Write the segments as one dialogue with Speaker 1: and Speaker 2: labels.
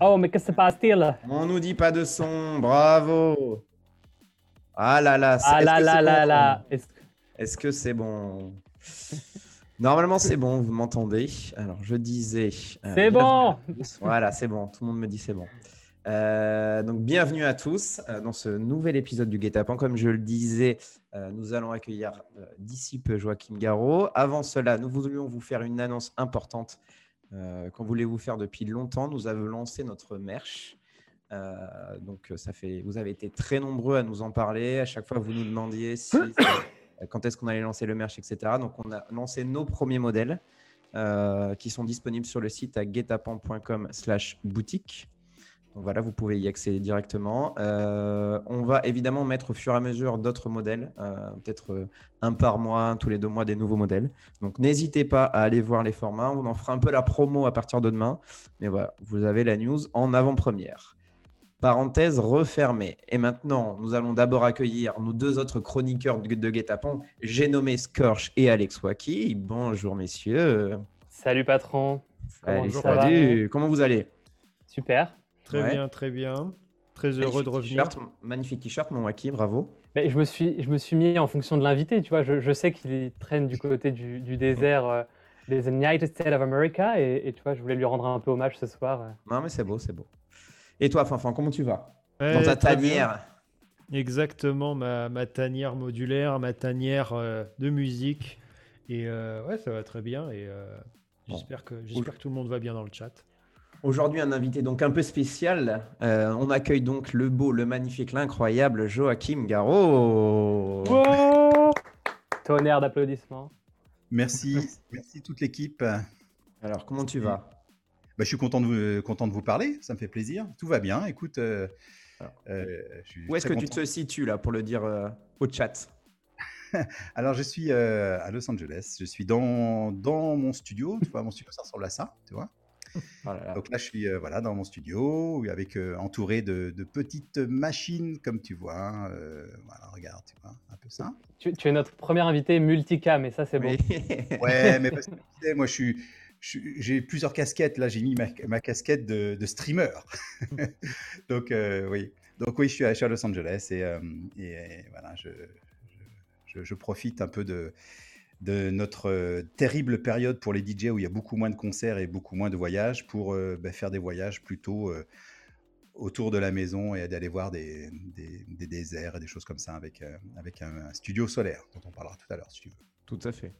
Speaker 1: Oh, mais que se passe-t-il
Speaker 2: On nous dit pas de son, bravo. Ah là là,
Speaker 1: Ah
Speaker 2: est-ce
Speaker 1: là
Speaker 2: que
Speaker 1: là
Speaker 2: c'est
Speaker 1: là
Speaker 2: bon?
Speaker 1: là. Est-ce que-
Speaker 2: c'est bon? Normalement, c'est bon, vous m'entendez. Alors, je disais. euh,
Speaker 1: C'est bon.
Speaker 2: Voilà, c'est bon, tout le monde me dit c'est bon. Euh, donc, bienvenue à tous euh, dans ce nouvel épisode du Guet-apens. Comme je le disais, nous allons accueillir d'ici peu Joachim Garraud. Avant cela, nous voulions vous faire une annonce importante euh, qu'on voulait vous faire depuis longtemps. Nous avons lancé notre merch. Euh, donc, ça fait, vous avez été très nombreux à nous en parler. À chaque fois, vous nous demandiez si, euh, quand est-ce qu'on allait lancer le merch, etc. Donc, on a lancé nos premiers modèles euh, qui sont disponibles sur le site à guetapan.com slash boutique. Voilà, vous pouvez y accéder directement. Euh, on va évidemment mettre au fur et à mesure d'autres modèles, euh, peut-être euh, un par mois, tous les deux mois, des nouveaux modèles. Donc n'hésitez pas à aller voir les formats. On en fera un peu la promo à partir de demain. Mais voilà, vous avez la news en avant-première. Parenthèse refermée. Et maintenant, nous allons d'abord accueillir nos deux autres chroniqueurs de, Guet-apens. J'ai nommé Scorch et Alex Waki. Bonjour messieurs.
Speaker 1: Salut patron. Va
Speaker 2: salut. Comment vous allez?
Speaker 1: Super.
Speaker 3: Très
Speaker 2: Ouais.
Speaker 3: bien, très bien. Très heureux de revenir.
Speaker 2: t-shirt, Magnifique t-shirt, mon Waki, bravo.
Speaker 1: Mais je me suis, je me suis mis en fonction de l'invité, tu vois. Je, je sais qu'il traîne du côté du, du désert euh, des United States of America et, et tu vois, je voulais lui rendre un peu hommage ce soir. euh.
Speaker 2: Non, mais c'est beau, c'est beau. Et toi, Fanfan, comment tu vas?
Speaker 3: Ouais,
Speaker 2: Dans ta tanière
Speaker 3: Exactement, ma, ma tanière modulaire, ma tanière euh, de musique. Et euh, ouais, ça va très bien. Et euh,
Speaker 2: Bon.
Speaker 3: j'espère que, j'espère que tout le monde va bien dans le chat.
Speaker 2: Aujourd'hui, un invité donc un peu spécial. Euh, on accueille donc le beau, le magnifique, l'incroyable Joachim Garraud.
Speaker 1: Wow Tonnerre d'applaudissements.
Speaker 4: Merci, merci toute l'équipe. Bah,
Speaker 2: Alors, comment tu vas?
Speaker 4: Je suis content de, vous, content de vous parler, ça me fait plaisir. Tout va bien. Écoute, euh,
Speaker 2: Alors,
Speaker 4: euh, je suis
Speaker 2: Où est-ce que tu te situes là pour le dire euh, au chat?
Speaker 4: Alors, je suis euh, à Los Angeles. Je suis dans, dans mon studio. Tu vois, mon studio, ça ressemble à ça. Tu vois.
Speaker 2: Oh là là.
Speaker 4: Donc là, je suis euh, voilà, dans mon studio, avec euh, entouré de, de petites machines, comme tu vois. hein, euh, voilà, regarde, tu vois, un peu ça.
Speaker 1: Tu, tu es notre premier invité multicam et ça, c'est bon.
Speaker 2: Oui.
Speaker 4: Ouais, mais parce que tu sais, moi, je suis. J'ai plusieurs casquettes. Là, j'ai mis ma, ma casquette de, de streamer. Donc, euh, oui. Donc, oui, je suis à, je suis à Los Angeles et, euh, et, voilà, je, je, je profite un peu de, de notre euh, terrible période pour les DJ où il y a beaucoup moins de concerts et beaucoup moins de voyages pour euh, bah, faire des voyages plutôt euh, autour de la maison et d'aller voir des, des, des déserts et des choses comme ça avec, avec un, un studio solaire dont on parlera tout à l'heure si tu veux.
Speaker 2: Tout à fait.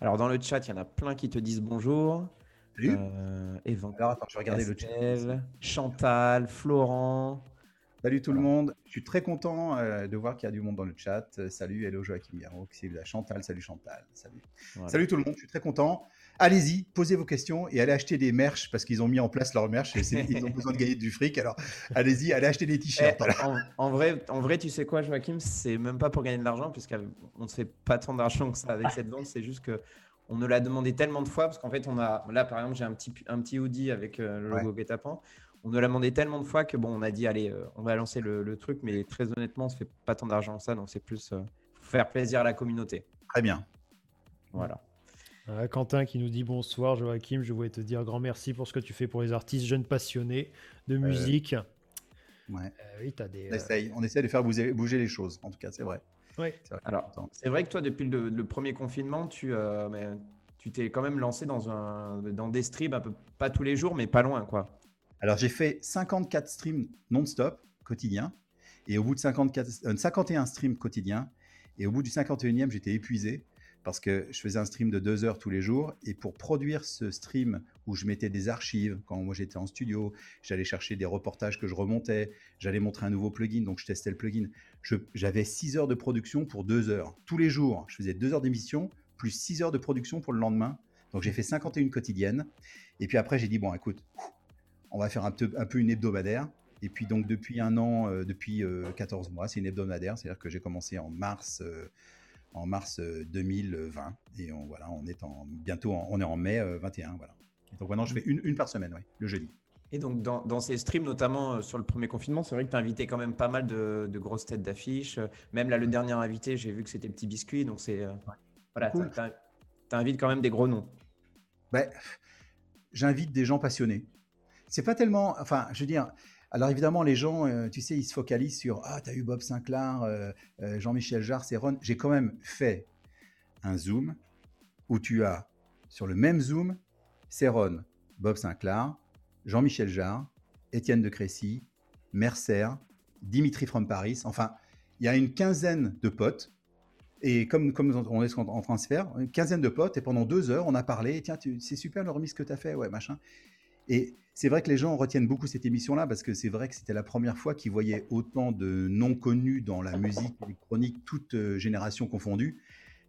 Speaker 2: Alors, dans le chat, il y en a plein qui te disent bonjour.
Speaker 4: Salut. Alors, attends, je vais regarder le chat.
Speaker 2: Chantal, Florent.
Speaker 4: Salut tout le monde. Je suis très content euh, de voir qu'il y a du monde dans le chat. Euh, salut, hello Joachim la Chantal, salut Chantal. Salut.
Speaker 2: Voilà.
Speaker 4: Salut tout le monde, je suis très content. Allez-y, posez vos questions et allez acheter des merch parce qu'ils ont mis en place leur merch et ils ont besoin de gagner du fric. Alors allez-y, allez acheter des
Speaker 2: Eh,
Speaker 4: t-shirts.
Speaker 2: en, en vrai, en vrai, tu sais quoi, Joachim, c'est même pas pour gagner de l'argent, puisqu'on ne fait pas tant d'argent que ça avec cette vente. C'est juste que on nous l'a demandé tellement de fois, parce qu'en fait, on a là, par exemple, j'ai un petit, un petit hoodie avec euh, le logo Guet-apens. On nous l'a demandé tellement de fois que bon, on a dit, allez, euh, on va lancer le, le truc, mais très honnêtement, on se fait pas tant d'argent que ça, donc c'est plus euh, faire plaisir à la communauté.
Speaker 4: Très bien.
Speaker 2: Voilà.
Speaker 3: Euh, Quentin qui nous dit bonsoir Joachim, je voulais te dire grand merci pour ce que tu fais pour les artistes jeunes passionnés de musique.
Speaker 4: Ouais.
Speaker 3: Euh, oui, t'as des.
Speaker 4: On
Speaker 3: euh,
Speaker 4: essaye, on essaie de faire bouger, bouger les choses. En tout cas, c'est vrai.
Speaker 3: ouais.
Speaker 4: C'est vrai.
Speaker 2: Alors, c'est vrai que toi, depuis le, le premier confinement, tu, euh, t'es quand même lancé dans, un, dans des streams, un peu, pas tous les jours, mais pas loin, quoi.
Speaker 4: Alors j'ai fait 54 streams non-stop quotidiens et au bout de 54, euh, 51 streams quotidiens et au bout du 51e j'étais épuisé parce que je faisais un stream de deux heures tous les jours et pour produire ce stream où je mettais des archives quand moi j'étais en studio, j'allais chercher des reportages que je remontais, j'allais montrer un nouveau plugin donc je testais le plugin. J'avais 6 heures de production pour deux heures tous les jours. Je faisais deux heures d'émission plus 6 heures de production pour le lendemain. Donc j'ai fait 51 quotidiennes et puis après j'ai dit bon écoute on va faire un peu, un peu une hebdomadaire. Et puis donc depuis un an, euh, depuis euh, 14 mois, c'est une hebdomadaire, c'est-à-dire que j'ai commencé en mars, euh, en mars euh, 2020 et on voilà, on est en bientôt, en- on est en mai euh, 21, voilà. Et donc maintenant je fais une, une par semaine, ouais, le jeudi.
Speaker 2: Et donc, dans, dans ces streams, notamment euh, sur le premier confinement, c'est vrai que tu as invité quand même pas mal de, de grosses têtes d'affiches. Euh, Même là, le dernier invité, j'ai vu que c'était Petit Biscuit. Donc, c'est. euh, voilà,
Speaker 4: Cool.
Speaker 2: tu invites quand même des gros noms.
Speaker 4: Ben, j'invite des gens passionnés. C'est pas tellement. Enfin, je veux dire. Alors évidemment, les gens, euh, tu sais, ils se focalisent sur Ah, t'as eu Bob Sinclair, euh, euh, Jean-Michel Jarre, c'est. J'ai quand même fait un zoom où tu as sur le même zoom, c'est Ron, Bob Sinclair, Jean-Michel Jarre, Étienne de Crécy, Mercer, Dimitri from Paris. Enfin, il y a une quinzaine de potes. Et comme, comme on est en transfert, une quinzaine de potes, et pendant deux heures, on a parlé, tiens, c'est super le remise que tu as fait, ouais, machin. Et c'est vrai que les gens retiennent beaucoup cette émission-là, parce que c'est vrai que c'était la première fois qu'ils voyaient autant de non connus dans la musique électronique, toute euh, génération confondue,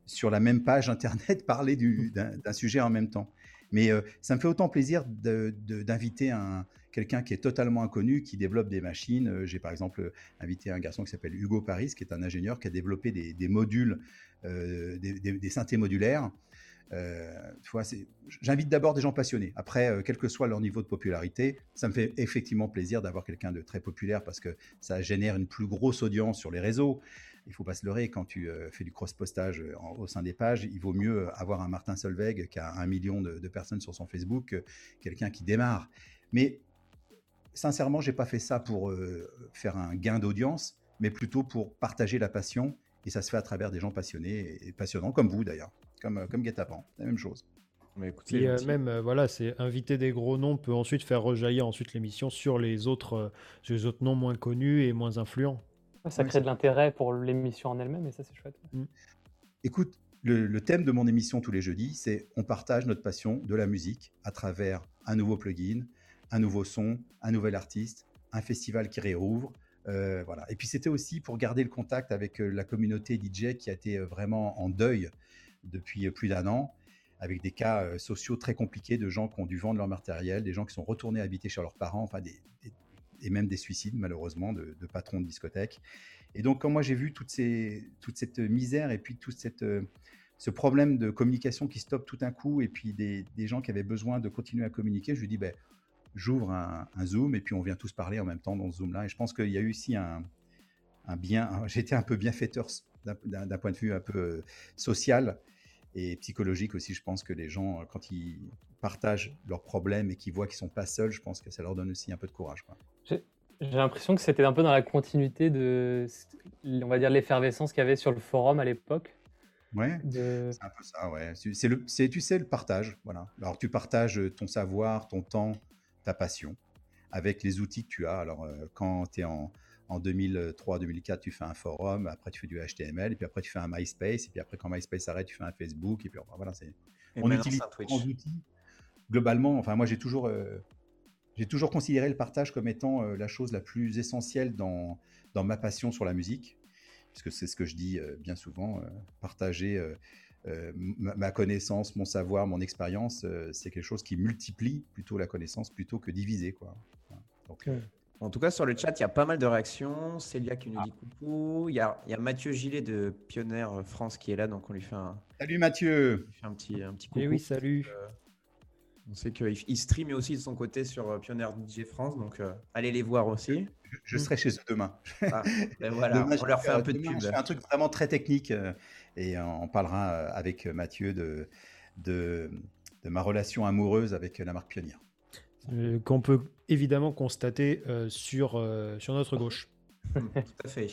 Speaker 4: sur la même page Internet, parler d'un sujet en même temps. Mais euh, ça me fait autant plaisir d'inviter un, quelqu'un qui est totalement inconnu, qui développe des machines. Euh, j'ai par exemple invité un garçon qui s'appelle Hugo Paris, qui est un ingénieur qui a développé des, modules, euh, des, synthés modulaires. J'invite d'abord des gens passionnés. Après, quel que soit leur niveau de popularité, ça me fait effectivement plaisir d'avoir quelqu'un de très populaire parce que ça génère une plus grosse audience sur les réseaux il faut pas se leurrer, quand tu euh, fais du cross-postage euh, au sein des pages, il vaut mieux avoir un Martin Solveig qui a un million de, personnes sur son Facebook que quelqu'un qui démarre. Mais sincèrement, j'ai pas fait ça pour euh, faire un gain d'audience, mais plutôt pour partager la passion. Et ça se fait à travers des gens passionnés et passionnants, comme vous d'ailleurs, comme, comme Guetapan, la même chose.
Speaker 3: Mais et même, voilà, c'est inviter des gros noms peut ensuite faire rejaillir ensuite l'émission sur les autres, les autres noms moins connus et moins influents
Speaker 1: ça crée de l'intérêt pour l'émission en elle-même et ça, c'est chouette. Mm.
Speaker 4: Écoute, le, thème de mon émission tous les jeudis, c'est on partage notre passion de la musique à travers un nouveau plugin, un nouveau son, un nouvel artiste, un festival qui réouvre. Euh, voilà. Et puis c'était aussi pour garder le contact avec euh, la communauté DJ qui a été euh, vraiment en deuil depuis plus d'un an, avec des cas sociaux très compliqués de gens qui ont dû vendre leur matériel, des gens qui sont retournés habiter chez leurs parents, enfin et même des suicides malheureusement de, patrons de discothèques. Et donc quand moi j'ai vu toute, toute cette misère et puis tout cette, euh, ce problème de communication qui stoppe tout un coup et puis des, gens qui avaient besoin de continuer à communiquer, je lui dis ben, j'ouvre un, Zoom et puis on vient tous parler en même temps dans ce Zoom-là. Et je pense qu'il y a eu aussi un, un bien, j'étais un peu bienfaiteur d'un point de vue un peu euh, social et psychologique aussi. Je pense que les gens, quand ils partagent leurs problèmes et qu'ils voient qu'ils sont pas seuls, je pense que ça leur donne aussi un peu de courage.
Speaker 1: J'ai l'impression que c'était un peu dans la continuité de, on va dire, l'effervescence qu'il y avait sur le forum à l'époque.
Speaker 4: Ouais, c'est un peu ça, ouais. C'est le, tu sais, le partage, voilà. Alors tu partages ton savoir, ton temps, ta passion, avec les outils que tu as. Alors euh, quand tu es en, en 2003-2004, tu fais un forum, après tu fais du HTML, et puis après tu fais un MySpace, et puis après quand MySpace arrête, tu fais un Facebook, et puis voilà, c'est. On utilise différents outils. Globalement, enfin moi j'ai toujours, euh, j'ai toujours considéré le partage comme étant euh, la chose la plus essentielle dans, dans ma passion sur la musique, puisque c'est ce que je dis euh, bien souvent, euh, partager ma, connaissance, mon savoir, mon expérience, c'est quelque chose qui multiplie plutôt la connaissance plutôt que diviser. Quoi.
Speaker 2: Donc, En tout cas, sur le chat, il y a pas mal de réactions. Célia qui nous dit ah. coucou. Il y, a, il y a, Mathieu Gillet de Pionnier France qui est là, donc on lui fait un.
Speaker 4: Salut Mathieu.
Speaker 2: un petit, un petit
Speaker 3: eh coucou. oui, salut.
Speaker 2: On sait qu'il stream aussi de son côté sur euh, Pioneer DJ France, donc euh, allez les voir aussi.
Speaker 4: Je, serai chez eux demain.
Speaker 2: Ah, ben voilà, on leur fait un peu de pub.
Speaker 4: un truc vraiment très technique euh, et on parlera avec Mathieu de, de, ma relation amoureuse avec la marque Pioneer.
Speaker 3: Qu'on peut évidemment constater sur, sur notre gauche.
Speaker 2: Tout à fait.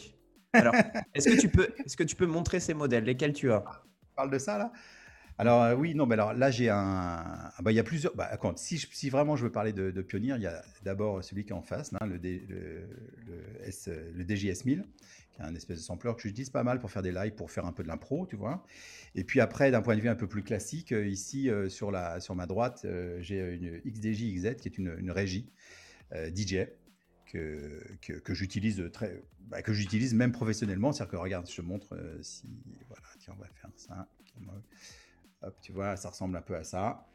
Speaker 2: Alors, est-ce que, tu peux, est que tu peux montrer ces modèles? Lesquels tu as?
Speaker 4: Parle de ça là? Alors euh, oui, non, mais alors là j'ai un, ah, bah, il y a plusieurs. Bah, si, si, vraiment je veux parler de, de Pioneer, il y a d'abord celui qui est en face, le, le, S, le, DJS 1000, qui est un espèce de sampler que j'utilise pas mal pour faire des lives, pour faire un peu de l'impro, tu vois. Et puis après, d'un point de vue un peu plus classique, euh, ici euh, sur la sur ma droite, j'ai une XDJ XZ qui est une, une régie DJ. Que, que, que j'utilise très bah, que j'utilise même professionnellement c'est à dire que regarde je te montre si voilà tiens on va faire ça tu vois, ça ressemble un peu à ça.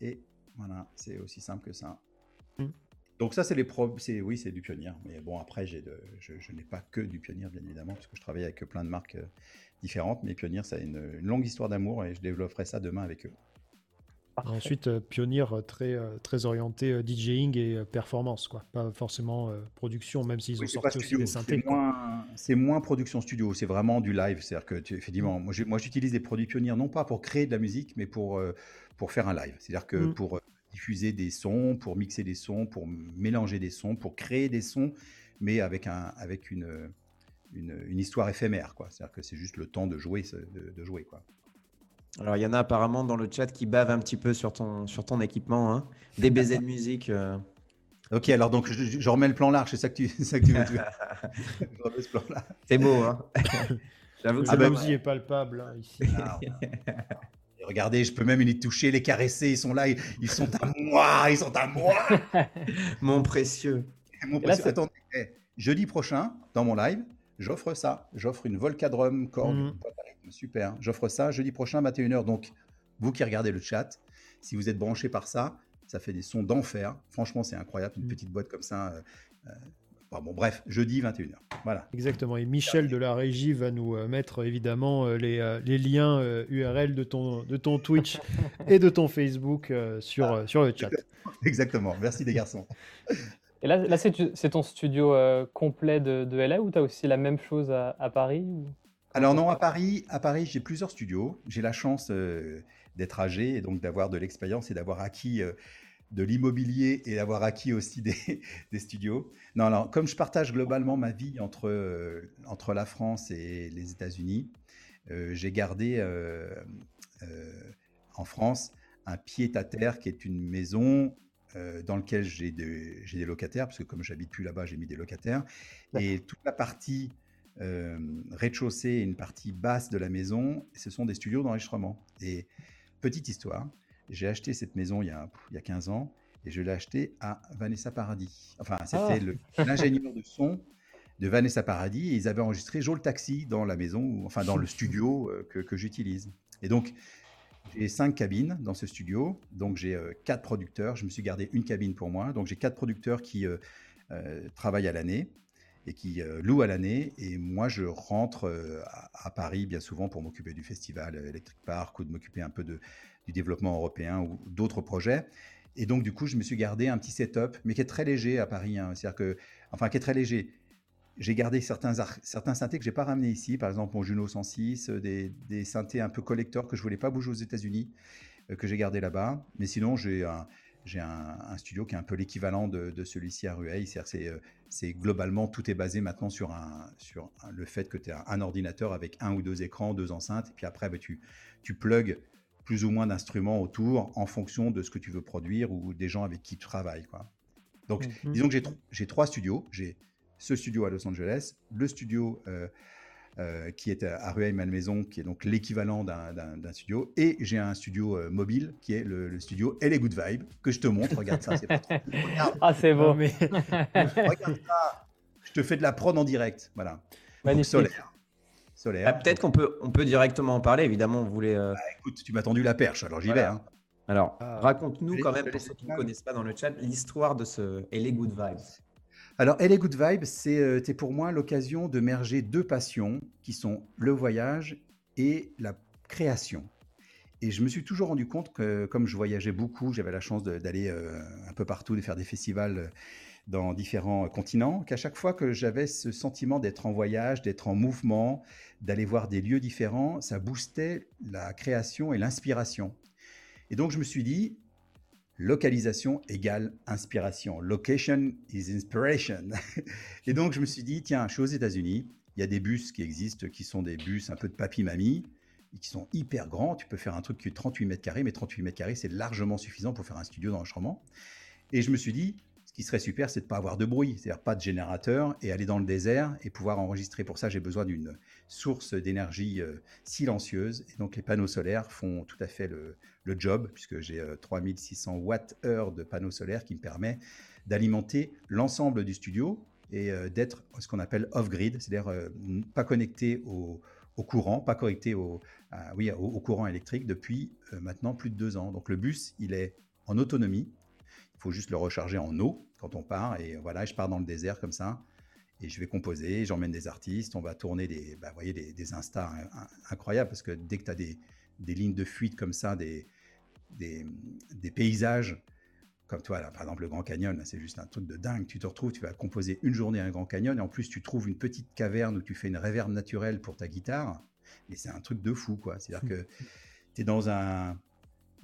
Speaker 4: Et voilà, c'est aussi simple que ça. Hmm. Donc ça, c'est les pro c'est oui, c'est du pionnier. Mais bon, après, j'ai de, je, n'ai pas que du pionnier, bien évidemment, parce que je travaille avec plein de marques euh, différentes. Mais pionnier, ça a une, longue histoire d'amour et je développerai ça demain avec eux.
Speaker 3: Ensuite, euh, Pionnier euh, très, très orienté DJing et performance, quoi. Pas forcément production, même s'ils ont sorti aussi des synthés.
Speaker 4: C'est moins, production studio, c'est vraiment du live. C'est-à-dire que, tu, effectivement, moi j'utilise des produits Pionnier non pas pour créer de la musique, mais pour, pour faire un live. C'est-à-dire que mm. pour diffuser des sons, pour mixer des sons, pour mélanger des sons, pour créer des sons, mais avec, un, avec une, une, histoire éphémère. C'est-à-dire que c'est juste le temps de jouer. De, jouer quoi.
Speaker 2: Alors, il y en a apparemment dans le chat qui bavent un petit peu sur ton, sur ton équipement. Hein. Des baisers de musique. Euh.
Speaker 4: Ok, alors donc je, remets le plan large, c'est ça que tu, ça que tu veux
Speaker 2: C'est beau, hein
Speaker 3: J'avoue que ah bah, est palpable hein, ici. Ah,
Speaker 4: regardez, je peux même les toucher, les caresser, ils sont là, ils, sont à moi, ils sont à moi
Speaker 2: Mon précieux.
Speaker 4: Mon précieux. Attendez, eh, jeudi prochain, dans mon live, j'offre ça. J'offre une Volcadrum corde. Mm. Super. J'offre ça jeudi prochain, 21h. Donc, vous qui regardez le chat, si vous êtes branché par ça, ça fait des sons d'enfer. Franchement, c'est incroyable. Une mm. petite boîte comme ça. Euh, euh, bon, bref, jeudi 21h. Voilà.
Speaker 3: Exactement. Et Michel de la régie va nous euh, mettre évidemment les, les liens URL de ton, de ton Twitch et de ton Facebook sur, ah. sur le chat.
Speaker 4: Exactement. Merci les garçons.
Speaker 1: Là, c'est ton studio complet de, LA ou tu as aussi la même chose à, Paris
Speaker 4: Alors non, à Paris, à Paris j'ai plusieurs studios. J'ai la chance d'être âgé et donc d'avoir de l'expérience et d'avoir acquis euh, de l'immobilier et d'avoir acquis aussi des, studios. Non, alors, comme je partage globalement ma vie entre, euh, entre la France et les États-Unis, euh, j'ai gardé en France un pied-à-terre qui est une maison dans laquelle j'ai des locataires, parce que comme j'habite plus là-bas, j'ai mis des locataires. Et toute la partie rez-de-chaussée et une partie basse de la maison, ce sont des studios d'enregistrement. Et Petite histoire, j'ai acheté cette maison il y a, il y a 15 ans et je l'ai acheté à Vanessa Paradis. Enfin, c'était ah. l'ingénieur de son de Vanessa Paradis et ils avaient enregistré Joe le Taxi dans la maison, enfin dans le studio euh, que, que j'utilise. Et donc, j'ai cinq cabines dans ce studio, donc j'ai euh, quatre producteurs. Je me suis gardé une cabine pour moi, donc j'ai quatre producteurs qui euh, travaillent à l'année et qui louent à l'année. Et moi, je rentre à, Paris bien souvent pour m'occuper du festival Electric Park ou de m'occuper un peu de, du développement européen ou d'autres projets. Et donc, du coup, je me suis gardé un petit setup, mais qui est très léger à Paris. Hein. C'est-à-dire que, enfin, qui est très léger. J'ai gardé certains, certains synthés que j'ai pas ramenés ici, par exemple mon Juno 106, des, des synthés un peu collecteurs que je voulais pas bouger aux États-Unis, que j'ai gardé là-bas. Mais sinon, j'ai un, j'ai un, studio qui est un peu l'équivalent de, celui-ci à Rueil. Euh, c'est globalement, tout est basé maintenant sur, un, sur le fait que tu as un, ordinateur avec un ou deux écrans, deux enceintes, et puis après, bah, tu, tu plugs plus ou moins d'instruments autour en fonction de ce que tu veux produire ou des gens avec qui tu travailles. Quoi. Donc, mhm. disons que j'ai trois studios. J'ai ce studio à Los Angeles, le studio euh, euh, qui est à Rueil-Malmaison, qui est donc l'équivalent d'un studio. Et j'ai un studio euh, mobile qui est le, studio Elle est Good Vibe, que je te montre. Regarde ça, c'est
Speaker 1: Ah, c'est beau. Mais...
Speaker 4: Regarde ça. Je te fais de la prod en direct. Voilà. Magnifique. solaire.
Speaker 2: solaire. Ah, Peut-être qu'on peut, on peut directement en parler. Évidemment, on voulait. Euh, bah,
Speaker 4: écoute, tu m'as tendu la perche, alors j'y vais. Hein.
Speaker 2: Alors, ah. raconte-nous quand même, pour ceux qui ne connaissent pas dans le chat, l'histoire de ce Elle est Good Vibes.
Speaker 4: Alors, Elle est Good Vibe, c'était pour moi l'occasion de merger deux passions qui sont le voyage et la création. Et je me suis toujours rendu compte que, comme je voyageais beaucoup, j'avais la chance d'aller euh, un peu partout, de faire des festivals euh, dans différents continents, qu'à chaque fois que j'avais ce sentiment d'être en voyage, d'être en mouvement, d'aller voir des lieux différents, ça boostait la création et l'inspiration. Et donc je me suis dit, localisation égale inspiration. Location is inspiration. Et donc, je me suis dit, tiens, je suis aux États-Unis, il y a des bus qui existent qui sont des bus un peu de papy-mamie, qui sont hyper grands. Tu peux faire un truc qui est 38 mètres carrés, mais 38 mètres carrés, c'est largement suffisant pour faire un studio d'enregistrement. Et je me suis dit, ce qui serait super, c'est de ne pas avoir de bruit, c'est-à-dire pas de générateur et aller dans le désert et pouvoir enregistrer. Pour ça, j'ai besoin d'une source d'énergie euh, silencieuse. Et donc, les panneaux solaires font tout à fait le, job, puisque j'ai 3600 euh, watts-heure de panneaux solaires qui me permet d'alimenter l'ensemble du studio et euh, d'être ce qu'on appelle off-grid, c'est-à-dire pas connecté au, courant, pas connecté au, oui, au, courant électrique depuis maintenant plus de deux ans. Donc le bus, il est en autonomie. Il faut juste le recharger en eau quand on part. Et voilà, je pars dans le désert comme ça. Et je vais composer, j'emmène des artistes, on va tourner des, bah, voyez, des, des instas incroyables parce que dès que tu as des, des lignes de fuite comme ça, des, des, paysages comme toi, là, par exemple, le Grand Canyon, c'est juste un truc de dingue. Tu te retrouves, tu vas composer une journée un Grand Canyon, et en plus, tu trouves une petite caverne où tu fais une réverbe naturelle pour ta guitare. Et c'est un truc de fou, quoi. C'est-à-dire que tu es dans un,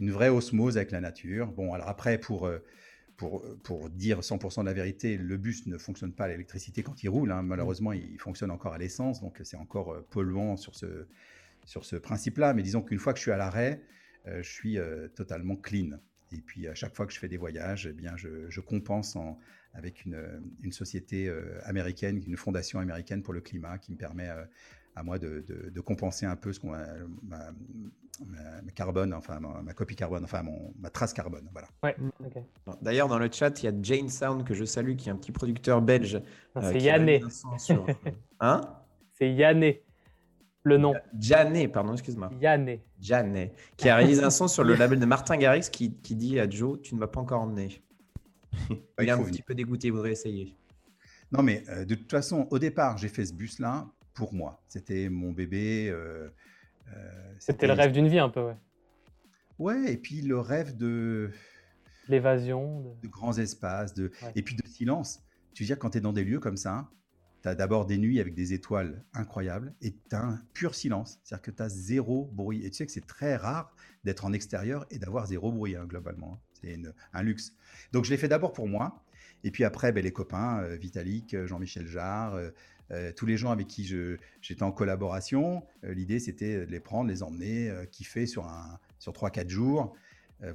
Speaker 4: une vraie osmose avec la nature. Bon, alors après, pour, euh, pour, pour dire 100% de la vérité, le bus ne fonctionne pas à l'électricité quand il roule. hein. Malheureusement, il fonctionne encore à l'essence, donc c'est encore euh, polluant sur ce, sur ce principe-là. Mais disons qu'une fois que je suis à l'arrêt, euh, je suis euh, totalement clean. Et puis à chaque fois que je fais des voyages, eh bien, je, je compense en, avec une, une société américaine, une fondation américaine pour le climat qui me permet à moi de, de- de compenser un peu ce qu'on ma, ma- ma- carbone, enfin ma, ma copie carbone, enfin mon, ma trace carbone. Voilà.
Speaker 1: Ouais,
Speaker 3: Mm.
Speaker 2: D'ailleurs, dans le chat, il y a Jane Sound que je salue, qui est un petit producteur belge. Euh,
Speaker 1: c'est
Speaker 2: qui a
Speaker 1: Yanné.
Speaker 2: sur- Hein?
Speaker 1: C'est Yanné. Le nom.
Speaker 2: Janet, pardon, excuse-moi.
Speaker 1: Yanné.
Speaker 2: Janet, qui a réalisé un son sur le label de Martin Garrix qui, qui dit à Joe Tu ne m'as pas encore emmené. il
Speaker 4: il
Speaker 2: est un petit peu dégoûté, il voudrait essayer.
Speaker 4: Non, mais euh, de toute façon, au départ, j'ai fait ce bus-là pour moi. C'était mon bébé. euh, euh,
Speaker 1: C'était le rêve d'une vie un peu, ouais.
Speaker 4: Ouais, et puis le rêve de,
Speaker 1: L'évasion. de-
Speaker 4: de grands espaces, de...
Speaker 1: Ouais.
Speaker 4: et puis de silence. Tu veux dire, quand tu es dans des lieux comme ça, tu as d'abord des nuits avec des étoiles incroyables et tu as un pur silence. C'est-à-dire que tu as zéro bruit. Et tu sais que c'est très rare d'être en extérieur et d'avoir zéro bruit, hein, globalement. C'est une- un luxe. Donc je l'ai fait d'abord pour moi. Et puis après, ben, les copains, euh, Vitalik, euh, Jean-Michel Jarre, euh, euh, tous les gens avec qui j'étais en collaboration, euh, l'idée c'était de les prendre, les emmener, euh, kiffer sur, sur 3-4 jours,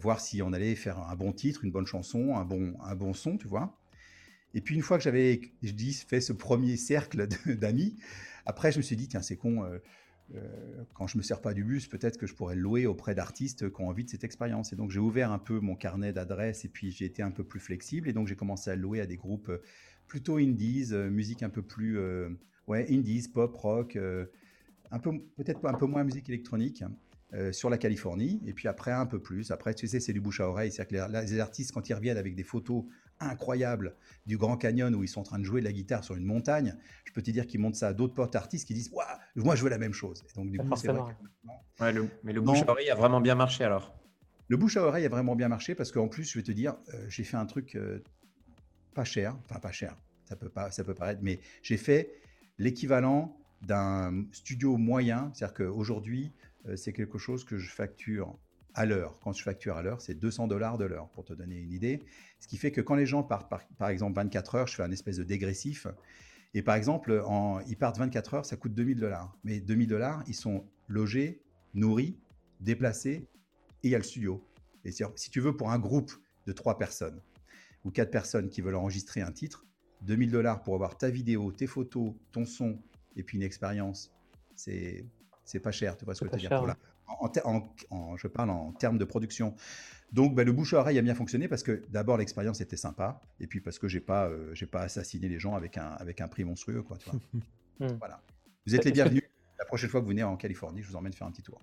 Speaker 4: voir si on allait faire un bon titre, une bonne chanson, un bon, un bon son, tu vois. Et puis une fois que j'avais, fait ce premier cercle d'amis, après je me suis dit, tiens, c'est con, quand je me sers pas du bus, peut-être que je pourrais le louer auprès d'artistes qui ont envie de cette expérience. Et donc j'ai ouvert un peu mon carnet d'adresses et puis j'ai été un peu plus flexible. Et donc j'ai commencé à le louer à des groupes plutôt indies, euh, musique un peu plus, euh, ouais, indies, pop, rock, euh, un peu, peut-être un peu moins musique électronique. euh, sur la Californie, et puis après un peu plus. Après, tu sais, c'est du bouche à oreille. C'est-à-dire que les, les artistes, quand ils reviennent avec des photos incroyables du Grand Canyon où ils sont en train de jouer de la guitare sur une montagne, je peux te dire qu'ils montrent ça à d'autres potes artistes qui disent Waouh, Moi, je veux la même chose. Et donc, du coup, c'est vrai que
Speaker 2: Ouais, le- mais le bouche à oreille a vraiment bien marché alors.
Speaker 4: le bouche à oreille a vraiment bien marché parce qu'en plus, je vais te dire, euh, j'ai fait un truc euh, pas cher, enfin pas cher, ça peut, pas, ça peut paraître, mais j'ai fait l'équivalent d'un studio moyen. C'est-à-dire qu'aujourd'hui, euh, c'est quelque chose que je facture à l'heure. Quand je facture à l'heure, c'est 200 dollars de l'heure, pour te donner une idée. Ce qui fait que quand les gens partent, par, par exemple, 24 heures, je fais un espèce de dégressif. Et par exemple, en, ils partent 24 heures, ça coûte 2000 dollars. Mais 2000 dollars, ils sont logés, nourris, déplacés, et il y a le studio. Et si tu veux, pour un groupe de trois personnes ou quatre personnes qui veulent enregistrer un titre, 2000 dollars pour avoir ta vidéo, tes photos, ton son, et puis une expérience, c'est c'est pas cher, tu vois ce que je veux dire pour la- en, en ter- en- en- Je parle en termes de production. Donc, bah, le bouche à oreille a bien fonctionné parce que d'abord l'expérience était sympa, et puis parce que j'ai pas, euh, j'ai pas assassiné les gens avec un, avec un prix monstrueux, quoi. Tu vois.
Speaker 1: Hmm.
Speaker 4: Voilà. Vous êtes les bienvenus. La prochaine fois que vous venez en Californie, je vous emmène faire un petit tour.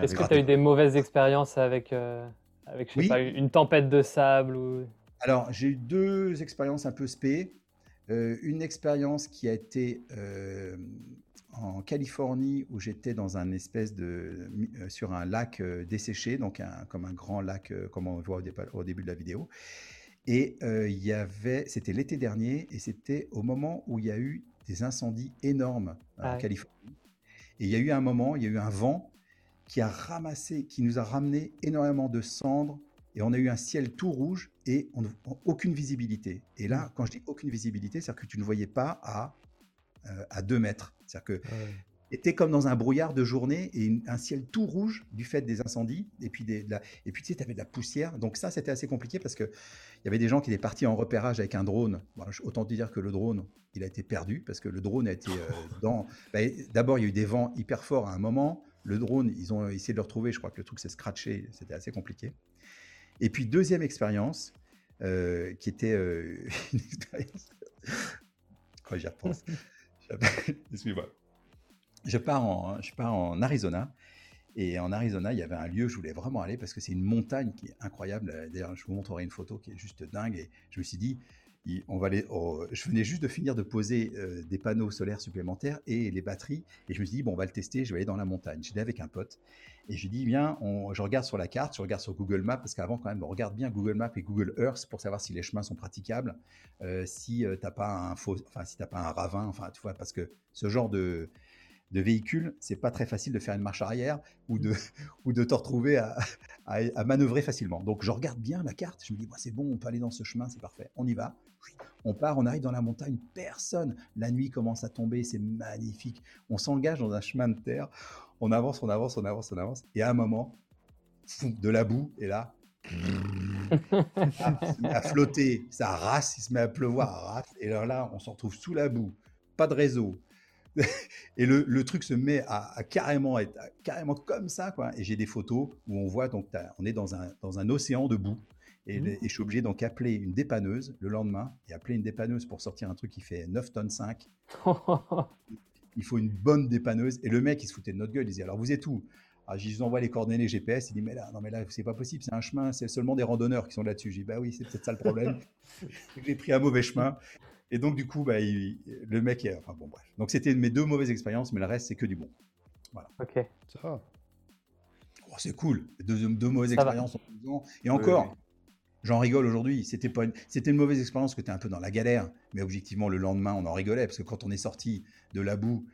Speaker 1: Est-ce que tu as eu des mauvaises expériences avec, euh, avec je sais
Speaker 4: Oui.
Speaker 1: pas, une tempête de sable ou...
Speaker 4: Alors, j'ai eu deux expériences un peu spé. Euh, une expérience qui a été euh, en Californie où j'étais dans un espèce de euh, sur un lac desséché, donc un- comme un grand lac comme on le voit au, début de la vidéo. Et il y avait, c'était l'été dernier, et c'était au moment où il y a eu des incendies énormes
Speaker 1: Ah
Speaker 4: en
Speaker 1: ouais.
Speaker 4: Californie. Et il y a eu un moment, il y a eu un vent qui a ramassé, qui nous a ramené énormément de cendres, et on a eu un ciel tout rouge et on, on- aucune visibilité. Et là, quand je dis aucune visibilité, c'est-à-dire que tu ne voyais pas à, euh, à deux mètres. C'est-à-dire que était comme dans un brouillard de journée et une- un ciel tout rouge du fait des incendies et puis des, de la- et puis tu sais tu avais de la poussière. Donc ça c'était assez compliqué parce que il y avait des gens qui étaient partis en repérage avec un drone. Bon, autant te dire que le drone il a été perdu parce que le drone a été euh, dans bah, d'abord il y a eu des vents hyper forts à un moment. Le drone ils ont essayé de le retrouver. Je crois que le truc s'est scratché. C'était assez compliqué et puis deuxième expérience euh, qui était euh, une expérience quand j'y repense excuse-moi je pars, en, je pars en Arizona. Et en Arizona, il y avait un lieu où je voulais vraiment aller parce que c'est une montagne qui est incroyable. D'ailleurs, je vous montrerai une photo qui est juste dingue. Et je me suis dit, on va aller. je venais juste de finir de poser euh, des panneaux solaires supplémentaires et les batteries. Et je me suis dit, bon, on va le tester. Je vais aller dans la montagne. J'étais avec un pote. Et dis, viens, on- je regarde sur la carte, je regarde sur Google Maps, parce qu'avant, quand même, on regarde bien Google Maps et Google Earth pour savoir si les chemins sont praticables, euh, si tu t'as pas un faux, enfin, si t'as pas un ravin, enfin, tu vois, parce que ce genre de, de véhicule, c'est pas très facile de faire une marche arrière ou de, ou de te retrouver à, à, manœuvrer facilement. Donc je regarde bien la carte, je me dis, c'est bon, on peut aller dans ce chemin, c'est parfait, on y va. On part, on arrive dans la montagne, personne. La nuit commence à tomber, c'est magnifique. On s'engage dans un chemin de terre, on avance, on avance, on avance, on avance. Et à un moment, de la boue, et là, ah, il à flotter, ça race, il se met à pleuvoir, race. Et alors là, on se retrouve sous la boue, pas de réseau. et le, truc se met à, carrément être carrément comme ça. Et j'ai des photos où on voit, donc, on est dans un, dans un océan de boue. Et, mmh. et, je suis obligé donc appeler une dépanneuse le lendemain et appeler une dépanneuse pour sortir un truc qui fait 9 tonnes 5. il faut une bonne dépanneuse. Et le mec, il se foutait de notre gueule. Il disait Alors, vous êtes où? Alors, je lui envoie les coordonnées GPS. Il dit Mais là, non, mais là, c'est pas possible. C'est un chemin. C'est seulement des randonneurs qui sont là-dessus. Je dis Bah oui, c'est peut-être ça le problème. J'ai pris un mauvais chemin. Et donc, du coup, bah, il, le mec, est, enfin bon, bref. Donc, c'était mes deux mauvaises expériences, mais le reste, c'est que du bon. Voilà.
Speaker 1: Ok.
Speaker 3: Ça va.
Speaker 4: Oh, c'est cool. Deux, deux mauvaises ça expériences va. en ans. Et encore, oui. J'en rigole aujourd'hui. C'était pas une... c'était une mauvaise expérience que tu es un peu dans la galère. Mais objectivement, le lendemain, on en rigolait parce que quand on est sorti de la boue,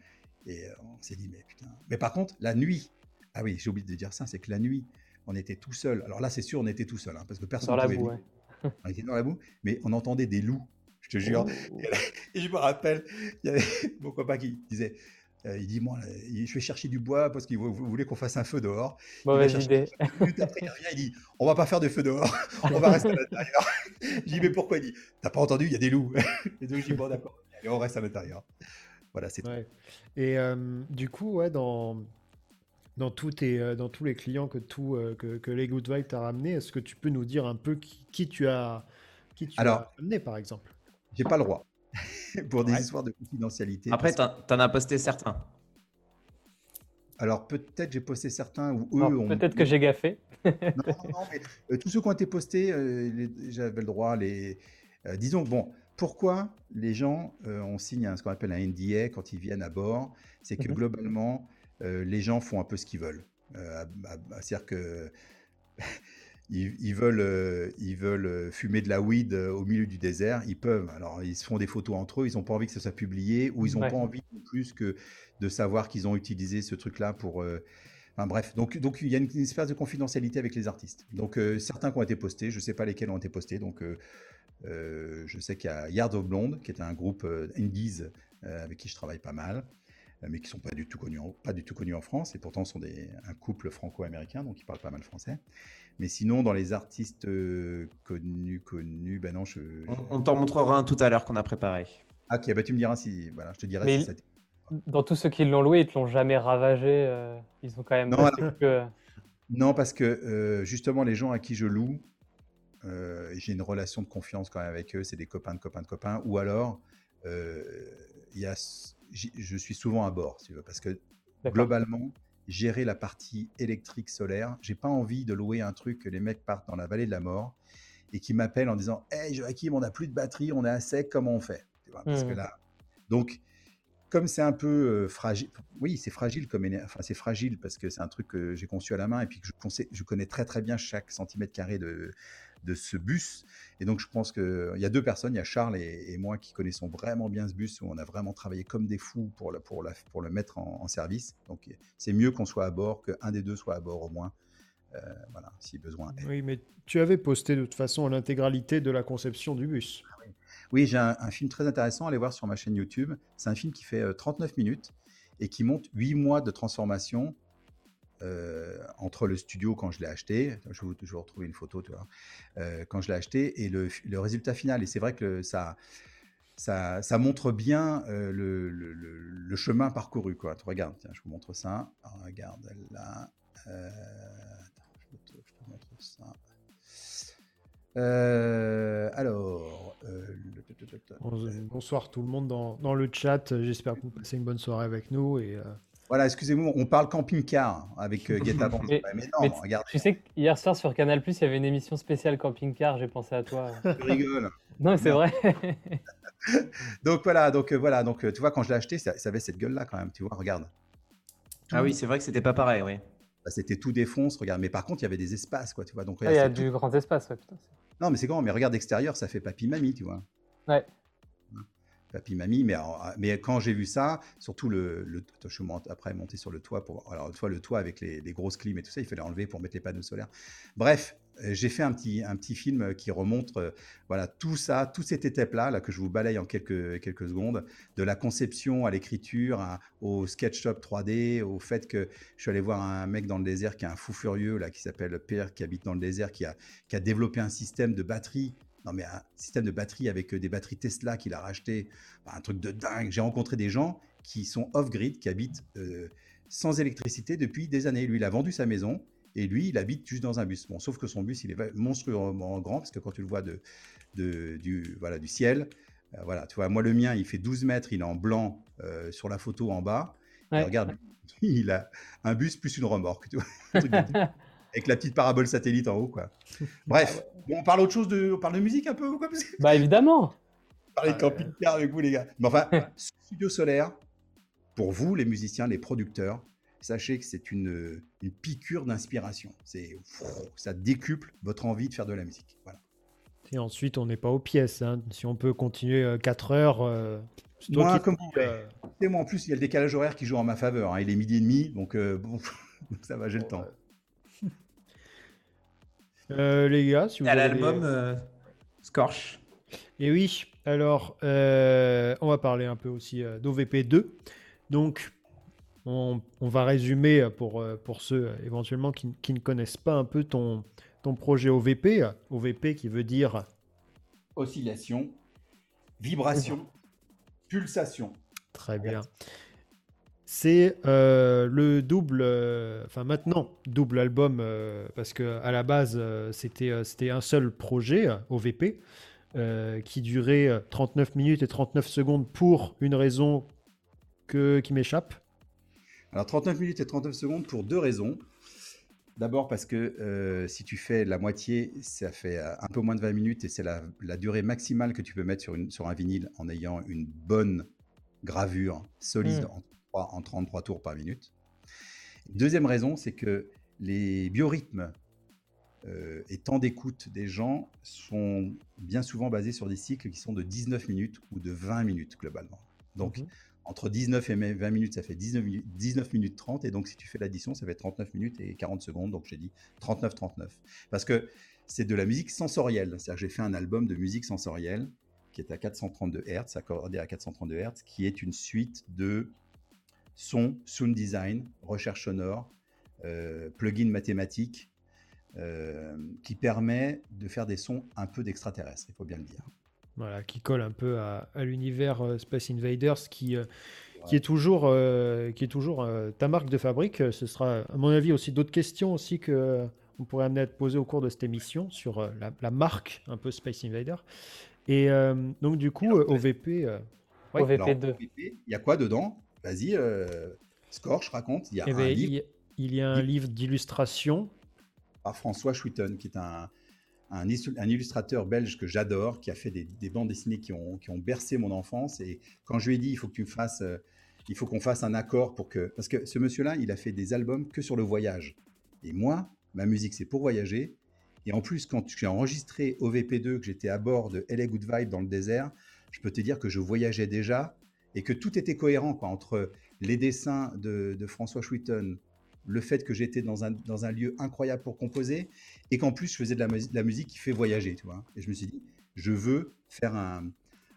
Speaker 4: et euh, on s'est dit, mais putain. Mais par contre, la nuit, ah oui, j'ai oublié de dire ça, c'est que la nuit, on était tout seul. Alors là, c'est sûr, on était tout seul, hein, parce que personne
Speaker 1: dans la boue. Ouais.
Speaker 4: On était dans la boue, mais on entendait des loups je te jure. Oh. Et, je me rappelle, il y avait mon copain qui disait, il dit, moi, je vais chercher du bois parce qu'il voulait qu'on fasse un feu dehors.
Speaker 1: Mauvaise idée.
Speaker 4: Minutes après, il revient, il dit, on va pas faire de feu dehors, on va rester à l'intérieur. je dis, mais pourquoi? Il dit, t'as pas entendu, il y a des loups. Et donc, je dis, bon, d'accord, allez, on reste à l'intérieur. Voilà, c'est
Speaker 3: ouais. Et euh, du coup, ouais, dans, dans, tous tes, euh, dans tous les clients que, tout, euh, que, que les Good Vibes t'a ramené, est-ce que tu peux nous dire un peu qui, qui tu as, qui tu
Speaker 4: Alors,
Speaker 3: as amené, par exemple?
Speaker 4: j'ai pas le droit. pour des ouais. histoires de confidentialité.
Speaker 2: Après, t'en en as posté certains.
Speaker 4: Alors peut-être j'ai posté certains où eux ont...
Speaker 1: Peut-être que j'ai gaffé.
Speaker 4: non, non, non, mais euh, tous ceux qui ont été postés, euh, j'avais le droit. Les, euh, disons, bon, pourquoi les gens, euh, on signe un, ce qu'on appelle un NDA quand ils viennent à bord? C'est que mm -hmm. globalement, euh, les gens font un peu ce qu'ils veulent. C'est-à-dire que ils, ils, veulent, euh, ils veulent fumer de la weed euh, au milieu du désert, ils peuvent. Alors, ils se font des photos entre eux, ils n'ont pas envie que ça soit publié, ou ils n'ont ouais. pas envie plus que de savoir qu'ils ont utilisé ce truc-là pour. Euh... Enfin, bref, donc, donc il y a une, une, espèce de confidentialité avec les artistes. Donc, euh, certains qui ont été postés, je ne sais pas lesquels ont été postés. Donc, euh, je sais qu'il y a Yard of Blonde, qui est un groupe indies avec qui je travaille pas mal mais qui sont pas du tout connus en, pas du tout connus en France et pourtant sont des, un couple franco-américain donc ils parlent pas mal français. Mais sinon dans les artistes euh, connus connus ben non je, je...
Speaker 2: on, on t'en montrera un tout à l'heure qu'on a préparé.
Speaker 4: Ah, ok bah tu me diras si voilà je te dirai
Speaker 1: mais
Speaker 4: si ça
Speaker 1: dans tous ceux qui l'ont loué ils te l'ont jamais ravagé euh, ils ont quand même
Speaker 4: non, alors, que... non parce que euh, justement les gens à qui je loue euh, j'ai une relation de confiance quand même avec eux c'est des copains de copains de copains ou alors euh, il y a je suis souvent à bord, si tu veux, parce que globalement, gérer la partie électrique solaire, j'ai pas envie de louer un truc que les mecs partent dans la vallée de la mort et qui m'appellent en disant Hey Joachim, on n'a plus de batterie, on est à sec, comment on fait? Tu vois, Parce mmh. que là. Donc, comme c'est un peu euh, fragile, oui, c'est fragile comme enfin, c'est fragile parce que c'est un truc que j'ai conçu à la main et puis que je, je connais très très bien chaque centimètre carré de, de ce bus. Et donc, je pense qu'il y a deux personnes, il y a Charles et, et, moi qui connaissons vraiment bien ce bus, où on a vraiment travaillé comme des fous pour le, pour la, pour le mettre en, en service. Donc, c'est mieux qu'on soit à bord, qu'un des deux soit à bord au moins. Euh, voilà, si besoin.
Speaker 3: Est. Oui, mais tu avais posté de toute façon l'intégralité de la conception du bus.
Speaker 4: Ah, oui, oui j'ai un, un, film très intéressant, allez voir sur ma chaîne YouTube. C'est un film qui fait euh, 39 minutes et qui montre 8 mois de transformation euh, entre le studio quand je l'ai acheté, je vais, vais retrouver une photo, tu vois, euh, quand je l'ai acheté et le, résultat final. Et c'est vrai que ça, ça, montre bien euh, le, chemin parcouru. Quoi. Tu regardes, tiens, je vous montre ça. regarde là. Euh, je, te, montre ça. Euh, alors, euh,
Speaker 3: bonsoir tout le monde dans, le chat. J'espère que vous passez une bonne soirée avec nous et euh,
Speaker 4: voilà, excusez-moi, on parle camping-car avec euh, Guetta
Speaker 1: mais, mais, non, mais regarde. Tu sais qu'hier soir sur Canal il y avait une émission spéciale camping-car, j'ai pensé à toi.
Speaker 4: Tu rigoles.
Speaker 1: non, c'est vrai.
Speaker 4: donc voilà, donc euh, voilà, donc tu vois, quand je l'ai acheté, ça, ça, avait cette gueule-là quand même, tu vois, regarde.
Speaker 2: Tout ah oui, c'est vrai que c'était pas pareil, oui.
Speaker 4: Bah, c'était tout défonce, regarde. Mais par contre, il y avait des espaces, quoi, tu vois. Donc,
Speaker 1: ah, il y a du tout... grand espace, ouais, putain.
Speaker 4: Non, mais c'est grand, mais regarde extérieur, ça fait papy-mamie, tu vois.
Speaker 1: Ouais.
Speaker 4: Papy, mamie. Mais, mais quand j'ai vu ça, surtout le, le je suis après monté sur le toit pour, alors le toit, le toit avec les, les, grosses clims et tout ça, il fallait enlever pour mettre les panneaux solaires. Bref, euh, j'ai fait un petit, un petit film qui remonte euh, voilà, tout ça, toute cette étape-là, là, que je vous balaye en quelques, quelques secondes, de la conception à l'écriture, au SketchUp 3D, au fait que je suis allé voir un mec dans le désert qui est un fou furieux, là, qui s'appelle Pierre, qui habite dans le désert, qui a, qui a développé un système de batterie. Non, mais un système de batterie avec euh, des batteries Tesla qu'il a racheté, un truc de dingue. J'ai rencontré des gens qui sont off-grid, qui habitent sans électricité depuis des années. Lui, il a vendu sa maison, et lui, il habite juste dans un bus. Bon, sauf que son bus, il est monstrueusement grand, parce que quand tu le vois de, de du, voilà, du ciel, euh, voilà, tu vois, moi, le mien, il fait 12 mètres, il est en blanc euh, sur la photo en bas. regarde, il a un bus plus une remorque, tu vois, avec la petite parabole satellite en haut, quoi. Bref, on parle autre chose de, on parle de musique un peu ou quoi
Speaker 1: Bah évidemment.
Speaker 4: On parle de camping-car avec vous, les gars. Mais enfin, studio solaire, pour vous, les musiciens, les producteurs, sachez que c'est une, piqûre d'inspiration. C'est ça décuple votre envie de faire de la musique. Voilà.
Speaker 3: Et ensuite, on n'est pas aux pièces. Hein. Si on peut continuer 4 euh, heures. Euh,
Speaker 4: moi, comme euh... moi, en plus, il y a le décalage horaire qui joue en ma faveur. Hein. Il est midi et demi, donc euh, bon, ça va, j'ai le temps.
Speaker 3: Les gars, si vous
Speaker 2: à l'album Scorch.
Speaker 3: Et oui, alors, on va parler un peu aussi d'OVP 2. Donc, on, va résumer pour, euh, pour ceux euh, éventuellement qui, ne connaissent pas un peu ton, ton projet OVP. OVP qui veut dire
Speaker 4: oscillation, vibration, pulsation.
Speaker 3: Très bien. C'est euh, le double, enfin maintenant double album, parce que à la base c'était c'était un seul projet OVP qui durait 39 minutes et 39 secondes pour une raison que, qui m'échappe.
Speaker 4: Alors 39 minutes et 39 secondes pour deux raisons. D'abord parce que euh, si tu fais la moitié, ça fait euh, un peu moins de 20 minutes et c'est la, durée maximale que tu peux mettre sur, une, sur un vinyle en ayant une bonne gravure solide mm. en, en, 33 tours par minute. Deuxième raison, c'est que les biorhythmes euh, et temps d'écoute des gens sont bien souvent basés sur des cycles qui sont de 19 minutes ou de 20 minutes globalement. Donc, mm-hmm entre 19 et 20 minutes, ça fait 19 minutes, 19 minutes 30. Et donc, si tu fais l'addition, ça fait 39 minutes et 40 secondes. Donc, j'ai dit 39-39. Parce que c'est de la musique sensorielle. C'est-à-dire que j'ai fait un album de musique sensorielle qui est à 432 Hz, accordé à 432 Hz, qui est une suite de son, sound design, recherche sonore, euh, plugin mathématique, euh, qui permet de faire des sons un peu d'extraterrestres, il faut bien le dire.
Speaker 3: Voilà, qui colle un peu à, l'univers euh, Space Invaders, qui, euh, qui est toujours, euh, qui est toujours ta marque de fabrique. Ce sera, à mon avis, aussi d'autres questions aussi que on pourrait amener à te poser au cours de cette émission sur la, marque un peu Space Invader. Et donc du coup, OVP,
Speaker 1: OVP 2.
Speaker 4: il y a quoi dedans? Vas-y, Scorch raconte. Il y a
Speaker 3: eh
Speaker 4: un
Speaker 3: ben,
Speaker 4: livre.
Speaker 3: Il y a un livre d'illustration
Speaker 4: par François Schwitten, qui est un, un, illustrateur belge que j'adore, qui a fait des, bandes dessinées qui ont, qui ont, bercé mon enfance. Et quand je lui ai dit, il faut que tu fasses, euh, il faut qu'on fasse un accord pour que, parce que ce monsieur-là, il a fait des albums que sur le voyage. Et moi, ma musique, c'est pour voyager. Et en plus, quand j'ai enregistré OVP2, que j'étais à bord de LA Good Vibe dans le désert, je peux te dire que je voyageais déjà et que tout était cohérent quoi, entre les dessins de, de François Schwitten, le fait que j'étais dans un, dans un lieu incroyable pour composer et qu'en plus je faisais de la, la, musique qui fait voyager, tu vois. Et je me suis dit, je veux faire un,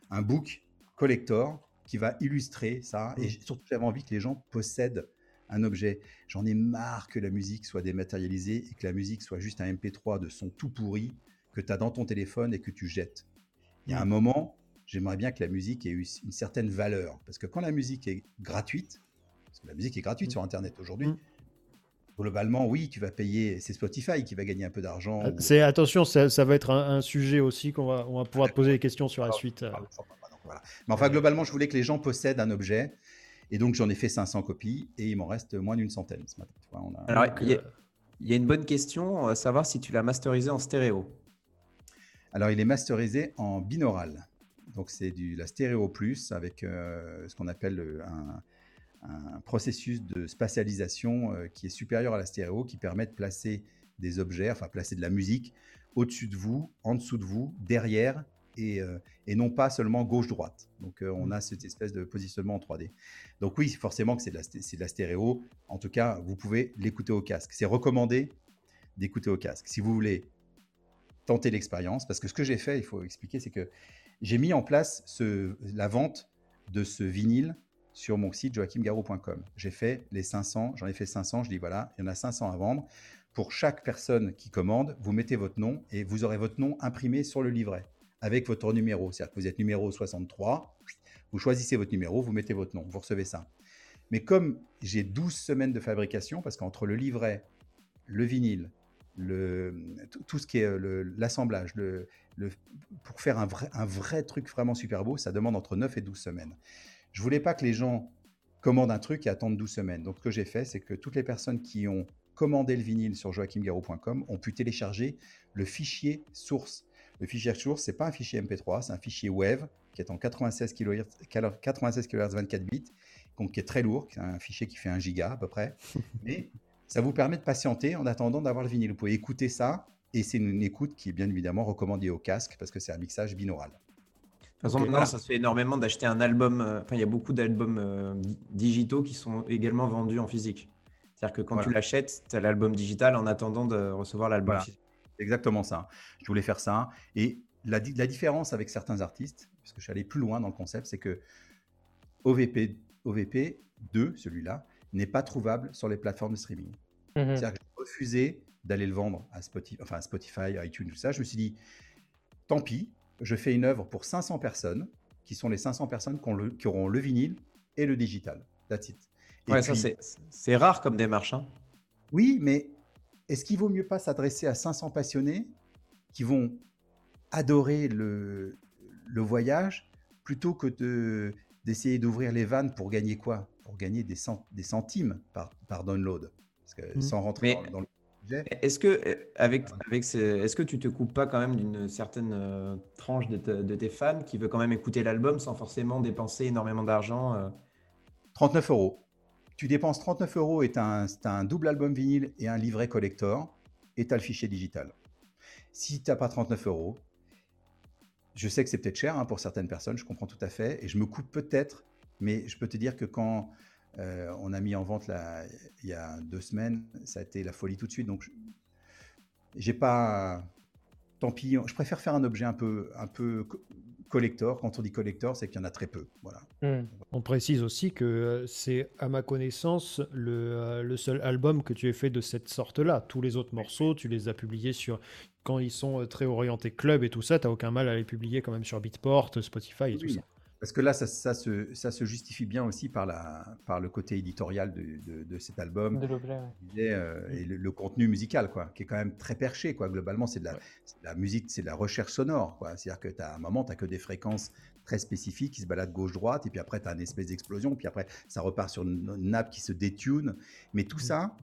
Speaker 4: un book collector qui va illustrer ça. Et mmh. surtout, j'avais envie que les gens possèdent un objet. J'en ai marre que la musique soit dématérialisée et que la musique soit juste un MP3 de son tout pourri que tu as dans ton téléphone et que tu jettes. Il y a un mmh. moment, j'aimerais bien que la musique ait une certaine valeur. Parce que quand la musique est gratuite, parce que la musique est gratuite mmh. sur Internet aujourd'hui, globalement, oui, tu vas payer. C'est Spotify qui va gagner un peu d'argent.
Speaker 3: Euh, c'est attention, ça, va être un, sujet aussi qu'on va, on va pouvoir te poser des questions sur la suite. Euh.
Speaker 4: Mais enfin, globalement, je voulais que les gens possèdent un objet. Et donc, j'en ai fait 500 copies et il m'en reste moins d'une centaine ce matin.
Speaker 2: Alors, il y, a une bonne question, euh, savoir si tu l'as masterisé en stéréo.
Speaker 4: Alors, il est masterisé en binaural. Donc, c'est du la stéréo plus avec ce qu'on appelle un, un processus de spatialisation euh, qui est supérieur à la stéréo, qui permet de placer des objets, enfin placer de la musique au-dessus de vous, en dessous de vous, derrière et, euh, et non pas seulement gauche-droite. Donc euh, on a cette espèce de positionnement en 3D. Donc oui, forcément que c'est de, de la stéréo. En tout cas, vous pouvez l'écouter au casque. C'est recommandé d'écouter au casque. Si vous voulez tenter l'expérience, parce que ce que j'ai fait, il faut expliquer, c'est que j'ai mis en place ce, la vente de ce vinyle sur mon site joachimgarou.com. J'ai fait les 500, j'en ai fait 500, je dis voilà, il y en a 500 à vendre. Pour chaque personne qui commande, vous mettez votre nom et vous aurez votre nom imprimé sur le livret avec votre numéro. C'est-à-dire que vous êtes numéro 63, vous choisissez votre numéro, vous mettez votre nom, vous recevez ça. Mais comme j'ai 12 semaines de fabrication, parce qu'entre le livret, le vinyle, le, tout- ce qui est euh, l'assemblage, le, le- pour faire un vrai, un vrai truc vraiment super beau, ça demande entre 9 et 12 semaines. Je voulais pas que les gens commandent un truc et attendent 12 semaines. Donc, ce que j'ai fait, c'est que toutes les personnes qui ont commandé le vinyle sur joachimgarou.com ont pu télécharger le fichier source. Le fichier source, c'est pas un fichier MP3, c'est un fichier WAV qui est en 96 kHz, 96 kHz 24 bits, donc qui est très lourd, qui est un fichier qui fait 1 giga à peu près. Mais ça vous permet de patienter en attendant d'avoir le vinyle. Vous pouvez écouter ça, et c'est une écoute qui est bien évidemment recommandée au casque parce que c'est un mixage binaural.
Speaker 2: De toute façon,
Speaker 3: Ok,
Speaker 2: maintenant,
Speaker 3: voilà.
Speaker 2: ça se fait énormément d'acheter un album. euh, Enfin, il y a beaucoup d'albums euh, di- digitaux qui sont également vendus en physique. C'est-à-dire que quand
Speaker 4: Voilà.
Speaker 2: tu l'achètes, tu as l'album digital en attendant de recevoir l'album
Speaker 4: Voilà.
Speaker 2: physique.
Speaker 4: C'est exactement ça. Je voulais faire ça. Et la différence avec certains artistes, parce que je suis allé plus loin dans le concept, c'est que OVP, OVP 2, celui-là, n'est pas trouvable sur les plateformes de streaming.
Speaker 1: Mhm.
Speaker 4: C'est-à-dire que j'ai refusé d'aller le vendre à Spotify, enfin à Spotify, iTunes, tout ça. Je me suis dit, tant pis, je fais une œuvre pour 500 personnes, qui sont les 500 personnes qui, ont le- qui auront le vinyle et le digital. That's it.
Speaker 2: Ouais, ça,
Speaker 4: puis-
Speaker 2: c'est- c'est rare comme démarche. hein.
Speaker 4: oui, mais est-ce qu'il vaut mieux pas s'adresser à 500 passionnés qui vont adorer le, le voyage plutôt que de, d'essayer d'ouvrir les vannes pour gagner quoi? Pour gagner des, cent- des centimes par, par download. Parce que
Speaker 3: Mhm.
Speaker 4: sans rentrer
Speaker 2: Mais-
Speaker 4: dans, dans le.
Speaker 2: Est-ce que, euh, avec, avec ce- est-ce que tu te coupes pas quand même d'une certaine euh, tranche de, te- de tes fans qui veut quand même écouter l'album sans forcément dépenser énormément d'argent euh?
Speaker 4: 39 euros. Tu dépenses 39 euros et tu as, un double album vinyle et un livret collector et tu as le fichier digital. Si tu n'as pas 39 euros, je sais que c'est peut-être cher hein, pour certaines personnes, je comprends tout à fait, et je me coupe peut-être, mais je peux te dire que quand euh, on a mis en vente là, il y a deux semaines, ça a été la folie tout de suite. Donc, je- j'ai pas. Tant pis, je préfère faire un objet un peu, un peu co- collector. Quand on dit collector, c'est qu'il y en a très peu. Voilà.
Speaker 1: Mhm.
Speaker 3: On précise aussi que euh, c'est, à ma connaissance, le, euh, le seul album que tu aies fait de cette sorte-là. Tous les autres morceaux, tu les as publiés sur. Quand ils sont très orientés club et tout ça, tu aucun mal à les publier quand même sur Beatport, Spotify et tout ça.
Speaker 4: Parce que là, ça, ça se, ça se justifie bien aussi par, la, par le côté éditorial de, de- de cet album
Speaker 1: De l'objet, ouais.
Speaker 4: euh, et le, le contenu musical, quoi, qui est quand même très perché. Quoi. Globalement, c'est de, la,
Speaker 3: Ouais.
Speaker 4: c'est de la musique, c'est de la recherche sonore. quoi. C'est-à-dire que tu as un moment, tu n'as que des fréquences très spécifiques qui se baladent gauche-droite, et puis après, tu as une espèce d'explosion, puis après, ça repart sur une, une nappe qui se détune. Mais tout ça,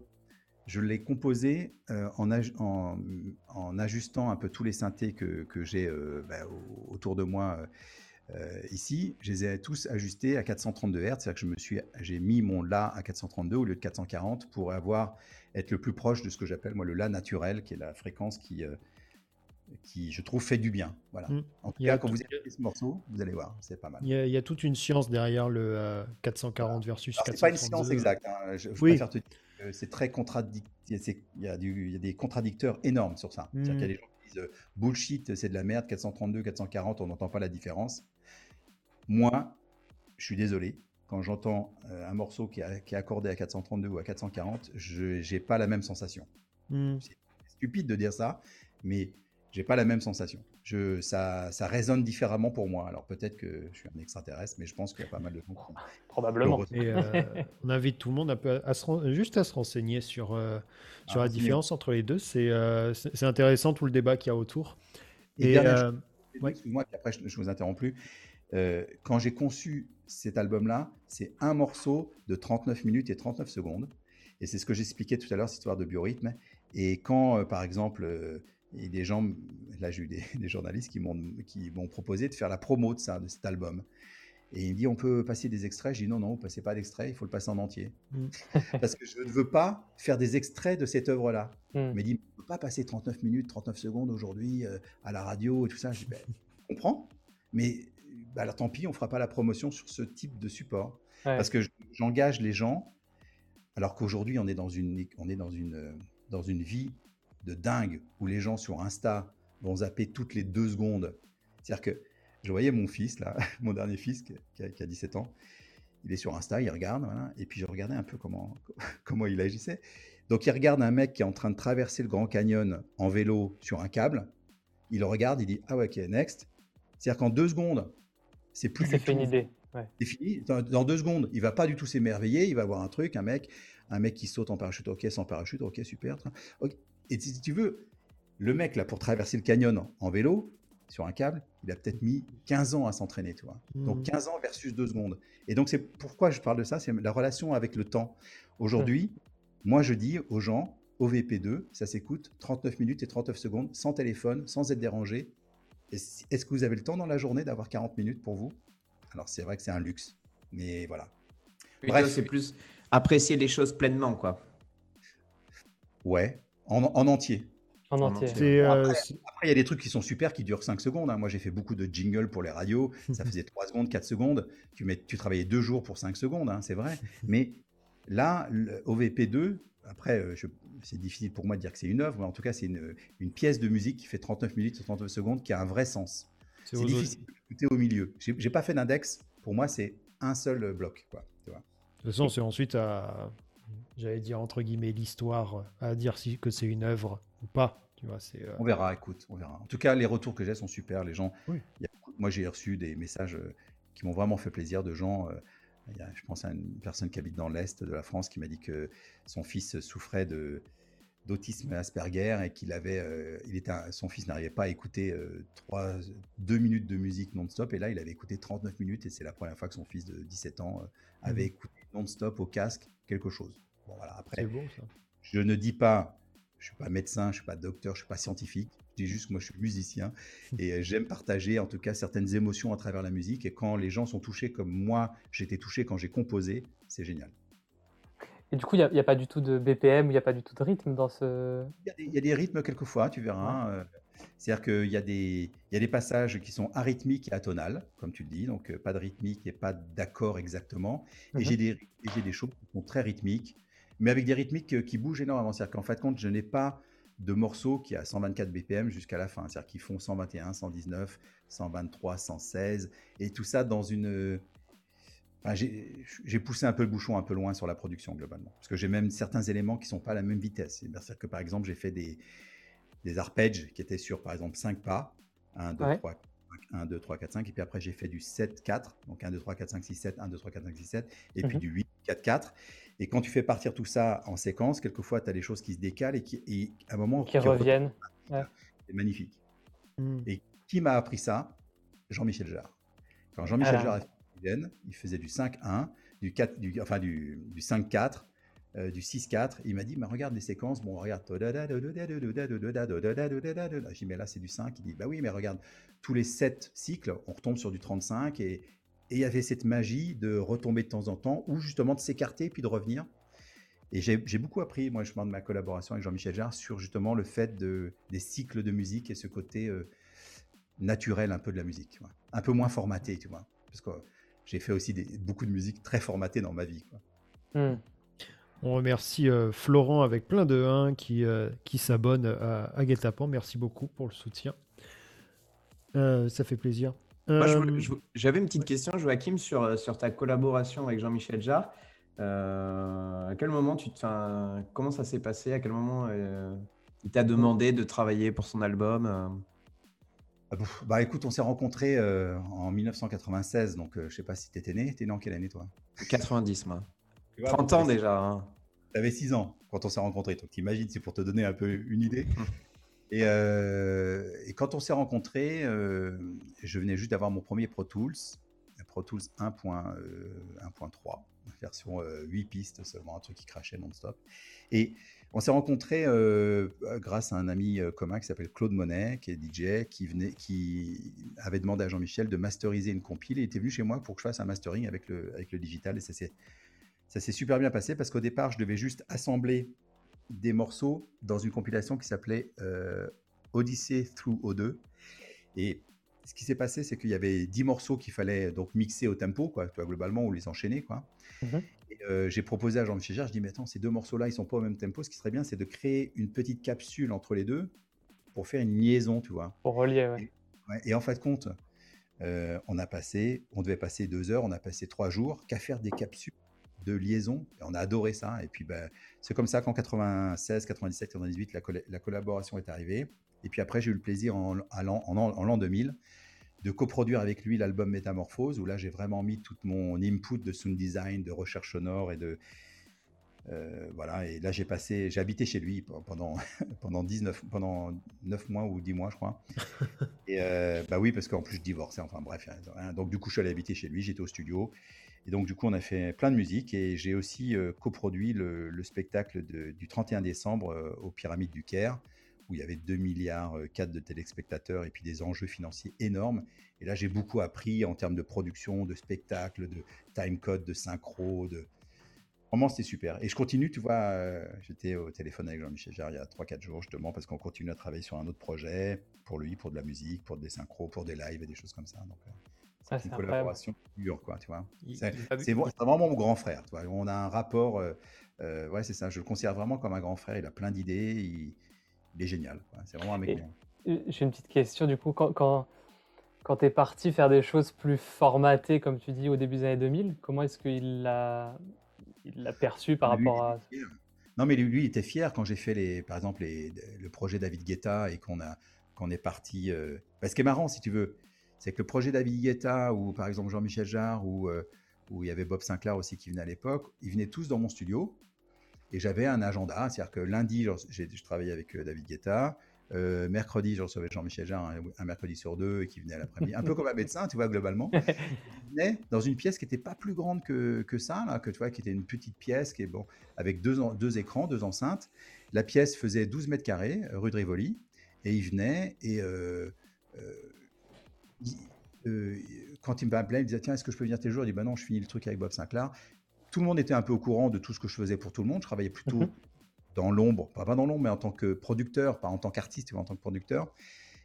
Speaker 4: je l'ai composé euh, en, aj- en, en ajustant un peu tous les synthés que, que j'ai euh, bah, au- autour de moi. Euh, euh, ici, je les ai tous ajustés à 432 Hz, c'est-à-dire que je me suis, j'ai mis mon La à 432 au lieu de 440 pour avoir être le plus proche de ce que j'appelle moi le La naturel, qui est la fréquence qui, euh, qui je trouve fait du bien. Voilà.
Speaker 3: Mm.
Speaker 4: En tout cas, quand
Speaker 3: tout-
Speaker 4: vous écoutez ce morceau, vous allez voir, c'est pas mal.
Speaker 3: Il y, a, il y a toute une science derrière le euh, 440 versus
Speaker 4: Alors, c'est pas une
Speaker 3: 432.
Speaker 4: science exacte. hein, Je, je
Speaker 3: Oui.
Speaker 4: préfère te dire c'est très contradictoire. Il y, a du- il y a des contradicteurs énormes sur ça. C'est-à-dire
Speaker 3: Mm.
Speaker 4: qu'il y a des gens qui disent euh, bullshit, c'est de la merde, 432, 440, on n'entend pas la différence. Moi, je suis désolé. Quand j'entends euh, un morceau qui est, qui est accordé à 432 ou à 440, je n'ai pas la même sensation.
Speaker 3: Hmm.
Speaker 4: C'est stupide de dire ça, mais j'ai pas la même sensation. Je, ça, ça résonne différemment pour moi. Alors peut-être que je suis un extraterrestre, mais je pense qu'il y a pas mal de gens qui
Speaker 1: Probablement.
Speaker 3: Et euh, on invite tout le monde un peu à se ren- juste à se renseigner sur, euh, sur
Speaker 4: Ah,
Speaker 3: la différence entre les deux. C'est euh, intéressant tout le débat qu'il y a autour.
Speaker 4: Et
Speaker 3: Et,
Speaker 4: dernière
Speaker 3: euh,
Speaker 4: chose,
Speaker 3: ouais.
Speaker 4: Excuse-moi, puis après je, je vous interromps plus. Euh, quand j'ai conçu cet album-là, c'est un morceau de 39 minutes et 39 secondes. Et c'est ce que j'expliquais tout à l'heure, cette histoire de biorhythme. Et quand, euh, par exemple, euh, il y a des gens, là j'ai eu des, des journalistes qui m'ont proposé de faire la promo de ça, de cet album. Et il me dit, on peut passer des extraits? J'ai dit, non, non, vous passez pas d'extraits, il faut le passer en entier.
Speaker 3: Mm.
Speaker 4: Parce que je ne veux pas faire des extraits de cette œuvre-là.
Speaker 1: Mhm.
Speaker 4: Il m'a dit, on ne peut pas passer 39 minutes, 39 secondes aujourd'hui euh, à la radio et tout ça. Je dis, ben, je comprends, mais bah, alors tant pis, on fera pas la promotion sur ce type de support. Parce que j'engage les gens, alors qu'aujourd'hui, on est dans une, on est dans une, dans une vie de dingue où les gens sur Insta vont zapper toutes les deux secondes. C'est-à-dire que je voyais mon fils, là, mon dernier fils qui a, 17 ans, il est sur Insta, il regarde, et puis je regardais un peu comment, comment il agissait. Donc il regarde un mec qui est en train de traverser le Grand Canyon en vélo sur un câble, il le regarde, il dit Ah ouais, ok, next. C'est-à-dire qu'en deux secondes, c'est plus
Speaker 1: du tout. une idée.
Speaker 4: C'est fini. Dans, deux secondes, il va pas du tout s'émerveiller. Il va voir un truc, un mec, un mec qui saute en parachute. Ok, sans parachute. Ok, super. Et si tu veux, le mec là pour traverser le canyon en, vélo sur un câble, il a peut-être mis 15 ans à s'entraîner, tu vois. Donc 15 mmh. ans versus deux secondes. Et donc c'est pourquoi je parle de ça, c'est la relation avec le temps. Aujourd'hui, moi je dis aux gens, OVP2, ça s'écoute 39 minutes et 39 secondes, sans téléphone, sans être dérangé. Est-ce que vous avez le temps dans la journée d'avoir 40 minutes pour vous? Alors c'est vrai que c'est un luxe, mais voilà.
Speaker 2: Bref, c'est plus apprécier les choses pleinement, quoi.
Speaker 4: Ouais, en, entier.
Speaker 1: En entier.
Speaker 4: Euh, après, il y a des trucs qui sont super qui durent 5 secondes. Hein. Moi, j'ai fait beaucoup de jingles pour les radios. Ça faisait 3 secondes, 4 secondes. Tu, mets, tu travaillais 2 jours pour 5 secondes, hein, c'est vrai. Mais là, OVP2, après, euh, c'est difficile pour moi de dire que c'est une œuvre, mais en tout cas, c'est une, une, pièce de musique qui fait 39 minutes ou 39 secondes, qui a un vrai sens. C'est difficile d'écouter au milieu. J'ai pas fait d'index. Pour moi, c'est un seul bloc. Quoi, tu vois.
Speaker 3: De toute façon, c'est ensuite à, j'allais dire entre guillemets, l'histoire à dire si, que c'est une œuvre ou pas. Tu vois, c'est, euh,
Speaker 4: On verra, écoute, on verra. En tout cas, les retours que j'ai sont super. Les gens, moi, j'ai reçu des messages euh, qui m'ont vraiment fait plaisir de gens. Il y a, je pense à une personne qui habite dans l'Est de la France qui m'a dit que son fils souffrait de, d'autisme Asperger et qu'il avait, euh, il était, son fils n'arrivait pas à écouter euh, trois, deux minutes de musique non-stop et là il avait écouté 39 minutes et c'est la première fois que son fils de 17 ans euh, avait mmh. écouté non-stop au casque quelque chose. Bon voilà, après, bon, ça. je ne dis pas, je suis pas médecin, je suis pas docteur, je suis pas scientifique, dis juste que moi je suis musicien et j'aime partager en tout cas certaines émotions à travers la musique et quand les gens sont touchés comme moi j'étais touché quand j'ai composé, c'est génial.
Speaker 1: Et du coup, il n'y a, pas du tout de BPM, il n'y a pas du tout de rythme dans ce.
Speaker 4: Il y, a des rythmes quelquefois, tu verras. Euh, c'est-à-dire qu'il y, a des, y a des passages qui sont arythmiques et atonales, comme tu le dis, donc euh, pas de rythmique et pas d'accord exactement. Et mhm. j'ai des, des choses qui sont très rythmiques, mais avec des rythmiques euh, qui bougent énormément. C'est-à-dire qu'en fait, compte, je n'ai pas de morceaux qui a 124 BPM jusqu'à la fin. C'est-à-dire qu'ils font 121, 119, 123, 116, et tout ça dans une j'ai poussé un peu le bouchon un peu loin sur la production globalement, parce que j'ai même certains éléments qui sont pas à la même vitesse. C'est-à-dire que par exemple, j'ai fait des, des arpèges qui étaient sur par exemple 5 pas, 1, 2, 3, 1, 2, 3, 4, 5, et puis après j'ai fait du 7, 4, donc 1, 2, 3, 4, 5, 6, 7, 1, 2, 3, 4, 5, 6, 7, et puis mhm. du 8, 4, 4. Et quand tu fais partir tout ça en séquence, quelquefois tu as des choses qui se décalent et qui, et à un moment,
Speaker 1: qui, reviennent.
Speaker 4: C'est magnifique. Mm. Et qui m'a appris ça? Jean-Michel Jarre. Quand Jean-Michel Jarre a fait il faisait du 5-1, du 4, du, enfin du, du 5-4, euh, du 6-4. Il m'a dit, mais regarde les séquences, bon, regarde. J'ai dit, mais là, c'est du 5. Il dit, bah oui, mais regarde, tous les 7 cycles, on retombe sur du 35. Et il y avait cette magie de retomber de temps en temps, ou justement de s'écarter puis de revenir. Et j'ai beaucoup appris, moi, je de ma collaboration avec Jean-Michel Jarre, sur justement le fait de, des cycles de musique et ce côté naturel un peu de la musique. Un peu moins formaté, tu vois. Parce que j'ai fait aussi beaucoup de musique très formatée dans ma vie.
Speaker 3: Hmm. On remercie euh, Florent avec plein de 1 qui, euh, qui s'abonne à, à Merci beaucoup pour le soutien. Euh, ça fait plaisir.
Speaker 2: J'avais une petite question, Joachim, sur, sur ta collaboration avec Jean-Michel Jarre. à quel moment tu te, comment ça s'est passé? À quel moment il t'a demandé de travailler pour son album
Speaker 4: ah, bah écoute, on s'est rencontrés euh, en 1996, donc euh, je sais pas si tu étais né. T'es né en quelle année toi?
Speaker 2: 90 moi. 30 ans déjà. Hein.
Speaker 4: Tu avais 6 ans quand on s'est rencontrés, donc t'imagines, c'est pour te donner un peu une idée. Euh, et, quand on s'est rencontrés, je venais juste d'avoir mon premier Pro Tools, Pro Tools 1.3, version 8 pistes seulement, un truc qui crachait non-stop. Et on s'est rencontrés euh, grâce à un ami euh, commun qui s'appelle Claude Monet, qui est DJ, qui, venait, qui avait demandé à Jean-Michel de masteriser une compile. Il était venu chez moi pour que je fasse un mastering avec le, avec le digital. Et ça s'est super bien passé parce qu'au départ, je devais juste assembler des morceaux dans une compilation qui s'appelait euh, Odyssey Through O2. Et ce qui s'est passé, c'est qu'il y avait 10 morceaux qu'il fallait donc mixer au tempo, quoi, globalement, ou les enchaîner. Quoi. Mhm. Euh, j'ai proposé à Jean-Michel Jarre, je dis, mais attends, ces deux morceaux-là, ils sont pas au même tempo. Ce qui serait bien, c'est de créer une petite capsule entre les deux pour faire une liaison, tu vois.
Speaker 1: Pour relier, ouais.
Speaker 4: Et, en fait, compte, euh, on a passé, on devait passer deux heures, on a passé trois jours qu'à faire des capsules de liaison. Et on a adoré ça. Et puis, ben, c'est comme ça qu'en 96, 97, 98, la, la collaboration est arrivée. Et puis après, j'ai eu le plaisir en, en, l'an 2000 de coproduire avec lui l'album Métamorphose, où là, j'ai vraiment mis tout mon input de sound design, de recherche sonore et de. Euh, voilà, et là, j'ai passé, j'ai habité chez lui pendant, pendant, 19, pendant 9 mois ou 10 mois, je crois. Et euh, bah oui, parce qu'en plus, je divorçais, enfin bref. Hein, donc, du coup, je suis allé habiter chez lui, j'étais au studio. Et donc, du coup, on a fait plein de musique et j'ai aussi euh, coproduit le, le spectacle du 31 décembre aux Pyramides du Caire où il y avait 2 milliards 4 euh, de téléspectateurs et puis des enjeux financiers énormes. Et là, j'ai beaucoup appris en termes de production, de spectacle, de timecode, de synchro, de... Vraiment, c'était super. Et je continue, tu vois, euh, j'étais au téléphone avec Jean-Michel Jarre il y a 3-4 jours, justement, parce qu'on continue à travailler sur un autre projet, pour lui, pour de la musique, pour des synchros, pour des lives et des choses comme ça. Euh,
Speaker 1: ça, c'est une collaboration
Speaker 4: pure, quoi, tu vois. C'est vraiment mon grand frère, tu vois. On a un rapport, ouais, c'est ça, je le considère vraiment comme un grand frère, il a plein d'idées, il il est génial. C'est vraiment un mec
Speaker 1: J'ai une petite question du coup. Quand, quand, quand tu es parti faire des choses plus formatées, comme tu dis, au début des années 2000, comment est-ce qu'il l'a il l'a perçu par rapport à.
Speaker 4: Non, mais lui, il était fier quand j'ai fait, les, par exemple, les, le projet David Guetta et qu'on a qu'on est parti. Euh... Bah, ce qui est marrant, si tu veux, c'est que le projet David Guetta ou par exemple Jean-Michel Jarre ou euh, où il y avait Bob Sinclair aussi qui venait à l'époque, ils venaient tous dans mon studio. Et j'avais un agenda, c'est-à-dire que lundi, je travaillais avec euh, David Guetta. Euh, mercredi, je recevais Jean-Michel Jarre un, mercredi sur deux et qui venait à l'après-midi, un peu comme un médecin, tu vois, globalement. Il venait dans une pièce qui n'était pas plus grande que, que, ça, là, que tu vois, qui était une petite pièce qui est bon, avec deux, deux écrans, deux enceintes. La pièce faisait 12 mètres carrés, rue de Rivoli, et il venait et euh, quand il me appelait, il me disait Tiens, est-ce que je peux venir tes jours Il dit Bah non, je finis le truc avec Bob Sinclair tout le monde était un peu au courant de tout ce que je faisais pour tout le monde. Je travaillais plutôt mhm. dans l'ombre, pas, dans l'ombre, mais en tant que producteur, pas en tant qu'artiste, mais en tant que producteur.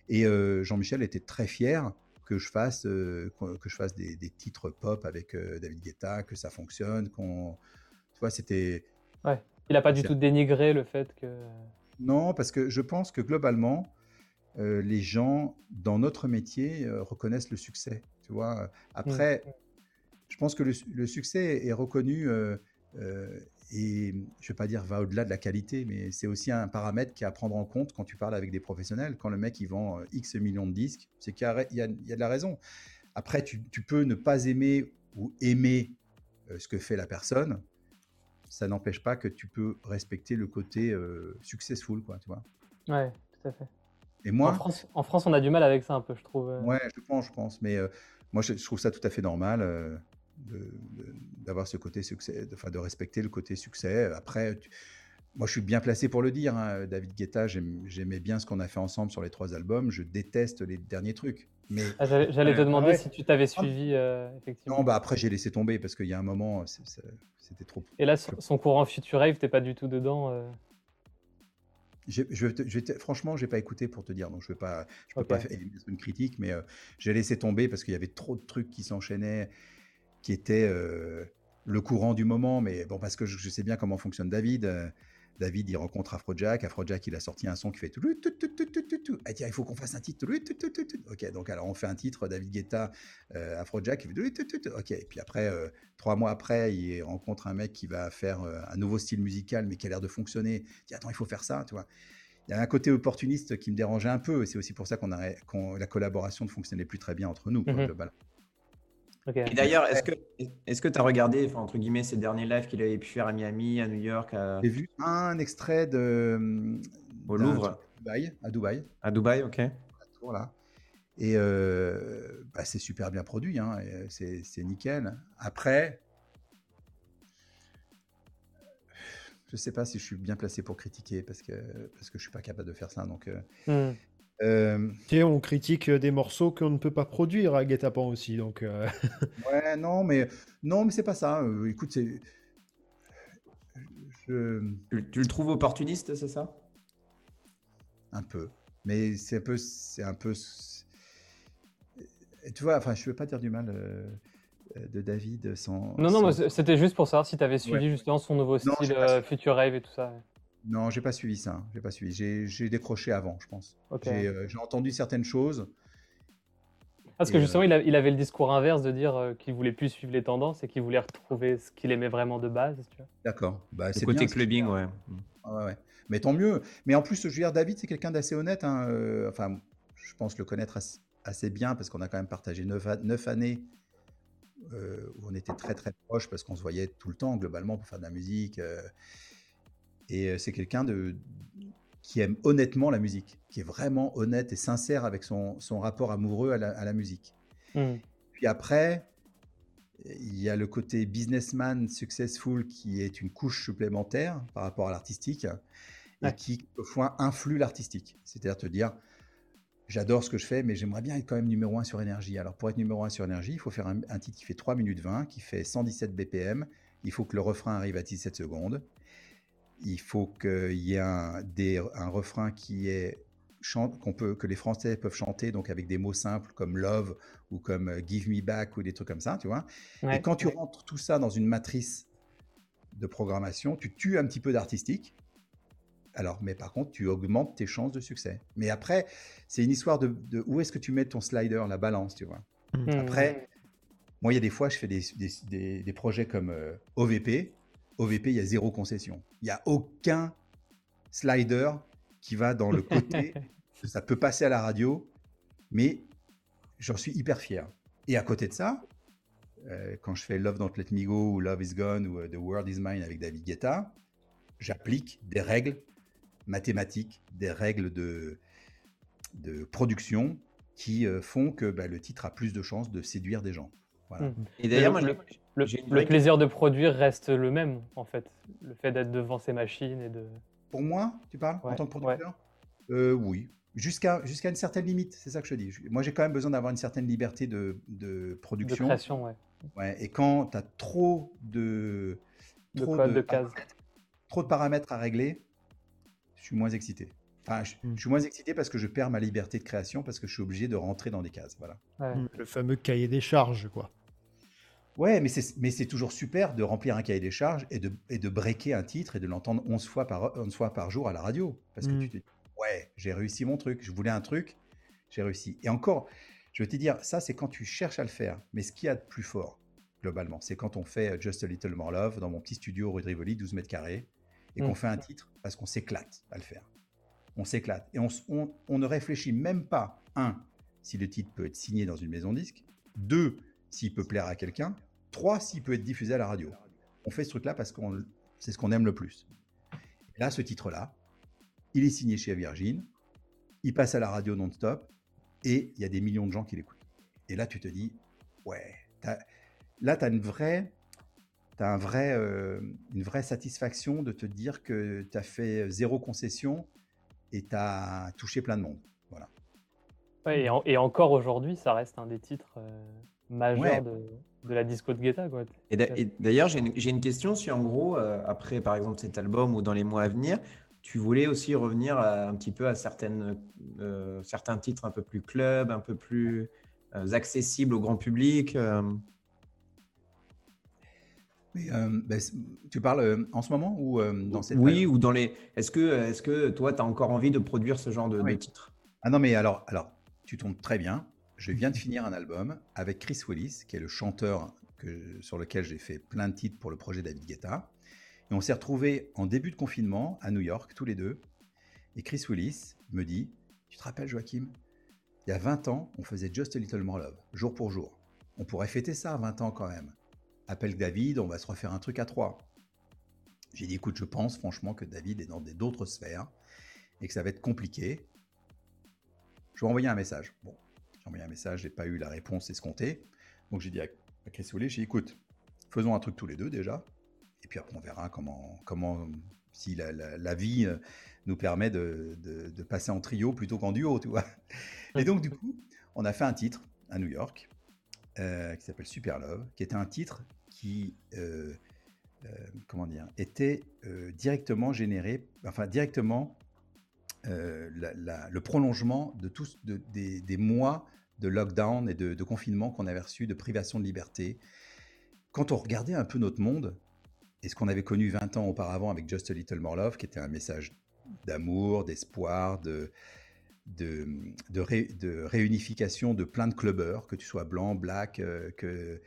Speaker 4: Et euh, Jean-Michel était très fier que je fasse, euh, que je fasse des, titres pop avec euh, David Guetta, que ça fonctionne, qu'on, tu vois, c'était.
Speaker 1: Ouais. Il n'a pas du tout dénigré le fait que.
Speaker 4: Non, parce que je pense que globalement, les gens dans notre métier reconnaissent le succès. Tu vois. Après, mm je pense que le, succès est reconnu euh, euh, et je ne vais pas dire va au-delà de la qualité, mais c'est aussi un paramètre qui est à prendre en compte quand tu parles avec des professionnels. Quand le mec il vend euh, X millions de disques, c'est qu'il y, a de la raison. Après, tu, peux ne pas aimer ou aimer ce que fait la personne. Ça n'empêche pas que tu peux respecter le côté successful, quoi, tu vois.
Speaker 1: Ouais, tout à fait.
Speaker 4: Et moi,
Speaker 1: en France, en France, on a du mal avec ça un peu, je trouve.
Speaker 4: Ouais, je pense, je pense. Mais moi, je, trouve ça tout à fait normal d'avoir ce côté succès, de, enfin, de respecter le côté succès. Après, moi, je suis bien placé pour le dire. Hein. David Guetta, j'aimais bien ce qu'on a fait ensemble sur les trois albums. Je déteste les derniers trucs. Mais
Speaker 1: ah, j'allais te demander si tu t'avais suivi euh, effectivement.
Speaker 4: Non, bah après j'ai laissé tomber parce qu'il y a un moment, c'était trop.
Speaker 1: Et là, son, courant Future Rave, t'es pas du tout dedans. Euh...
Speaker 4: Je, je, je, franchement, j'ai pas écouté pour te dire, donc je vais pas, je peux pas faire une critique, mais euh, j'ai laissé tomber parce qu'il y avait trop de trucs qui s'enchaînaient qui était euh, le courant du moment. Mais bon, parce que je, sais bien comment fonctionne David. Euh, David, il rencontre Afrojack. Afrojack, il a sorti un son qui fait tout. Ah, tiens, il faut qu'on fasse un titre. Ok, donc alors on fait un titre, David Guetta, euh, Afrojack, il fait Ok, et puis après, trois mois après, il rencontre un mec qui va faire un nouveau style musical, mais qui a l'air de fonctionner. Il dit, attends, il faut faire ça, tu vois. Il y a un côté opportuniste qui me dérangeait un peu, et c'est aussi pour ça qu'on a, la collaboration ne fonctionnait plus très bien entre nous, quoi, mm
Speaker 2: et d'ailleurs, est-ce que est-ce que tu as regardé, enfin, entre guillemets, ces derniers lives qu'il avait pu faire à Miami, à New York
Speaker 4: J'ai vu un extrait de
Speaker 2: au Louvre,
Speaker 4: Dubaï, à Dubaï.
Speaker 2: À Dubaï, ok.
Speaker 4: Voilà. Et euh, bah, c'est super bien produit, hein, c'est, nickel. Après, je ne sais pas si je suis bien placé pour critiquer parce que parce que je suis pas capable de faire ça. Donc, euh,
Speaker 3: hmm. Euh... on critique des morceaux qu'on ne peut pas produire à Guetapan aussi, donc. Euh.
Speaker 4: ouais, non, mais non, mais c'est pas ça. Euh, écoute, c'est.
Speaker 2: Je... Tu, le trouves opportuniste, c'est ça?
Speaker 4: Un peu, mais c'est un peu, c'est un peu. tu vois, enfin, je ne veux pas dire du mal euh, de David sans.
Speaker 1: Non, non,
Speaker 4: sans-
Speaker 1: c'était juste pour savoir si tu avais suivi justement son nouveau
Speaker 4: Non,
Speaker 1: style
Speaker 4: pas
Speaker 1: euh. Future Rave et tout ça.
Speaker 4: Non, j'ai pas suivi ça. J'ai pas suivi. J'ai décroché avant, je pense. J'ai euh, j'ai entendu certaines choses.
Speaker 1: Parce que justement, il, a- il avait le discours inverse de dire euh, qu'il voulait plus suivre les tendances et qu'il voulait retrouver ce qu'il aimait vraiment de base.
Speaker 4: D'accord. Bah, c'est
Speaker 2: côté
Speaker 4: bien,
Speaker 2: clubbing, ouais.
Speaker 4: Ouais, ouais. Mais tant mieux. Mais en plus, je veux dire, David, c'est quelqu'un d'assez honnête. hein, euh, Enfin, je pense le connaître assez, assez bien parce qu'on a quand même partagé neuf, a- neuf années euh, où on était très très proches parce qu'on se voyait tout le temps globalement pour faire de la musique. Et euh, c'est quelqu'un de qui aime honnêtement la musique, qui est vraiment honnête et sincère avec son, son rapport amoureux à la, à la musique.
Speaker 1: Hmm.
Speaker 4: Puis après, il y a le côté businessman successful qui est une couche supplémentaire par rapport à l'artistique et qui, quelquefois, influe l'artistique. C'est-à-dire te dire, j'adore ce que je fais, mais j'aimerais bien être quand même numéro un sur énergie. Alors, pour être numéro un sur énergie, il faut faire un, un titre qui fait 3 minutes 20, qui fait 117 BPM. Il faut que le refrain arrive à 17 secondes. Il faut qu'il y ait un, des- un refrain qui est qu'on peut, que les Français peuvent chanter, donc avec des mots simples comme love ou comme euh, give me back ou des trucs comme ça, tu vois.
Speaker 1: Ouais,
Speaker 4: Et quand tu
Speaker 1: ouais.
Speaker 4: rentres tout ça dans une matrice de programmation, tu tues un petit peu d'artistique. Alors, mais par contre, tu augmentes tes chances de succès. Mais après, c'est une histoire de, de où est-ce que tu mets ton slider, la balance, tu vois.
Speaker 1: Hmm.
Speaker 4: Après, moi, il y a des fois, je fais des, des- des- des projets comme euh, OVP. OVP, il y a zéro concession. Il n'y a aucun slider qui va dans le côté. ça peut passer à la radio, mais j'en suis hyper fier. Et à côté de ça, euh, quand je fais Love Don't Let Me Go ou Love Is Gone ou euh, The World Is Mine avec David Guetta, j'applique des règles mathématiques, des règles de, de production qui euh, font que bah, le titre a plus de chances de séduire des gens. Voilà.
Speaker 1: Hmm.
Speaker 2: Et d'ailleurs, moi,
Speaker 1: le, plaisir de produire reste le même, en fait. Le fait d'être devant ces machines et de.
Speaker 4: Pour moi, tu parles en
Speaker 1: Ouais,
Speaker 4: tant que producteur? Euh, Oui, jusqu'à jusqu'à une certaine limite, c'est ça que je te dis. Moi, j'ai quand même besoin d'avoir une certaine liberté de, de
Speaker 1: de
Speaker 4: production.
Speaker 1: création, ouais.
Speaker 4: Ouais, et quand tu as trop de,
Speaker 1: De
Speaker 4: trop
Speaker 1: code, de cases.
Speaker 4: trop de paramètres à régler, je suis moins excité. Enfin, je,
Speaker 3: Mm.
Speaker 4: je suis moins excité parce que je perds ma liberté de création parce que je suis obligé de rentrer dans des cases. Voilà.
Speaker 1: Ouais.
Speaker 3: Mm. Le fameux cahier des charges, quoi.
Speaker 4: Ouais, mais c'est mais c'est toujours super de remplir un cahier des charges et de, et de breaker un titre et de l'entendre 11 fois, par, 11 fois par jour à la radio. Parce que
Speaker 3: Mm.
Speaker 4: tu te dis, ouais, j'ai réussi mon truc, je voulais un truc, j'ai réussi. Et encore, je vais te dire, ça c'est quand tu cherches à le faire. Mais ce qu'il y a de plus fort, globalement, c'est quand on fait euh, Just a Little More Love dans mon petit studio rue de Rivoli, 12 mètres carrés, et qu'on
Speaker 1: Mm.
Speaker 4: fait un titre parce qu'on s'éclate à le faire. On s'éclate. Et on- on ne réfléchit même pas, un, si le titre peut être signé dans une maison disque, deux, s'il peut plaire à quelqu'un, trois, s'il peut être diffusé à la radio. On fait ce truc-là parce que c'est ce qu'on aime le plus. Et là, ce titre-là, il est signé chez Virgin, il passe à la radio non-stop, et il y a des millions de gens qui l'écoutent. Et là, tu te dis, ouais, là, tu as une vraie, t'as un vrai, euh, une vraie satisfaction de te dire que tu as fait zéro concession et tu as touché plein de monde. Voilà.
Speaker 1: Ouais, et, en- et encore aujourd'hui, ça reste un des titres euh, majeurs
Speaker 4: Ouais.
Speaker 1: de, de la disco de Guetta. Quoi.
Speaker 2: Et d'a- et d'ailleurs, j'ai une, question si en gros, euh, après par exemple cet album ou dans les mois à venir, tu voulais aussi revenir à- un petit peu à certaines, euh, certains titres un peu plus club, un peu plus euh, accessibles au grand public. euh?
Speaker 4: Mais, euh, ben, tu parles euh, en ce moment ou euh, dans cette
Speaker 2: oui,
Speaker 4: période?
Speaker 2: ou dans les. Est-ce que, est-ce que toi, tu as encore envie de produire ce genre de, de titres?
Speaker 4: Ah non, mais alors, alors, tu tombes très bien. Je viens de finir un album avec Chris Willis, qui est le chanteur sur lequel j'ai fait plein de titres pour le projet David Guetta. Et on s'est retrouvés en début de confinement à New York, tous les deux. Et Chris Willis me dit Tu te rappelles, Joachim? Il y a 20 ans, on faisait Just a Little More Love, jour pour jour. On pourrait fêter ça à 20 ans quand même. Appelle David, on va se refaire un truc à trois. J'ai dit Écoute, je pense franchement que David est dans d'autres sphères et que ça va être compliqué. Je vais envoyer un message. Bon, j'ai envoyé un message, j'ai pas eu la réponse escomptée. Donc j'ai dit à Chris Willis, j'ai dit, écoute, faisons un truc tous les deux déjà. Et puis après, on verra comment, comment si la, vie euh, nous permet de, de- passer en trio plutôt qu'en duo, tu vois. Et donc, du coup, on a fait un titre à New York euh, qui s'appelle Super Love, qui était un titre qui, euh, comment dire, était directement généré, enfin directement le prolongement de tous de- des, des mois de lockdown et de, confinement qu'on avait reçu, de privation de liberté. Quand on regardait un peu notre monde, et ce qu'on avait connu 20 ans auparavant avec Just a Little More Love, qui était un message d'amour, d'espoir, de, réunification de plein de clubbers, que tu sois blanc, black, euh, que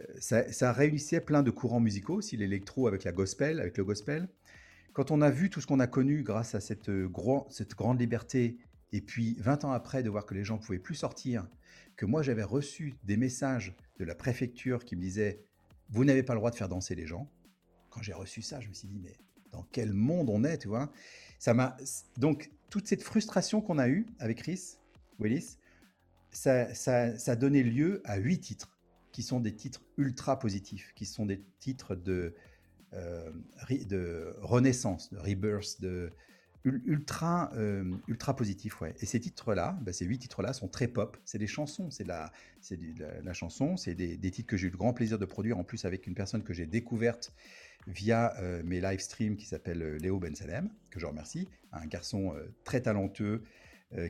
Speaker 4: euh, ça, réunissait plein de courants musicaux, aussi l'électro avec la gospel, avec le gospel. Quand on a vu tout ce qu'on a connu grâce à cette, euh, cette grande liberté, et puis 20 ans après de voir que les gens pouvaient plus sortir, que moi j'avais reçu des messages de la préfecture qui me disaient vous n'avez pas le droit de faire danser les gens. Quand j'ai reçu ça, je me suis dit mais dans quel monde on est, tu vois? Ça m'a donc toute cette frustration qu'on a eue avec Chris Willis, ça, ça, ça a donné lieu à huit titres qui sont des titres ultra positifs, qui sont des titres de, euh, de renaissance, de rebirth, de ultra, euh, ultra positifs. Ouais. Et ces titres-là, bah, ces huit titres-là sont très pop. C'est des chansons, c'est la, c'est la, la, chanson, c'est des, des, titres que j'ai eu le grand plaisir de produire en plus avec une personne que j'ai découverte via euh, mes live streams qui s'appelle euh, Léo Ben Salem, que je remercie, un garçon euh, très talentueux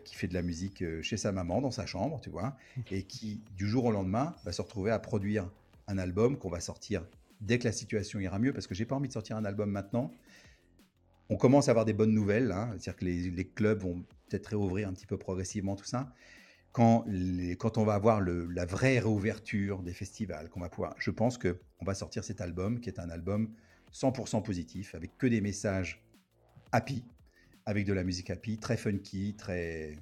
Speaker 4: qui fait de la musique chez sa maman dans sa chambre, tu vois, et qui du jour au lendemain va se retrouver à produire un album qu'on va sortir dès que la situation ira mieux, parce que j'ai pas envie de sortir un album maintenant. On commence à avoir des bonnes nouvelles, hein, c'est-à-dire que les, clubs vont peut-être réouvrir un petit peu progressivement tout ça. Quand, les, quand on va avoir le, la vraie réouverture des festivals, qu'on va pouvoir, je pense que on va sortir cet album qui est un album 100% positif, avec que des messages happy, avec de la musique happy, très funky, très,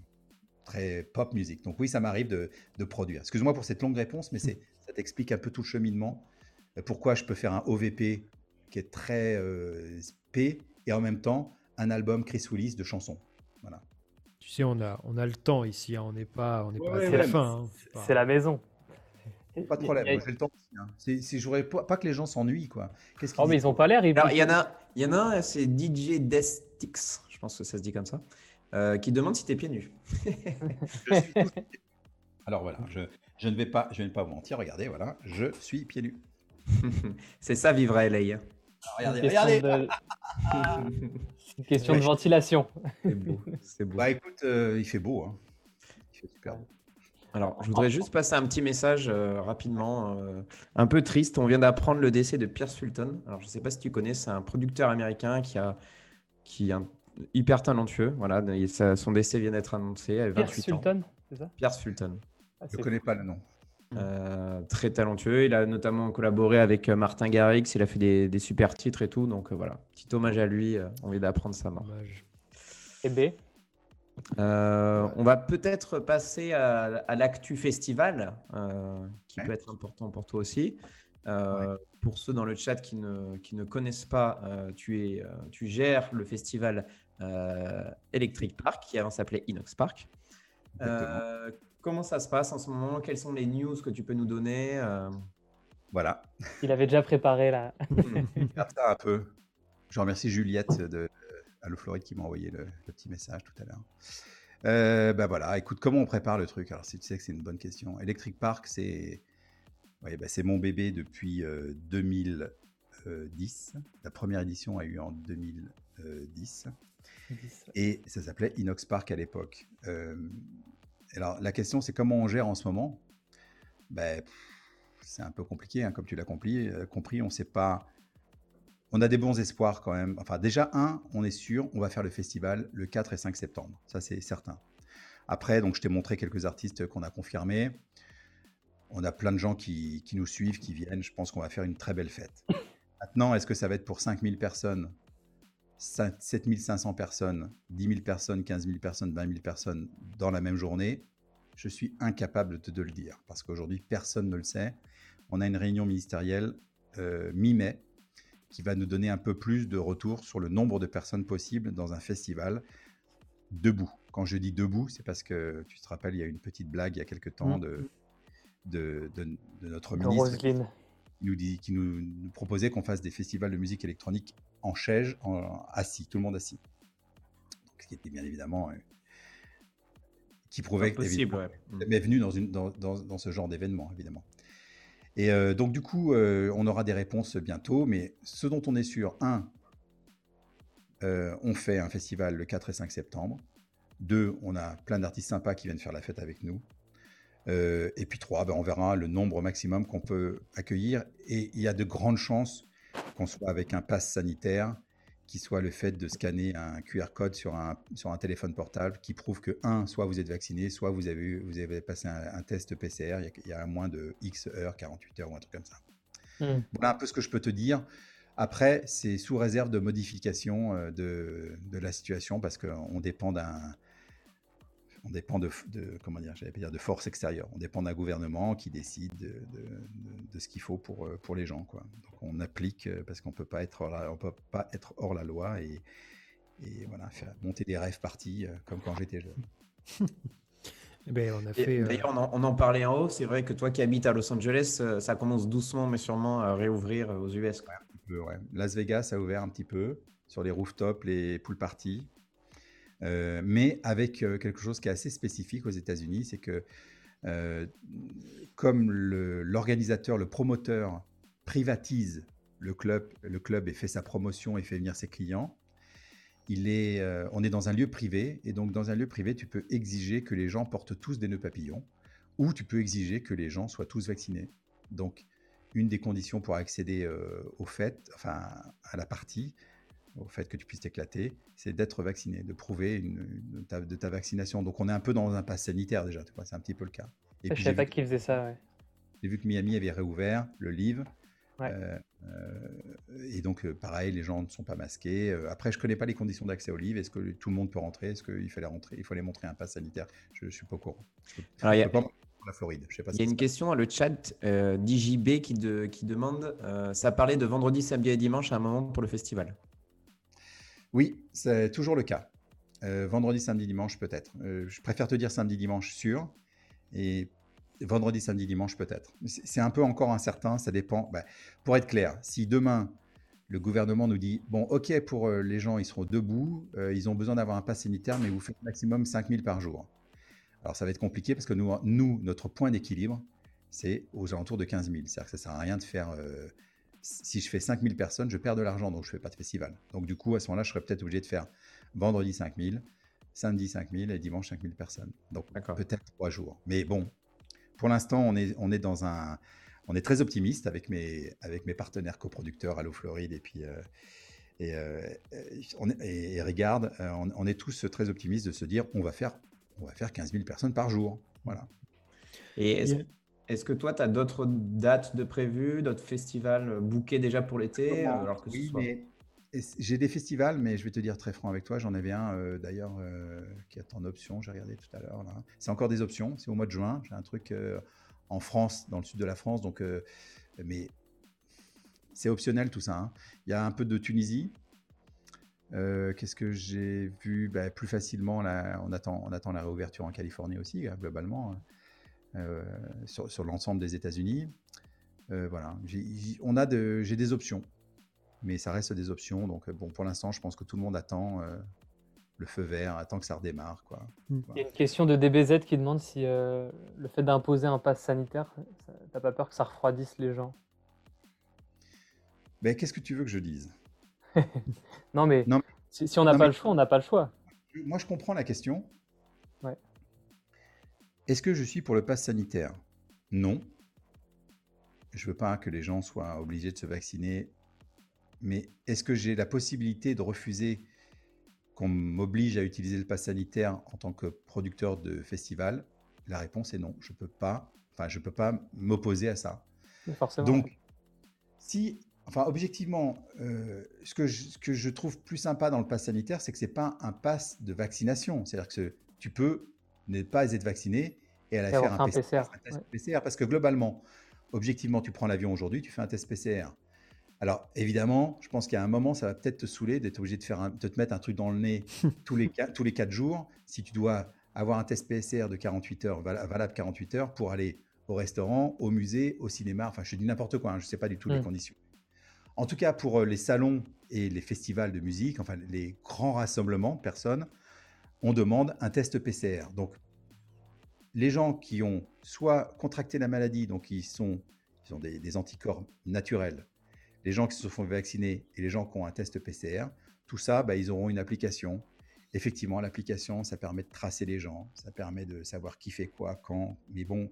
Speaker 4: très pop music. Donc oui, ça m'arrive de, de, produire. Excuse-moi pour cette longue réponse, mais c'est, ça t'explique un peu tout le cheminement. Pourquoi je peux faire un OVP qui est très euh, P et en même temps un album Chris Willis de chansons. Voilà.
Speaker 3: Tu sais, on a, on a le temps ici, hein. on n'est pas, on n'est pas à la fin.
Speaker 1: Hein. C'est la maison.
Speaker 4: Pas de problème, j'ai le temps aussi. Hein. C'est, je pas, pas que les gens s'ennuient, quoi.
Speaker 1: Qu'est-ce oh, mais ils ont pas l'air.
Speaker 2: il y en a, il y en a un, c'est DJ Destix, je pense que ça se dit comme ça, euh, qui demande si tu es pieds nus.
Speaker 4: Alors voilà, je, je, ne vais pas, je ne vais pas vous mentir. Regardez, voilà, je suis pieds nus.
Speaker 2: c'est ça vivre à LA. Hein.
Speaker 4: regardez, regardez. De...
Speaker 1: une question de ventilation.
Speaker 2: C'est beau, c'est beau.
Speaker 4: Bah écoute, euh, il fait beau, hein. Il fait super beau.
Speaker 2: Alors, je voudrais juste passer un petit message euh, rapidement, euh, un peu triste. On vient d'apprendre le décès de Pierce Fulton. Alors, je ne sais pas si tu connais, c'est un producteur américain qui a, qui est hyper talentueux. Voilà, son décès vient d'être annoncé à 28 Pierce
Speaker 1: Fulton, c'est ça?
Speaker 2: Pierce Fulton.
Speaker 4: Ah, je ne connais pas le nom.
Speaker 2: Euh, très talentueux. Il a notamment collaboré avec Martin Garrix. Il a fait des, super titres et tout. Donc voilà, petit hommage à lui. on vient d'apprendre sa mort.
Speaker 1: Et B?
Speaker 2: Euh, on va peut-être passer à, l'actu festival, euh, qui peut être important pour toi aussi. Euh, pour ceux dans le chat qui ne, qui ne connaissent pas, tu, es, tu gères le festival Electric Park, qui avant s'appelait Inox Park. Comment ça se passe en ce moment? Quelles sont les news que tu peux nous donner
Speaker 4: Voilà.
Speaker 1: Il avait déjà préparé là.
Speaker 4: un peu. Je remercie Juliette de, à Floride qui m'a envoyé le, petit message tout à l'heure. Euh, bah voilà, écoute, comment on prépare le truc? Alors, si tu sais que c'est une bonne question. Electric Park, c'est ouais, bah, c'est mon bébé depuis 2010. Euh, La première édition a eu en 2010. Et ça s'appelait Inox Park à l'époque. Euh, alors, la question, c'est comment on gère en ce moment? Ben, C'est un peu compliqué, hein, comme tu l'as compris, euh, compris. On ne sait pas on a des bons espoirs quand même. Enfin, déjà, un, on est sûr, on va faire le festival le 4 et 5 septembre. Ça, c'est certain. Après, donc, je t'ai montré quelques artistes qu'on a confirmés. On a plein de gens qui, nous suivent, qui viennent. Je pense qu'on va faire une très belle fête. Maintenant, est-ce que ça va être pour 5000 personnes, 7500 personnes, 10 000 personnes, 15 000 personnes, 20 000 personnes dans la même journée Je suis incapable de, le dire parce qu'aujourd'hui, personne ne le sait. On a une réunion ministérielle euh, mi-mai qui va nous donner un peu plus de retour sur le nombre de personnes possibles dans un festival debout. Quand je dis debout, c'est parce que tu te rappelles, il y a une petite blague il y a quelques temps mm. de, de, de, notre ministre qui nous, dit, qui nous, proposait qu'on fasse des festivals de musique électronique en chaise, en, assis, tout le monde assis. ce qui était bien évidemment. Euh, qui prouvait que
Speaker 2: ouais.
Speaker 4: mais venu dans, une, dans, dans, dans ce genre d'événement, évidemment. Et euh, donc, du coup, euh, on aura des réponses bientôt. Mais ce dont on est sûr, un, euh, on fait un festival le 4 et 5 septembre. Deux, on a plein d'artistes sympas qui viennent faire la fête avec nous. Et puis trois, ben, on verra le nombre maximum qu'on peut accueillir. Et il y a de grandes chances qu'on soit avec un pass sanitaire qui soit le fait de scanner un QR code sur un, sur un téléphone portable qui prouve que, un, soit vous êtes vacciné, soit vous avez, vous avez passé un, test PCR il y, a, moins de X heures, 48 heures ou un truc comme ça. Hmm. Voilà un peu ce que je peux te dire. Après, c'est sous réserve de modification euh, de, de la situation parce qu'on dépend d'un on dépend de, comment dire, j'allais dire de force extérieure. On dépend d'un gouvernement qui décide de, ce qu'il faut pour, euh, pour les gens, quoi. Donc on applique euh, parce qu'on peut pas être hors la, on peut pas être hors la loi et, et voilà faire monter des rêves partis euh, comme quand j'étais jeune.
Speaker 2: Eh ben, on a fait. D'ailleurs, on, en parlait en haut. C'est vrai que toi qui habites à Los Angeles, ça commence doucement mais sûrement à réouvrir aux US.
Speaker 4: Las Vegas a ouvert un petit peu sur les rooftops, les pool parties. Euh, mais avec euh, quelque chose qui est assez spécifique aux États-Unis, c'est que euh, comme l'organisateur, le, promoteur privatise le club, le club et fait sa promotion et fait venir ses clients, il est, on est dans un lieu privé et donc dans un lieu privé, tu peux exiger que les gens portent tous des nœuds papillons ou tu peux exiger que les gens soient tous vaccinés. Donc, une des conditions pour accéder au fait, enfin à la partie, au fait que tu puisses t'éclater, c'est d'être vacciné, de prouver une, de, ta, vaccination. Donc on est un peu dans un pass sanitaire déjà, c'est un petit peu le cas.
Speaker 1: Et je ne savais pas qui faisait ça.
Speaker 4: J'ai vu que Miami avait réouvert le livre. Euh, euh, et donc, euh, pareil, les gens ne sont pas masqués. après, je ne connais pas les conditions d'accès au livre. Est-ce que tout le monde peut rentrer? Est-ce qu'il fallait rentrer? Il fallait montrer un pass sanitaire? Je ne suis pas au courant.
Speaker 2: Alors, il y a... la Floride. Je sais pas il y a une question dans le chat d'IJB qui, de, qui demande ça parlait de vendredi, samedi et dimanche à un moment pour le festival.
Speaker 4: Oui, c'est toujours le cas. Euh, vendredi, samedi, dimanche, peut-être. Euh, je préfère te dire samedi, dimanche, sûr. Et vendredi, samedi, dimanche, peut-être. C'est un peu encore incertain, ça dépend. Bah, pour être clair, si demain, le gouvernement nous dit, bon, ok, pour euh, les gens, ils seront debout, ils ont besoin d'avoir un pass sanitaire, mais vous faites maximum 5000 par jour. Alors, ça va être compliqué parce que nous, nous notre point d'équilibre, c'est aux alentours de 15 000. C'est-à-dire que ça ne sert à rien de faire si je fais 5000 personnes, je perds de l'argent, donc je ne fais pas de festival. Donc du coup, à ce moment-là, je serais peut-être obligé de faire vendredi 5000, samedi 5000 et dimanche 5000 personnes. Donc peut-être trois jours. Mais bon, pour l'instant, on est, on est dans un... On est très optimiste avec mes, avec mes partenaires coproducteurs Allo Floride et puis... Euh, et, euh, on, et, regarde, euh, on, est tous très optimistes de se dire on va faire, on va faire 15 000 personnes par jour. Voilà.
Speaker 2: Et est-ce que toi, tu as d'autres dates de prévues, d'autres festivals bookés déjà pour l'été alors que
Speaker 4: Oui, mais j'ai des festivals, mais je vais te dire très franc avec toi, j'en avais un euh, d'ailleurs euh, qui est en option, j'ai regardé tout à l'heure. C'est encore des options, c'est au mois de juin. J'ai un truc euh, en France, dans le sud de la France, donc, mais c'est optionnel tout ça. Hein. Il y a un peu de Tunisie. Qu'est-ce que j'ai vu? Bah, Plus facilement, là, on, attend, on attend la réouverture en Californie aussi, globalement. Hein. Euh, sur, l'ensemble des États-Unis. Euh, voilà, on a de, j'ai des options, mais ça reste des options. Donc bon, pour l'instant, je pense que tout le monde attend euh, le feu vert, attend que ça redémarre. Quoi.
Speaker 1: Hmm. Il y a une question de DBZ qui demande si le fait d'imposer un pass sanitaire, t'as pas peur que ça refroidisse les gens?
Speaker 4: Ben, Qu'est-ce que tu veux que je dise?
Speaker 1: Non, mais si, on n'a pas le choix, on n'a pas le choix.
Speaker 4: Moi, je comprends la question. Est-ce que je suis pour le pass sanitaire? Non. Je ne veux pas que les gens soient obligés de se vacciner. Mais est-ce que j'ai la possibilité de refuser qu'on m'oblige à utiliser le pass sanitaire en tant que producteur de festival? La réponse est non. Je peux pas. Enfin, je peux pas m'opposer à ça.
Speaker 1: forcément.
Speaker 4: Donc, si, enfin, objectivement, euh, ce, que je, ce, que je, trouve plus sympa dans le pass sanitaire, c'est que c'est pas un pass de vaccination. C'est-à-dire que tu peux ne pas être vacciné et aller faire un, test PCR. Parce que globalement, objectivement, tu prends l'avion aujourd'hui, tu fais un test PCR. Alors évidemment, je pense qu'à un moment, ça va peut-être te saouler d'être obligé de, faire te mettre un truc dans le nez tous les, tous les 4 jours. Si tu dois avoir un test PCR de 48 heures, valable 48 heures, pour aller au restaurant, au musée, au cinéma, enfin je dis n'importe quoi, hein, je ne sais pas du tout les mmh. conditions. En tout cas, pour euh, les salons et les festivals de musique, enfin les grands rassemblements de personnes, on demande un test PCR. Donc les gens qui ont soit contracté la maladie, donc ils, sont, ils ont des, anticorps naturels, les gens qui se font vacciner et les gens qui ont un test PCR, tout ça, bah, ils auront une application. effectivement, l'application, ça permet de tracer les gens, ça permet de savoir qui fait quoi, quand. Mais bon,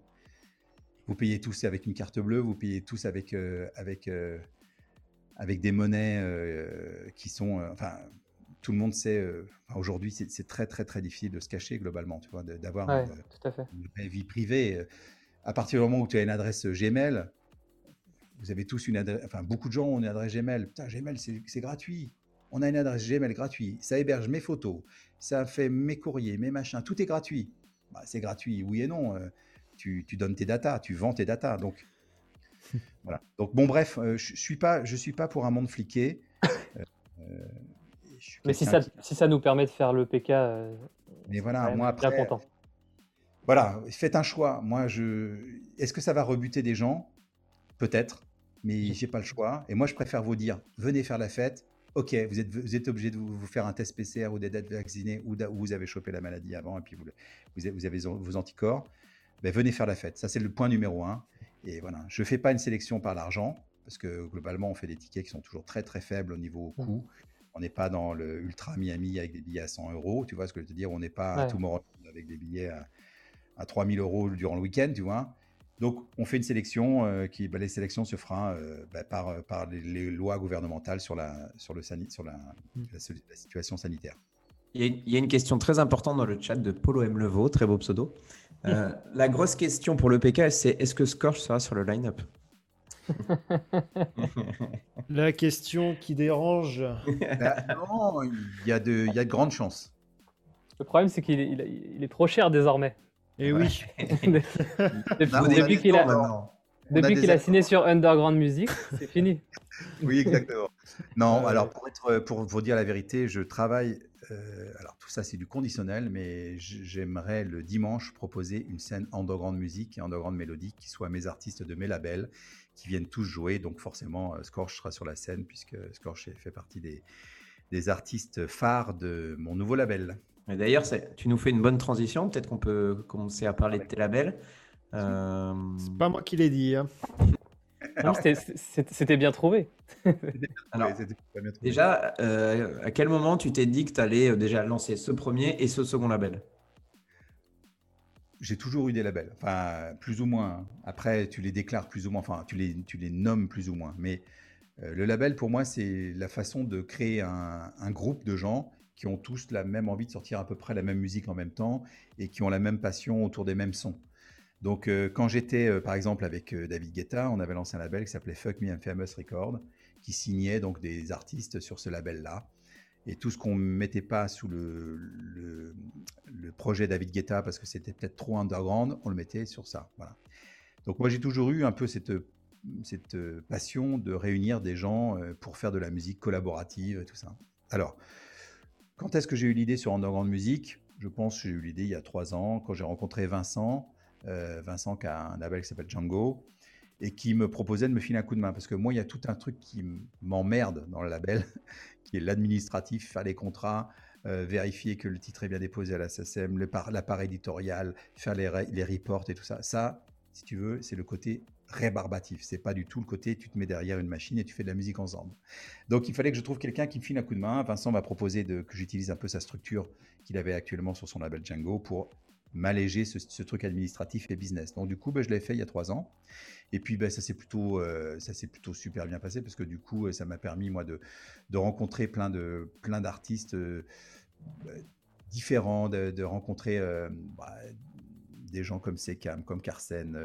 Speaker 4: vous payez tous avec une carte bleue, vous payez tous avec, euh, avec, euh, avec des monnaies euh, qui sont. enfin, tout le monde sait. Aujourd'hui, c'est très, très, très difficile de se cacher globalement, tu vois, d'avoir une, vie privée. À partir du moment où tu as une adresse Gmail, vous avez tous une adresse. Enfin, beaucoup de gens ont une adresse Gmail. Putain, Gmail, c'est gratuit. On a une adresse Gmail gratuite. Ça héberge mes photos. Ça fait mes courriers, mes machins. Tout est gratuit. Bah, c'est gratuit, oui et non tu, donnes tes datas, tu vends tes datas. Donc, voilà. Donc, bon, bref, euh, je ne suis, pas, je suis pas pour un monde fliqué. Euh,
Speaker 1: euh, mais si ça, si ça nous permet de faire le PK,
Speaker 4: mais voilà, moi après, content. Voilà, faites un choix. Moi, je, est-ce que ça va rebuter des gens? Peut-être, mais j'ai pas le choix. Et moi, je préfère vous dire, venez faire la fête. Ok, vous êtes, vous êtes obligé de vous, faire un test PCR ou d'être vacciné ou, ou vous avez chopé la maladie avant et puis vous, vous, avez, vous avez vos anticorps. Ben, venez faire la fête. Ça, c'est le point numéro un. Et voilà, je ne fais pas une sélection par l'argent, parce que globalement, on fait des tickets qui sont toujours très très faibles au niveau coût. On n'est pas dans le Ultra Miami avec des billets à 100 euros, tu vois ce que je veux dire? On n'est pas à Tomorrowland avec des billets à, à 3000 euros durant le week-end, tu vois? Donc, on fait une sélection euh, qui, ben, les sélections se fera euh, ben, par, par les, lois gouvernementales sur la, sur le, sur la, mmh. la situation sanitaire.
Speaker 2: Il y, a, une question très importante dans le chat de Polo M. Leveau, très beau pseudo. Euh, la grosse question pour le PK, c'est est-ce que Scorch sera sur le line-up?
Speaker 3: La question qui dérange.
Speaker 4: Bah, non, il y, a de, il y a de grandes chances.
Speaker 1: Le problème, c'est qu'il est, il est, trop cher désormais.
Speaker 3: Et eh oui.
Speaker 1: depuis qu'il a, depuis qu'il a signé sur Underground Music, c'est fini.
Speaker 4: Oui, exactement. Non, alors pour, être, pour vous dire la vérité, je travaille euh, alors tout ça c'est du conditionnel, mais j'aimerais le dimanche proposer une scène underground musique et underground mélodique qui soit mes artistes de mes labels qui viennent tous jouer. Donc forcément, euh, Scorch sera sur la scène puisque Scorch fait partie des, des artistes phares de mon nouveau label.
Speaker 2: D'ailleurs, tu nous fais une bonne transition. Peut-être qu'on peut commencer à parler de tes labels.
Speaker 3: Euh... C'est pas moi qui l'ai dit. Hein.
Speaker 1: C'était bien trouvé.
Speaker 2: déjà, euh, à quel moment tu t'es dit que tu allais euh, déjà lancer ce premier et ce second label?
Speaker 4: J'ai toujours eu des labels, enfin plus ou moins. Après, tu les déclares plus ou moins, enfin tu les, tu les nommes plus ou moins. Mais euh, le label, pour moi, c'est la façon de créer un, groupe de gens qui ont tous la même envie de sortir à peu près la même musique en même temps et qui ont la même passion autour des mêmes sons. Donc, euh, quand j'étais, euh, par exemple, avec David Guetta, on avait lancé un label qui s'appelait Fuck Me and Famous Record, qui signait donc des artistes sur ce label-là. Et tout ce qu'on mettait pas sous le, projet David Guetta, parce que c'était peut-être trop underground, on le mettait sur ça. Voilà. Donc, moi, j'ai toujours eu un peu cette, cette passion de réunir des gens pour faire de la musique collaborative et tout ça. Alors, quand est-ce que j'ai eu l'idée sur Underground Music? Je pense que j'ai eu l'idée il y a trois ans, quand j'ai rencontré Vincent euh, Vincent qui a un label qui s'appelle Django, et qui me proposait de me filer un coup de main. Parce que moi, il y a tout un truc qui m'emmerde dans le label, l'administratif, faire les contrats, euh, vérifier que le titre est bien déposé à la SACEM, la part éditoriale, faire les, les reports et tout ça. Ça, si tu veux, c'est le côté rébarbatif. C'est pas du tout le côté tu te mets derrière une machine et tu fais de la musique ensemble. Donc il fallait que je trouve quelqu'un qui me file un coup de main. Vincent m'a proposé de, que j'utilise un peu sa structure qu'il avait actuellement sur son label Django pour m'alléger ce, truc administratif et business. Donc du coup, ben, je l'ai fait il y a trois ans. Et puis ben, ça s'est plutôt, euh, plutôt super bien passé parce que du coup, ça m'a permis moi de, rencontrer plein de plein d'artistes euh, ben, différents, de, rencontrer euh, bah, des gens comme Sekam, comme Carsen,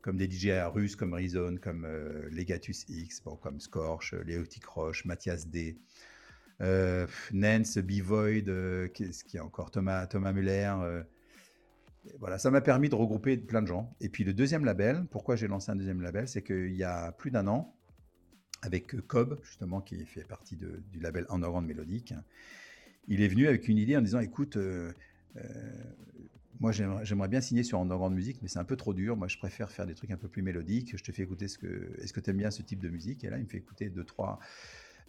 Speaker 4: comme des DJ russes, comme Rizon, comme Legatus X, comme Scorch, Léotique Roche, Mathias D. Nance, B-Void, qui, qui est encore? Thomas, Thomas Muller, voilà, ça m'a permis de regrouper plein de gens. Et puis le deuxième label, pourquoi j'ai lancé un deuxième label, c'est qu'il y a plus d'un an, avec Cobb, justement, qui fait partie du label Underground Mélodique, il est venu avec une idée en disant, écoute, euh, euh, moi j'aimerais bien signer sur Underground Music, mais c'est un peu trop dur. Moi je préfère faire des trucs un peu plus mélodiques. Je te fais écouter ce que. Est-ce que tu aimes bien ce type de musique? Et là il me fait écouter deux, trois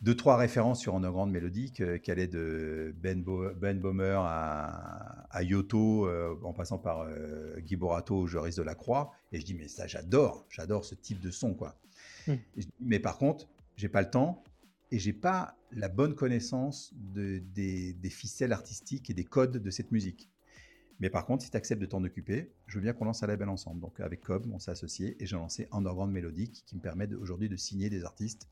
Speaker 4: deux, trois références sur Underground Mélodique, euh, qui allaient de Ben, ben Bomer à, à Yoto, euh, en passant par euh, Guy Borato, Joris de la Croix. Et je dis, mais ça, j'adore, j'adore ce type de son, quoi. Hmm. mais par contre, j'ai pas le temps et j'ai pas la bonne connaissance de, des, des ficelles artistiques et des codes de cette musique. Mais par contre, si tu acceptes de t'en occuper, je veux bien qu'on lance un label ensemble. Donc avec Cobb, on s'est associé et j'ai lancé Underground Mélodique qui me permet aujourd'hui de signer des artistes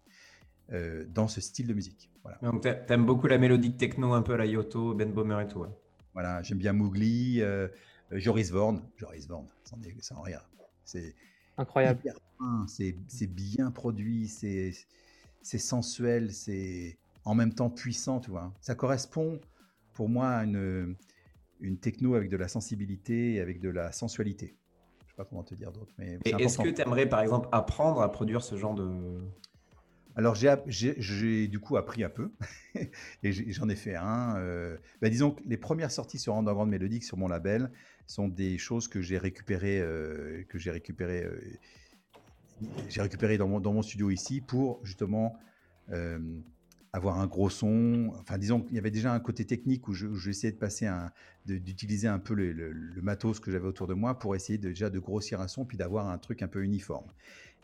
Speaker 4: euh, dans ce style de musique. Voilà,
Speaker 2: Donc, t'a- t'aimes beaucoup la mélodique techno, un peu la Yoto, Ben Bomer et tout. ouais.
Speaker 4: voilà j'aime bien Mowgli, euh, euh, Joris Vorn. Joris Vorn, sans, sans rire. C'est
Speaker 1: Incroyable.
Speaker 4: c'est bien produit, c'est sensuel, c'est en même temps puissant, tu vois. Ça correspond pour moi à une, une techno avec de la sensibilité et avec de la sensualité. Je sais pas comment te dire d'autre, mais
Speaker 2: est-ce que tu aimerais, par exemple, apprendre à produire ce genre de.
Speaker 4: Alors j'ai du coup appris un peu et j'en ai fait un. euh, bah, disons que les premières sorties sur Underground Mélodique sur mon label sont des choses que j'ai récupérées euh, que j'ai récupérées euh, j'ai récupéré dans mon, studio ici pour justement euh, avoir un gros son. Enfin, disons qu'il y avait déjà un côté technique où je- où j'essayais de passer d'utiliser un peu le, matos que j'avais autour de moi pour essayer déjà de grossir un son puis d'avoir un truc un peu uniforme.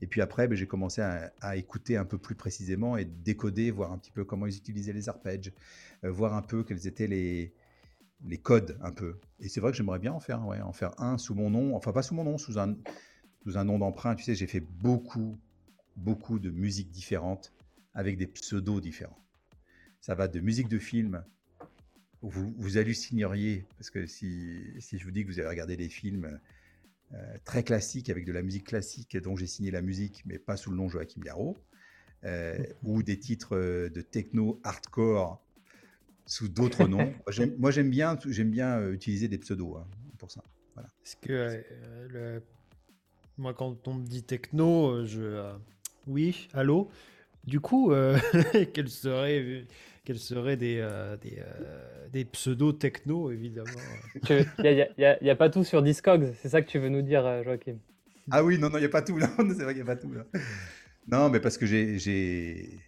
Speaker 4: Et puis après, ben, j'ai commencé à, écouter un peu plus précisément et décoder, voir un petit peu comment ils utilisaient les arpèges, euh, voir un peu quels étaient les, les codes un peu. Et c'est vrai que j'aimerais bien en faire, ouais, en faire un sous mon nom, enfin pas sous mon nom, sous un, sous un nom d'emprunt. Tu sais, j'ai fait beaucoup, beaucoup de musiques différentes avec des pseudos différents. Ça va de musique de film, vous, vous hallucineriez, parce que si, si je vous dis que vous avez regardé des films euh, très classiques avec de la musique classique dont j'ai signé la musique, mais pas sous le nom Joachim Garraud, euh, ou des titres euh, de techno hardcore sous d'autres noms. Moi, j'aime- bien, j'aime bien euh, utiliser des pseudos hein, pour ça.
Speaker 3: Est-ce que euh, le- moi, quand on me dit techno, je. Oui, allô? Du coup, quels seraient, quels seraient des, euh, des, euh, des pseudo-techno, évidemment
Speaker 1: Il n'y a, pas tout sur Discogs, c'est ça que tu veux nous dire, euh, Joachim?
Speaker 4: Ah oui, non, non, il n'y a pas tout. là. C'est vrai qu'il n'y a pas tout. Là. Non, mais parce que j'ai, j'ai,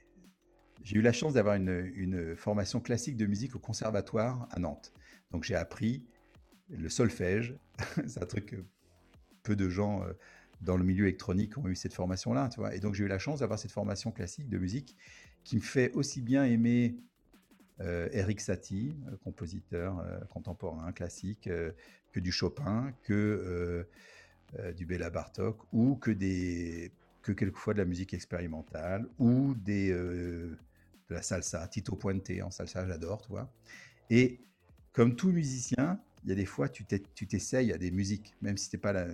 Speaker 4: j'ai eu la chance d'avoir une, une formation classique de musique au conservatoire à Nantes. Donc j'ai appris le solfège. C'est un truc que peu de gens dans le milieu électronique ont eu cette formation-là. Tu vois. Et donc j'ai eu la chance d'avoir cette formation classique de musique qui me fait aussi bien aimer euh, Eric Satie, euh, compositeur euh, contemporain classique, euh, que du Chopin, que euh, euh, du Béla Bartok, ou que des que quelquefois de la musique expérimentale, ou des euh, de la salsa, Tito Puente en salsa, j'adore, tu vois. Et comme tout musicien, il y a des fois tu t'es- tu t'essayes à des musiques, même si c'était pas la,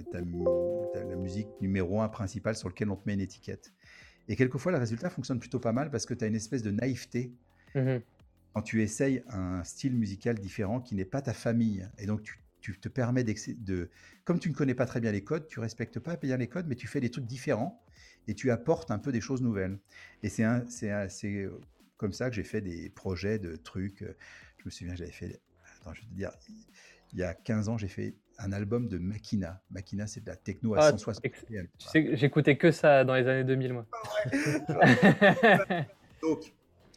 Speaker 4: musique numéro un principale sur lequel on te met une étiquette. Et quelquefois, le résultat fonctionne plutôt pas mal parce que tu as une espèce de naïveté
Speaker 1: Mhm.
Speaker 4: Quand tu essayes un style musical différent qui n'est pas ta famille. Et donc, tu, tu te permets de. Comme tu ne connais pas très bien les codes, tu respectes pas bien les codes, mais tu fais des trucs différents et tu apportes un peu des choses nouvelles. Et c'est un- un- comme ça que j'ai fait des projets de trucs. Je me souviens, j'avais fait. Attends, je vais te dire. Il y a 15 ans, j'ai fait un album de Makina. Makina, c'est de la techno à
Speaker 1: Ah,
Speaker 4: 160
Speaker 1: ex-
Speaker 4: BPM.
Speaker 1: Tu sais que j'écoutais que ça dans les années 2000, moi.
Speaker 4: Donc,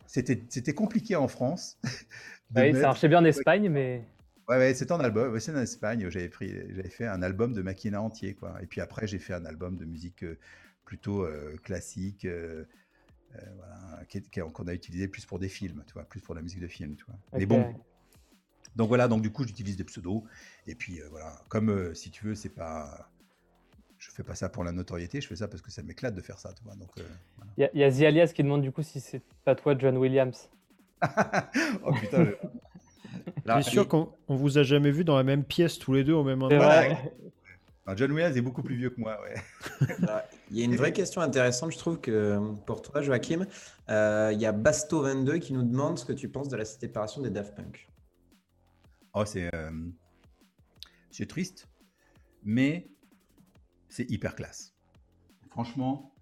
Speaker 4: c'était compliqué en France.
Speaker 1: oui,
Speaker 4: mettre-
Speaker 1: ça marchait bien en Espagne, mais
Speaker 4: Ouais, ouais, c'était en album. C'est en Espagne. J'avais pris, j'avais fait un album de Makina entier, quoi. Et puis après, j'ai fait un album de musique euh, plutôt euh, classique, euh, euh, voilà, qu'on a utilisé plus pour des films, tu vois, plus pour la musique de film, tu vois. Mais bon. Donc voilà, donc du coup, j'utilise des pseudos. Et puis voilà, comme si tu veux, c'est pas, je fais pas ça pour la notoriété, je fais ça parce que ça m'éclate de faire ça, tu vois. Donc euh, voilà.
Speaker 1: il y, a- il y a The Alias qui demande du coup si c'est pas toi, John Williams.
Speaker 4: oh putain. je-
Speaker 3: Je suis sûr qu'on on vous a jamais vu dans la même pièce tous les deux au même endroit.
Speaker 4: John Williams est beaucoup plus vieux que moi, ouais.
Speaker 2: Il y a une vraie question intéressante, je trouve, que pour toi, Joachim. Euh, il y a Basto22 qui nous demande ce que tu penses de la séparation des Daft Punk.
Speaker 4: Oh, c'est euh, c'est triste, mais c'est hyper classe. Franchement,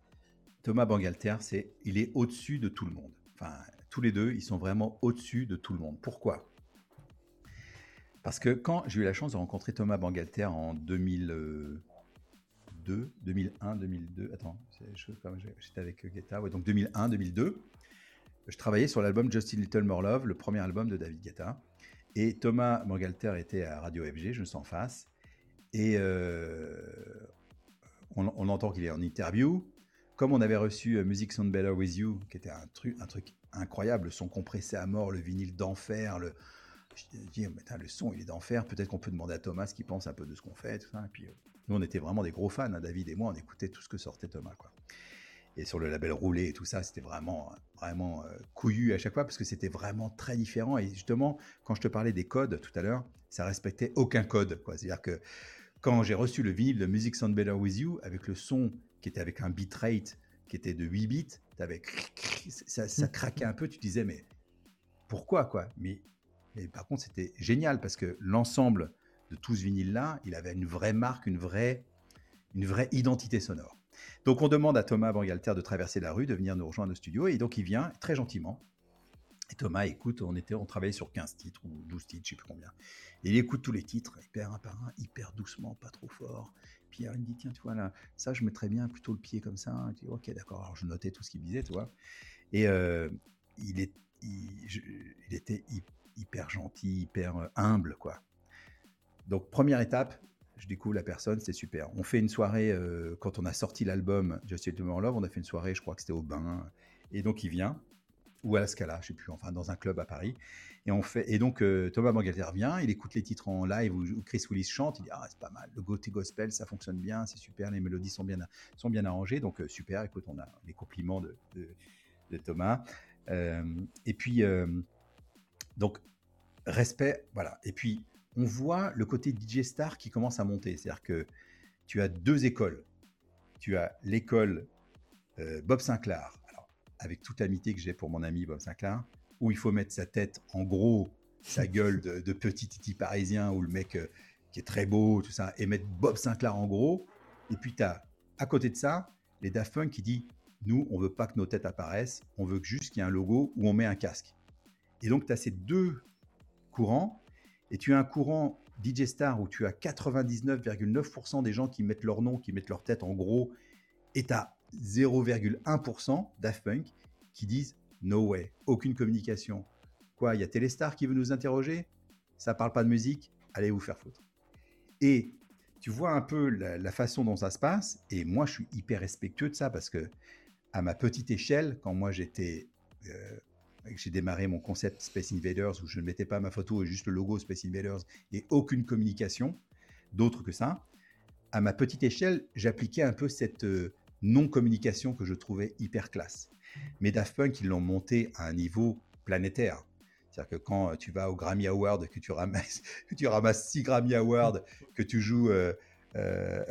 Speaker 4: Thomas Bangalter, c'est il est au-dessus de tout le monde. Enfin, tous les deux, ils sont vraiment au-dessus de tout le monde. Pourquoi? Parce que quand j'ai eu la chance de rencontrer Thomas Bangalter en 2002, 2001, 2002, attends, j'étais avec Guetta, ouais, donc 2001, 2002, je travaillais sur l'album Justin Little More Love, le premier album de David Guetta. Et Thomas Morgalter était à Radio FG, je me sens en face. Et euh, on, entend qu'il est en interview. Comme on avait reçu euh, Music Sound Better With You, qui était un truc, incroyable, le son compressé à mort, le vinyle d'enfer, le... Je dis, le son, il est d'enfer. Peut-être qu'on peut demander à Thomas ce qu'il pense un peu de ce qu'on fait. Puis, euh, nous, on était vraiment des gros fans, hein, David et moi, on écoutait tout ce que sortait Thomas. Et sur le label roulé et tout ça, c'était vraiment, vraiment euh, couillu à chaque fois parce que c'était vraiment très différent. Et justement, quand je te parlais des codes tout à l'heure, ça respectait aucun code. C'est-à-dire que quand j'ai reçu le vinyle de Music Sound Better With You, avec le son qui était avec un bitrate qui était de 8 bits. Ça, ça craquait un peu, tu disais, mais pourquoi quoi? Mais, mais par contre, c'était génial parce que l'ensemble de tout ce vinyle-là, il avait une vraie marque, une vraie, une vraie identité sonore. Donc on demande à Thomas Bangalter de traverser la rue, de venir nous rejoindre au studio, et donc il vient très gentiment. Et Thomas écoute, on, était, on travaillait sur 15 titres ou 12 titres, je sais plus combien. Et il écoute tous les titres, hyper un par un, hyper doucement, pas trop fort. Puis il me dit, tiens, tu vois, là, ça, je mettrais bien plutôt le pied comme ça. dis, ok, d'accord. Alors je notais tout ce qu'il disait, tu vois. Et euh, il, est, il, était hyper gentil, hyper euh, humble, quoi. Donc, première étape, je découvre la personne, c'est super. On fait une soirée, euh, quand on a sorti l'album Just Yet Love, on a fait une soirée, je crois que c'était au Bain. Et donc, il vient, ou à la Scala, je sais plus, enfin, dans un club à Paris. Et, on fait, et donc, euh, Thomas Bangalter vient, il écoute les titres en live où, Chris Willis chante, il dit Ah, c'est pas mal, le Gospel, ça fonctionne bien, c'est super, les mélodies sont bien, sont bien arrangées. Donc, euh, super, écoute, on a les compliments de, Thomas. et puis, donc, respect, voilà. Et puis, on voit le côté DJ Star qui commence à monter. C'est-à-dire que tu as deux écoles. Tu as l'école euh, Bob Sinclair, avec toute l'amitié que j'ai pour mon ami Bob Sinclair, où il faut mettre sa tête en gros, sa gueule de, petit titi parisien, où le mec euh, qui est très beau, tout ça, et mettre Bob Sinclair en gros. Et puis tu as à côté de ça les Daft Punk qui dit nous, on veut pas que nos têtes apparaissent, on veut juste qu'il y ait un logo où on met un casque. Et donc tu as ces deux courants et tu as un courant DJ Star où tu as 99,9% des gens qui mettent leur nom, qui mettent leur tête en gros, et tu as 0,1% Daft Punk qui disent No way, aucune communication. Quoi, il y a Téléstar qui veut nous interroger? Ça parle pas de musique Allez vous faire foutre. Et tu vois un peu la, façon dont ça se passe, et moi je suis hyper respectueux de ça parce que à ma petite échelle, quand moi j'étais euh, j'ai démarré mon concept Space Invaders où je ne mettais pas ma photo et juste le logo Space Invaders et aucune communication d'autre que ça. À ma petite échelle, j'appliquais un peu cette euh, non-communication que je trouvais hyper classe. Mais Daft Punk, ils l'ont monté à un niveau planétaire. C'est-à-dire que quand euh, tu vas au Grammy Award, que tu ramasses, que tu ramasses six Grammy Awards, que tu joues euh,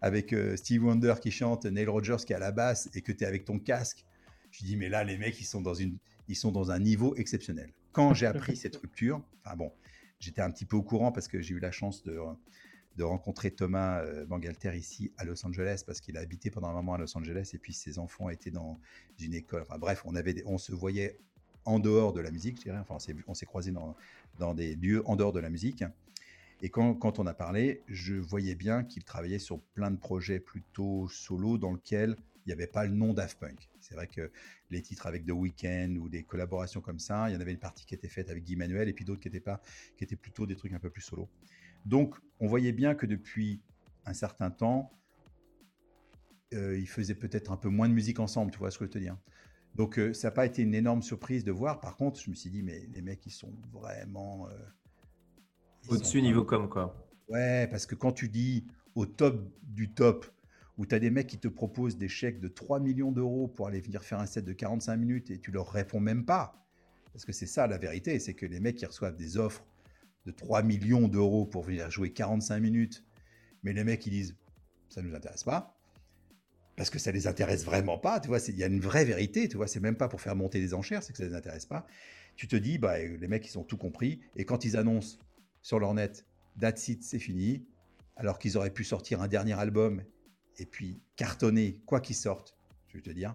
Speaker 4: avec Steve Wonder qui chante, Neil Rogers qui est à la basse et que tu es avec ton casque, je dis mais là les mecs ils sont dans une ils sont dans un niveau exceptionnel. Quand j'ai appris cette rupture, enfin bon, j'étais un petit peu au courant parce que j'ai eu la chance de, de rencontrer Thomas euh, Bangalter ici à Los Angeles parce qu'il a habité pendant un moment à Los Angeles et puis ses enfants étaient dans une école. Bref, on, avait on se voyait en dehors de la musique, je dirais. Enfin, on s'est croisés dans, dans des lieux en dehors de la musique. Et quand, quand on a parlé, je voyais bien qu'il travaillait sur plein de projets plutôt solo dans lesquels il n'y avait pas le nom Daft Punk. C'est vrai que les titres avec The Weeknd ou des collaborations comme ça, il y en avait une partie qui était faite avec Guy Manuel et puis d'autres qui étaient pas, qui étaient plutôt des trucs un peu plus solo. Donc, on voyait bien que depuis un certain temps, euh, ils faisaient peut-être un peu moins de musique ensemble, tu vois ce que je veux te dire. Donc, euh, ça n'a pas été une énorme surprise de voir. Par contre, je me suis dit, mais les mecs, ils sont vraiment. Euh,
Speaker 2: Au-dessus niveau com, quoi.
Speaker 4: Ouais, parce que quand tu dis au top du top, où tu as des mecs qui te proposent des chèques de 3 millions d'euros pour aller venir faire un set de 45 minutes et tu leur réponds même pas. Parce que c'est ça la vérité, c'est que les mecs qui reçoivent des offres de 3 millions d'euros pour venir jouer 45 minutes, mais les mecs qui disent ça ne nous intéresse pas, parce que ça les intéresse vraiment pas, tu vois, il y a une vraie vérité, tu vois, c'est même pas pour faire monter des enchères, c'est que ça les intéresse pas. Tu te dis, bah, les mecs, ils ont tout compris, et quand ils annoncent sur leur net, that's c'est fini, alors qu'ils auraient pu sortir un dernier album et puis cartonner quoi qu'il sorte, je veux te dire.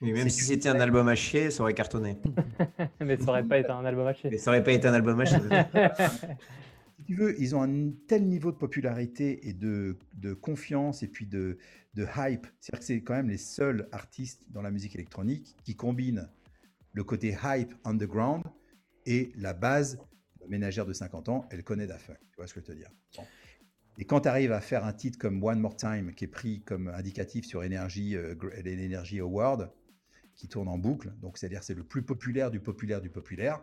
Speaker 2: Oui, même si c'était un album à chier, ça aurait cartonné.
Speaker 1: Mais ça aurait pas été un album à chier.
Speaker 2: Mais ça aurait pas été un album à chier.
Speaker 4: si tu veux, ils ont un tel niveau de popularité et de, de confiance et puis de, de hype. C'est-à-dire que c'est quand même les seuls artistes dans la musique électronique qui combinent le côté hype underground et la base ménagère de 50 ans, elle connaît Daft Tu vois ce que je veux te dire? Et quand tu arrives à faire un titre comme One More Time, qui est pris comme indicatif sur Energy, euh, Award, qui tourne en boucle. Donc, c'est-à-dire c'est le plus populaire du populaire du populaire.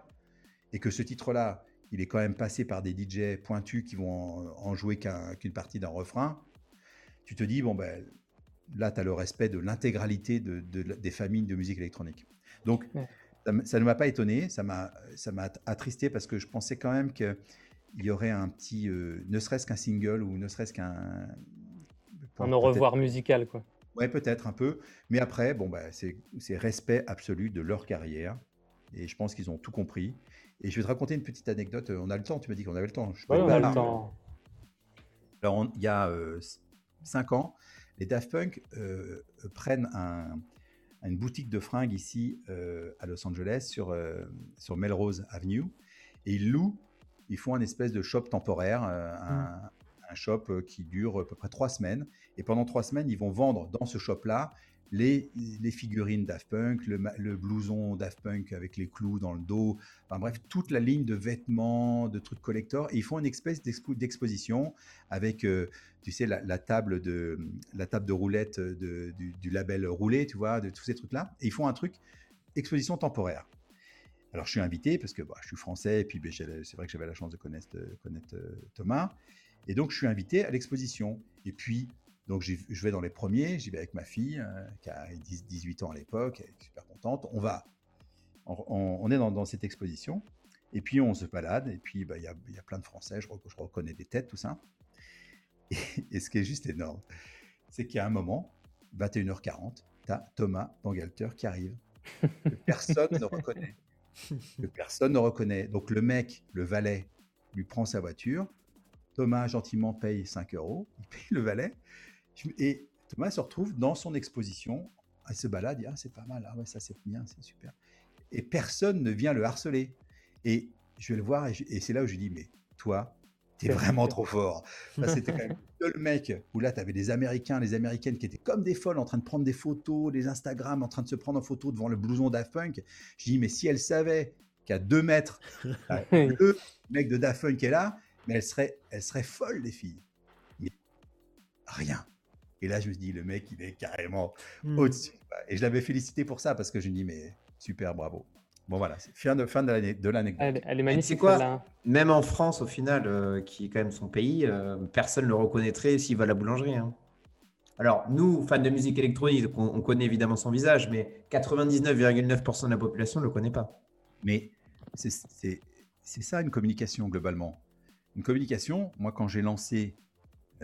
Speaker 4: Et que ce titre-là, il est quand même passé par des DJ pointus qui vont en, jouer qu'une partie d'un refrain. Tu te dis, bon, ben, là, tu as le respect de l'intégralité de, des familles de musique électronique. Donc, ça, ne m'a pas étonné, ça m'a attristé parce que je pensais quand même qu'il y aurait un petit, euh, ne serait-ce qu'un single ou ne serait-ce qu'un.
Speaker 1: Un au revoir musical, quoi.
Speaker 4: Ouais, peut-être un peu. Mais après, bon, bah, c'est respect absolu de leur carrière. Et je pense qu'ils ont tout compris. Et je vais te raconter une petite anecdote. On a le temps, tu m'as dit qu'on avait le temps.
Speaker 1: Oui, on a le temps.
Speaker 4: Alors, il y a euh, cinq ans, les Daft Punk euh, prennent une boutique de fringues ici euh, à Los Angeles sur, sur Melrose Avenue. Et ils louent, ils font un espèce de shop temporaire, un, mm un shop euh, qui dure à peu près trois semaines. Et pendant trois semaines, ils vont vendre dans ce shop-là les, figurines Daft Punk, le, blouson Daft Punk avec les clous dans le dos, enfin bref, toute la ligne de vêtements, de trucs collector. Et ils font une espèce d'exposition avec, euh, tu sais, la, table de, la table de roulette du, label roulé, tu vois, de tous ces trucs-là. Et ils font un truc, exposition temporaire. Alors je suis invité parce que bah, je suis français et puis ben, c'est vrai que j'avais la chance de connaître, connaître euh, Thomas. Et donc, je suis invité à l'exposition. Et puis, donc, je vais dans les premiers, j'y vais avec ma fille, euh, qui a 18 ans à l'époque, elle est super contente. On va, on, est dans, cette exposition. Et puis, on se balade. Et puis, bah, il y, a, plein de Français, je, je, reconnais des têtes, tout ça. Et, ce qui est juste énorme, c'est qu'il y a un moment, 21h40, tu as Thomas Bangalter qui arrive, que personne ne reconnaît. Que personne ne reconnaît. Donc, le mec, le valet, lui prend sa voiture, Thomas gentiment paye 5 euros, il paye le valet, et Thomas se retrouve dans son exposition, il se balade, dit Ah, c'est pas mal, ah ouais, ça c'est bien, c'est super. Et personne ne vient le harceler. Et je vais le voir, et, c'est là où je lui dis Mais toi, t'es vraiment trop fort. C'était quand même le mec où là, tu avais des Américains, les Américaines qui étaient comme des folles en train de prendre des photos, des Instagram, en train de se prendre en photo devant le blouson Daft Punk. Je dis, mais si elle savait qu'à deux mètres, le mec de Daft Punk est là, mais elle serait, elle serait folle, les filles. Mais rien. Et là, je me dis, le mec, il est carrément hmm. au-dessus. Et je l'avais félicité pour ça parce que je me dis, mais super, bravo. Bon, voilà, c'est fin de, fin de l'anecdote.
Speaker 1: Elle, elle, est magnifique.
Speaker 2: quoi Même en France, au final, euh, qui est quand même son pays, euh, personne ne le reconnaîtrait s'il va à la boulangerie. Hein. Alors, nous, fans de musique électronique, on, connaît évidemment son visage, mais 99,9% de la population ne le connaît pas.
Speaker 4: Mais c'est ça une communication globalement. Une communication, moi, quand j'ai lancé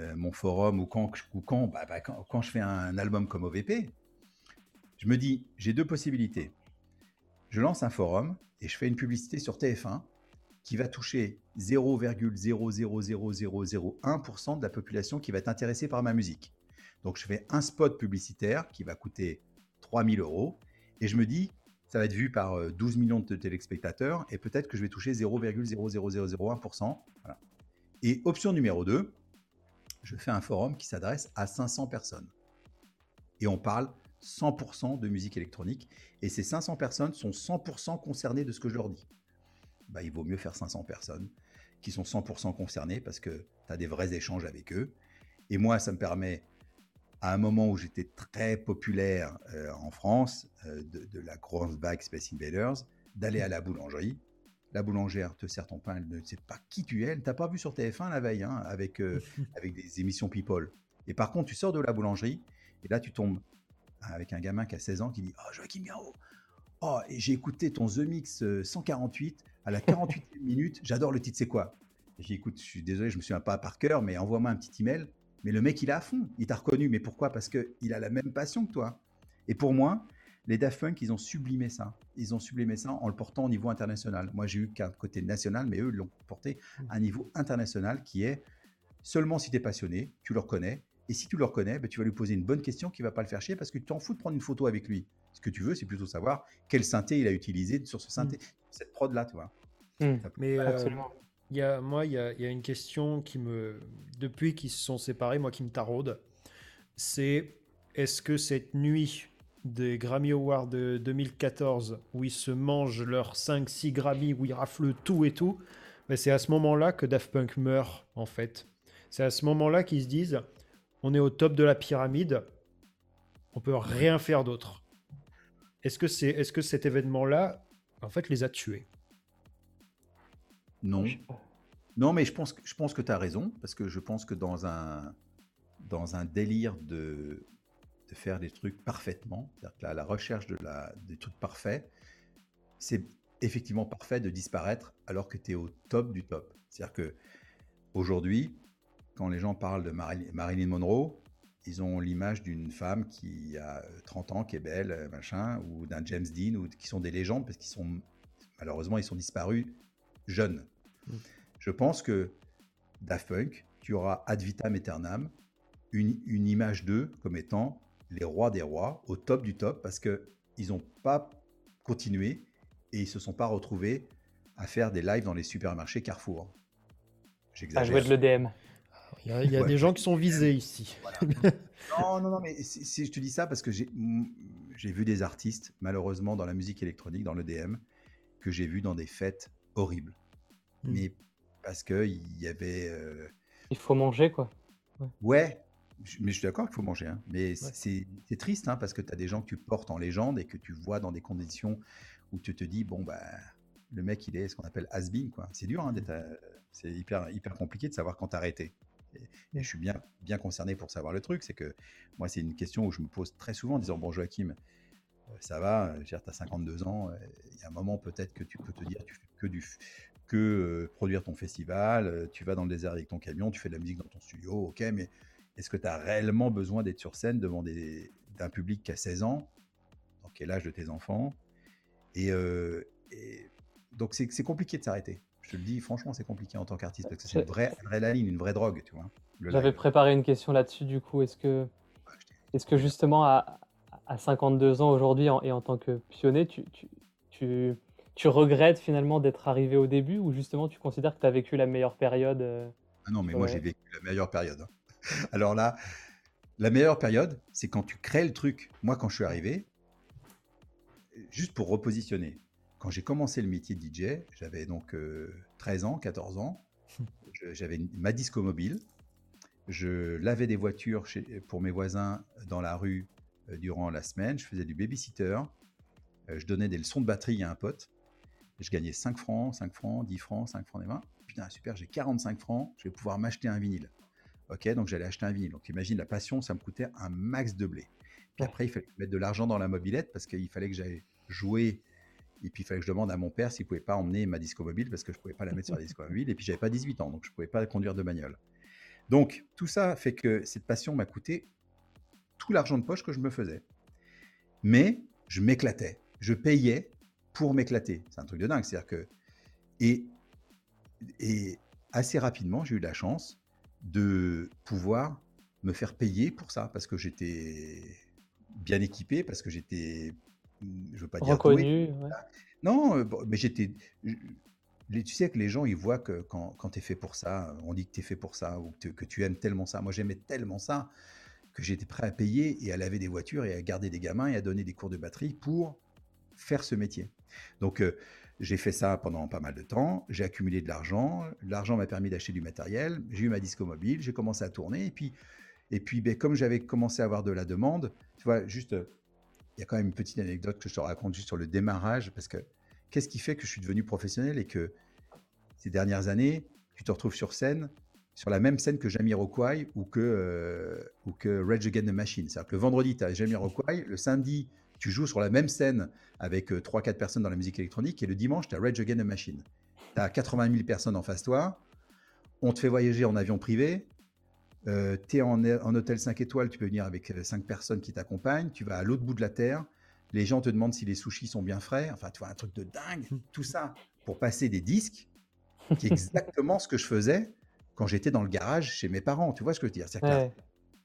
Speaker 4: euh, mon forum ou quand, quand, bah, bah, quand, quand, je fais un album comme OVP, je me dis, j'ai deux possibilités. Je lance un forum et je fais une publicité sur TF1 qui va toucher 0,00001% de la population qui va être intéressée par ma musique. Donc je fais un spot publicitaire qui va coûter 3000 euros et je me dis, ça va être vu par 12 euh, millions de téléspectateurs et peut-être que je vais toucher 0,00001%. Et option numéro 2, je fais un forum qui s'adresse à 500 personnes. Et on parle 100% de musique électronique. Et ces 500 personnes sont 100% concernées de ce que je leur dis. Bah, il vaut mieux faire 500 personnes qui sont 100% concernées parce que tu as des vrais échanges avec eux. Et moi, ça me permet à un moment où j'étais très populaire euh, en France, euh, de, la grosse vague Space Invaders, d'aller à la boulangerie. La boulangère te sert ton pain, elle ne sait pas qui tu es. Elle t'a pas vu sur TF1 la veille, hein, avec, euh, avec des émissions People. Et par contre, tu sors de la boulangerie, et là, tu tombes avec un gamin qui a 16 ans qui dit Oh, Joachim Garraud, oh, et j'ai écouté ton The Mix 148 à la 48e minute, j'adore le titre, c'est quoi? J'ai écoute, je suis désolé, je me souviens pas par cœur, mais envoie-moi un petit email. Mais le mec, il est à fond. Il t'a reconnu. Mais pourquoi? Parce qu'il a la même passion que toi. Et pour moi, les Daft Punk, ils ont sublimé ça. Ils ont sublimé ça en le portant au niveau international. Moi, j'ai eu qu'un côté national, mais eux, ils l'ont porté à un niveau international qui est seulement si tu es passionné, tu le reconnais. Et si tu le reconnais, ben, tu vas lui poser une bonne question qui va pas le faire chier parce que tu t'en fous de prendre une photo avec lui. Ce que tu veux, c'est plutôt savoir quel synthé il a utilisé sur ce synthé, mm. cette prod-là, tu vois.
Speaker 3: Mm. Mais euh, absolument moi, il y a, une question qui me, depuis qu'ils se sont séparés, moi qui me taraude, c'est est-ce que cette nuit des Grammy Awards de 2014, où ils se mangent leurs 5-6 Grammy, où ils raflent tout et tout, ben c'est à ce moment-là que Daft Punk meurt, en fait. C'est à ce moment-là qu'ils se disent, on est au top de la pyramide, on peut rien faire d'autre. est-ce que, c'est, est-ce que cet événement-là, en fait, les a tués?
Speaker 4: Non. Non, mais je pense, que- je pense que tu as raison, parce que je pense que dans un, dans un délire de, de faire des trucs parfaitement, c'est-à-dire que la, la recherche de la, des trucs parfaits, c'est effectivement parfait de disparaître alors que tu es au top du top. C'est-à-dire que aujourd'hui, quand les gens parlent de Marilyn, Monroe, ils ont l'image d'une femme qui a 30 ans, qui est belle, euh, machin, ou d'un James Dean, ou qui sont des légendes, parce qu'ils sont, malheureusement, ils sont disparus jeunes.
Speaker 3: Mm.
Speaker 4: Je pense que Daft Punk, tu auras ad vitam aeternam une, une image d'eux comme étant les rois des rois, au top du top, parce qu'ils n'ont pas continué et ils se sont pas retrouvés à faire des lives dans les supermarchés Carrefour.
Speaker 1: À jouer de l'EDM.
Speaker 3: Il y a, il y a
Speaker 4: Ouais.
Speaker 3: des gens qui sont visés ici.
Speaker 4: Non, non, non, mais c'est- c'est- je te dis ça parce que j'ai j'ai vu des artistes, malheureusement, dans la musique électronique, dans l'EDM, que j'ai vu dans des fêtes horribles.
Speaker 3: Mm.
Speaker 4: Mais parce qu'il y avait. euh,
Speaker 1: Il faut manger, quoi.
Speaker 4: Ouais, mais je suis d'accord qu'il faut manger. hein. Mais c'est c'est triste hein, parce que tu as des gens que tu portes en légende et que tu vois dans des conditions où tu te dis, bon, bah, le mec, il est ce qu'on appelle has-been. C'est dur, hein, d'être, euh, c'est hyper, hyper compliqué de savoir quand t'arrêter. Et, et je suis bien, bien concerné pour savoir le truc. C'est que moi, c'est une question où je me pose très souvent en disant, bon, Joachim, euh, ça va, tu as 52 ans, euh, il y a un moment peut-être que tu peux te dire, tu fais que du, que euh, produire ton festival, tu vas dans le désert avec ton camion, tu fais de la musique dans ton studio, ok, mais est-ce que tu as réellement besoin d'être sur scène devant d'un public qui a 16 ans? Dans quel âge de tes enfants? Et, euh, et donc c'est compliqué de s'arrêter. Je te le dis, franchement, c'est compliqué en tant qu'artiste parce que c'est une vraie adrénaline, une vraie drogue, tu vois.
Speaker 1: J'avais préparé une question là-dessus, du coup. Est-ce que,
Speaker 4: t'ai-
Speaker 1: est-ce que justement, à, à 52 ans aujourd'hui et en tant que pionnier, tu, tu, tu, tu regrettes finalement d'être arrivé au début ou justement tu considères que tu as vécu la meilleure période euh,
Speaker 4: Ah non, mais moi j'ai vécu la meilleure période. hein. Alors là, la meilleure période, c'est quand tu crées le truc. Moi, quand je suis arrivé, juste pour repositionner, quand j'ai commencé le métier de DJ, j'avais donc euh, 13 ans, 14 ans, j'avais ma disco mobile, je lavais des voitures chez- pour mes voisins dans la rue euh, durant la semaine, je faisais du babysitter, euh, je donnais des leçons de batterie à un pote, je gagnais 5 francs, 5 francs, 10 francs, 5 francs des mains. Putain, super, j'ai 45 francs, je vais pouvoir m'acheter un vinyle. Ok, donc j'allais acheter un vinyle. Donc imagine la passion, ça me coûtait un max de blé. Puis après, il fallait mettre de l'argent dans la mobilette parce qu'il fallait que j'aille jouer. Et puis il fallait que je demande à mon père s'il pouvait pas emmener ma disco mobile parce que je pouvais pas la mettre sur la disco mobile. Et puis j'avais pas 18 ans, donc je pouvais pas conduire de bagnole. Donc tout ça fait que cette passion m'a coûté tout l'argent de poche que je me faisais. Mais je m'éclatais. Je payais pour m'éclater. C'est un truc de dingue. C'est-à-dire que. Et, et assez rapidement, j'ai eu la chance de pouvoir me faire payer pour ça parce que j'étais bien équipé, parce que j'étais. Je veux pas dire.
Speaker 1: ouais.
Speaker 4: Non, euh, mais j'étais. Tu sais que les gens, ils voient que quand, quand tu es fait pour ça, on dit que tu es fait pour ça, ou que, que tu aimes tellement ça. Moi, j'aimais tellement ça que j'étais prêt à payer et à laver des voitures et à garder des gamins et à donner des cours de batterie pour faire ce métier. Donc, euh, j'ai fait ça pendant pas mal de temps. J'ai accumulé de l'argent. L'argent m'a permis d'acheter du matériel. J'ai eu ma disco mobile. J'ai commencé à tourner. Et puis, et puis ben, comme j'avais commencé à avoir de la demande, tu vois, juste, il y a quand même une petite anecdote que je te raconte juste sur le démarrage. Parce que qu'est-ce qui fait que je suis devenu professionnel et que ces dernières années, tu te retrouves sur scène, sur la même scène que Jamiroquai ou que, euh, ou que Rage Against the Machine. C'est-à-dire que le vendredi, tu as Jamiroquai, le samedi, tu joues sur la même scène avec 3-4 personnes dans la musique électronique, et le dimanche, tu as Rage Against the Machine. Tu as 80 000 personnes en face de toi, on te fait voyager en avion privé, tu es en, en hôtel 5 étoiles, tu peux venir avec 5 personnes qui t'accompagnent, tu vas à l'autre bout de la Terre, les gens te demandent si les sushis sont bien frais, enfin, tu vois, un truc de dingue, tout ça pour passer des disques, qui est exactement ce que je faisais quand j'étais dans le garage chez mes parents. Tu vois ce que je veux dire?
Speaker 1: Ouais.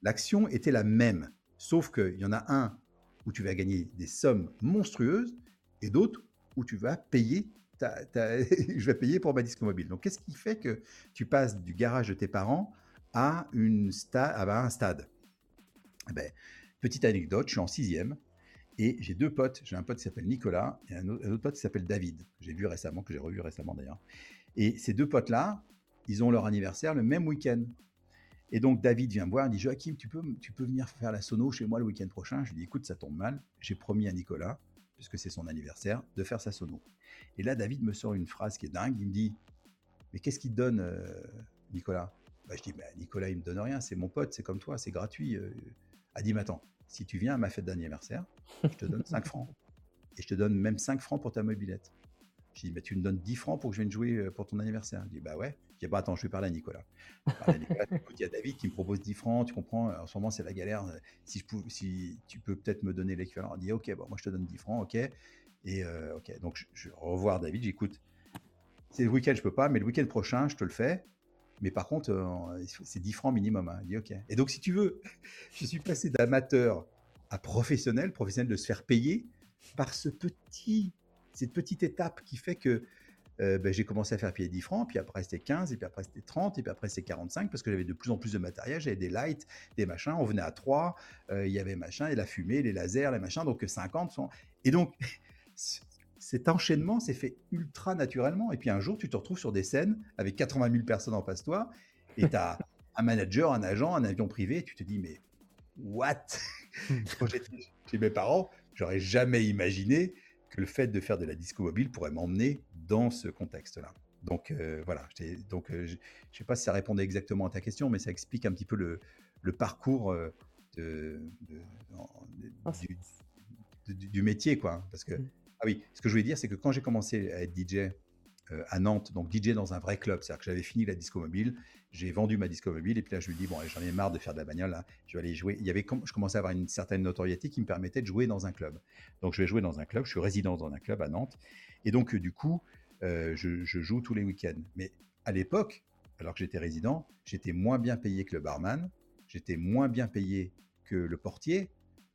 Speaker 4: L'action était la même, sauf qu'il y en a un où tu vas gagner des sommes monstrueuses et d'autres où tu vas payer. je vais payer pour ma disque mobile. Donc, qu'est-ce qui fait que tu passes du garage de tes parents à, une sta- à un stade? Eh ben, Petite anecdote, je suis en sixième et j'ai deux potes. J'ai un pote qui s'appelle Nicolas et un autre, un autre pote qui s'appelle David, que j'ai vu récemment, que j'ai revu récemment d'ailleurs. Et ces deux potes-là, ils ont leur anniversaire le même week-end. Et donc David vient me voir, il dit Joachim, tu peux, tu peux venir faire la sono chez moi le week-end prochain? Je lui dis écoute, ça tombe mal. J'ai promis à Nicolas puisque c'est son anniversaire, de faire sa sono. Et là, David me sort une phrase qui est dingue. Il me dit Mais qu'est-ce qu'il te donne, euh, Nicolas? Bah, Je dis bah, Nicolas, il me donne rien, c'est mon pote, c'est comme toi, c'est gratuit. Elle euh. dit Mais attends, si tu viens à ma fête d'anniversaire, je te donne 5 francs. Et je te donne même 5 francs pour ta mobilette. Je dis, mais tu me donnes 10 francs pour que je vienne jouer euh, pour ton anniversaire? Il dit, bah ouais. Dis, bah attends, je vais parler à Nicolas. il y a David qui me propose 10 francs, tu comprends, en ce moment c'est la galère. Si, je si tu peux peut-être me donner l'équivalent. Il dit, ok, bon, moi je te donne 10 francs, ok. Et euh, ok, donc je, je revoir David, j'écoute. C'est le week-end, je peux pas, mais le week-end prochain, je te le fais. Mais par contre, euh, c'est 10 francs minimum. Hein. Ok. Et donc, si tu veux, je suis passé d'amateur à professionnel, professionnel de se faire payer par cette petite étape qui fait que euh, ben, j'ai commencé à faire payer 10 francs, puis après c'était 15, et puis après c'était 30, et puis après c'était 45, parce que j'avais de plus en plus de matériel, j'avais des lights, des machins, on venait à 3, euh, il y avait machin, et la fumée, les lasers, les machins, donc 50 sont... Et donc, cet enchaînement s'est fait ultra naturellement, et puis un jour tu te retrouves sur des scènes avec 80 000 personnes en face de toi, et tu as un manager, un agent, un avion privé, et tu te dis, mais what? Quand j'étais chez mes parents, j'aurais jamais imaginé que le fait de faire de la disco mobile pourrait m'emmener dans ce contexte-là. Donc euh, voilà, donc euh, je ne sais pas si ça répondait exactement à ta question, mais ça explique un petit peu le, le parcours euh, de, du, du, métier, quoi. Parce que mmh. ah oui, ce que je voulais dire, c'est que quand j'ai commencé à être DJ euh, à Nantes, donc DJ dans un vrai club. C'est-à-dire que j'avais fini la disco mobile, j'ai vendu ma disco mobile, et puis là, je lui dis, bon, j'en ai marre de faire de la bagnole, là, je vais aller jouer. Il y avait, je commençais à avoir une certaine notoriété qui me permettait de jouer dans un club. Donc, je vais jouer dans un club, je suis résident dans un club à Nantes, et donc, du coup, euh, je, joue tous les week-ends. Mais à l'époque, alors que j'étais résident, j'étais moins bien payé que le barman, j'étais moins bien payé que le portier,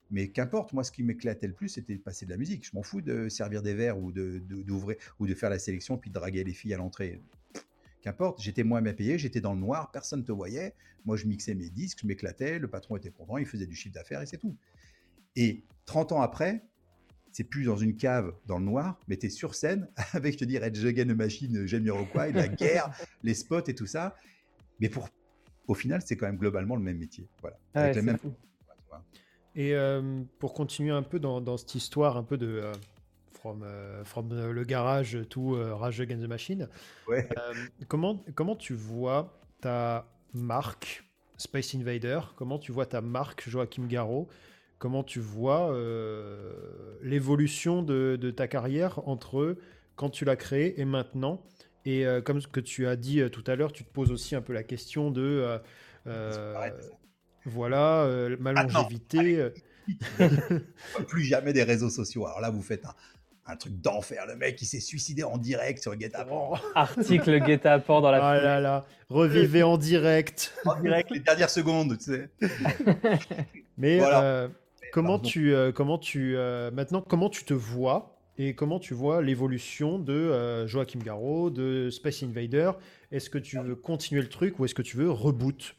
Speaker 4: mais qu'importe, moi, ce qui m'éclatait le plus, c'était de passer de la musique. Je m'en fous de servir des verres ou de, d'ouvrir ou de faire la sélection puis de draguer les filles à l'entrée. Qu'importe, j'étais moins bien payé, j'étais dans le noir, personne ne te voyait. Moi, je mixais mes disques, je m'éclatais, le patron était content, il faisait du chiffre d'affaires et c'est tout. Et 30 ans après, c'est plus dans une cave dans le noir, mais tu es sur scène avec, je te dis, Red Again Machine, Jamiroquai, la guerre, les spots et tout ça. Mais pour, au final, c'est quand même globalement le même métier. Voilà. avec les mêmes...
Speaker 3: Et euh, pour continuer un peu dans, dans, cette histoire un peu de euh, from, euh, from le garage to Rage Against the Machine,
Speaker 4: ouais.
Speaker 3: comment, comment tu vois ta marque Space Invader? Comment tu vois ta marque Joachim Garraud? Comment tu vois l'évolution de, de, ta carrière entre quand tu l'as créé et maintenant Et comme ce que tu as dit tout à l'heure, tu te poses aussi un peu la question de voilà, euh, ma longévité.
Speaker 4: Euh. plus jamais des réseaux sociaux. Alors là, vous faites un, truc d'enfer. Le mec, il s'est suicidé en direct sur Guet-apens.
Speaker 1: Article Guet-apens dans la.
Speaker 3: Ah là là, revivez en direct.
Speaker 4: en direct, les dernières secondes, tu sais.
Speaker 3: Mais euh, comment, tu, comment tu, maintenant, comment tu te vois et comment tu vois l'évolution de Joachim Garraud, de Space Invader? Est-ce que tu veux continuer le truc ou est-ce que tu veux reboot?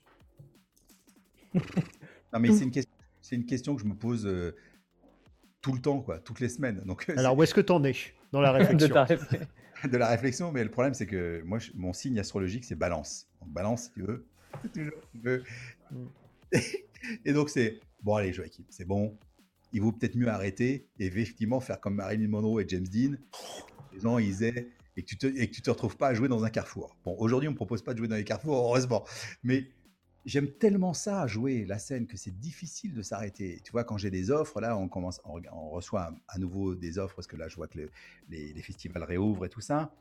Speaker 4: Non, mais c'est une, question, c'est une question que je me pose euh, tout le temps, quoi, toutes les semaines. Donc,
Speaker 3: Alors, où est-ce que tu en es dans la réflexion?
Speaker 4: de, la réflexion, mais le problème, c'est que moi, mon signe astrologique, c'est balance. Donc, balance, si tu veux. Mm. et donc, c'est bon, allez, Joachim, c'est bon. Il vaut peut-être mieux arrêter et effectivement faire comme Marilyn Monroe et James Dean. Les gens, ils aient et que tu te, et te retrouves pas à jouer dans un carrefour. Bon, aujourd'hui, on ne propose pas de jouer dans les carrefours, heureusement. Mais J'aime tellement ça, jouer la scène, que c'est difficile de s'arrêter. Tu vois, quand j'ai des offres, là, on, commence, on, reçoit à nouveau des offres, parce que là, je vois que les, festivals réouvrent et tout ça.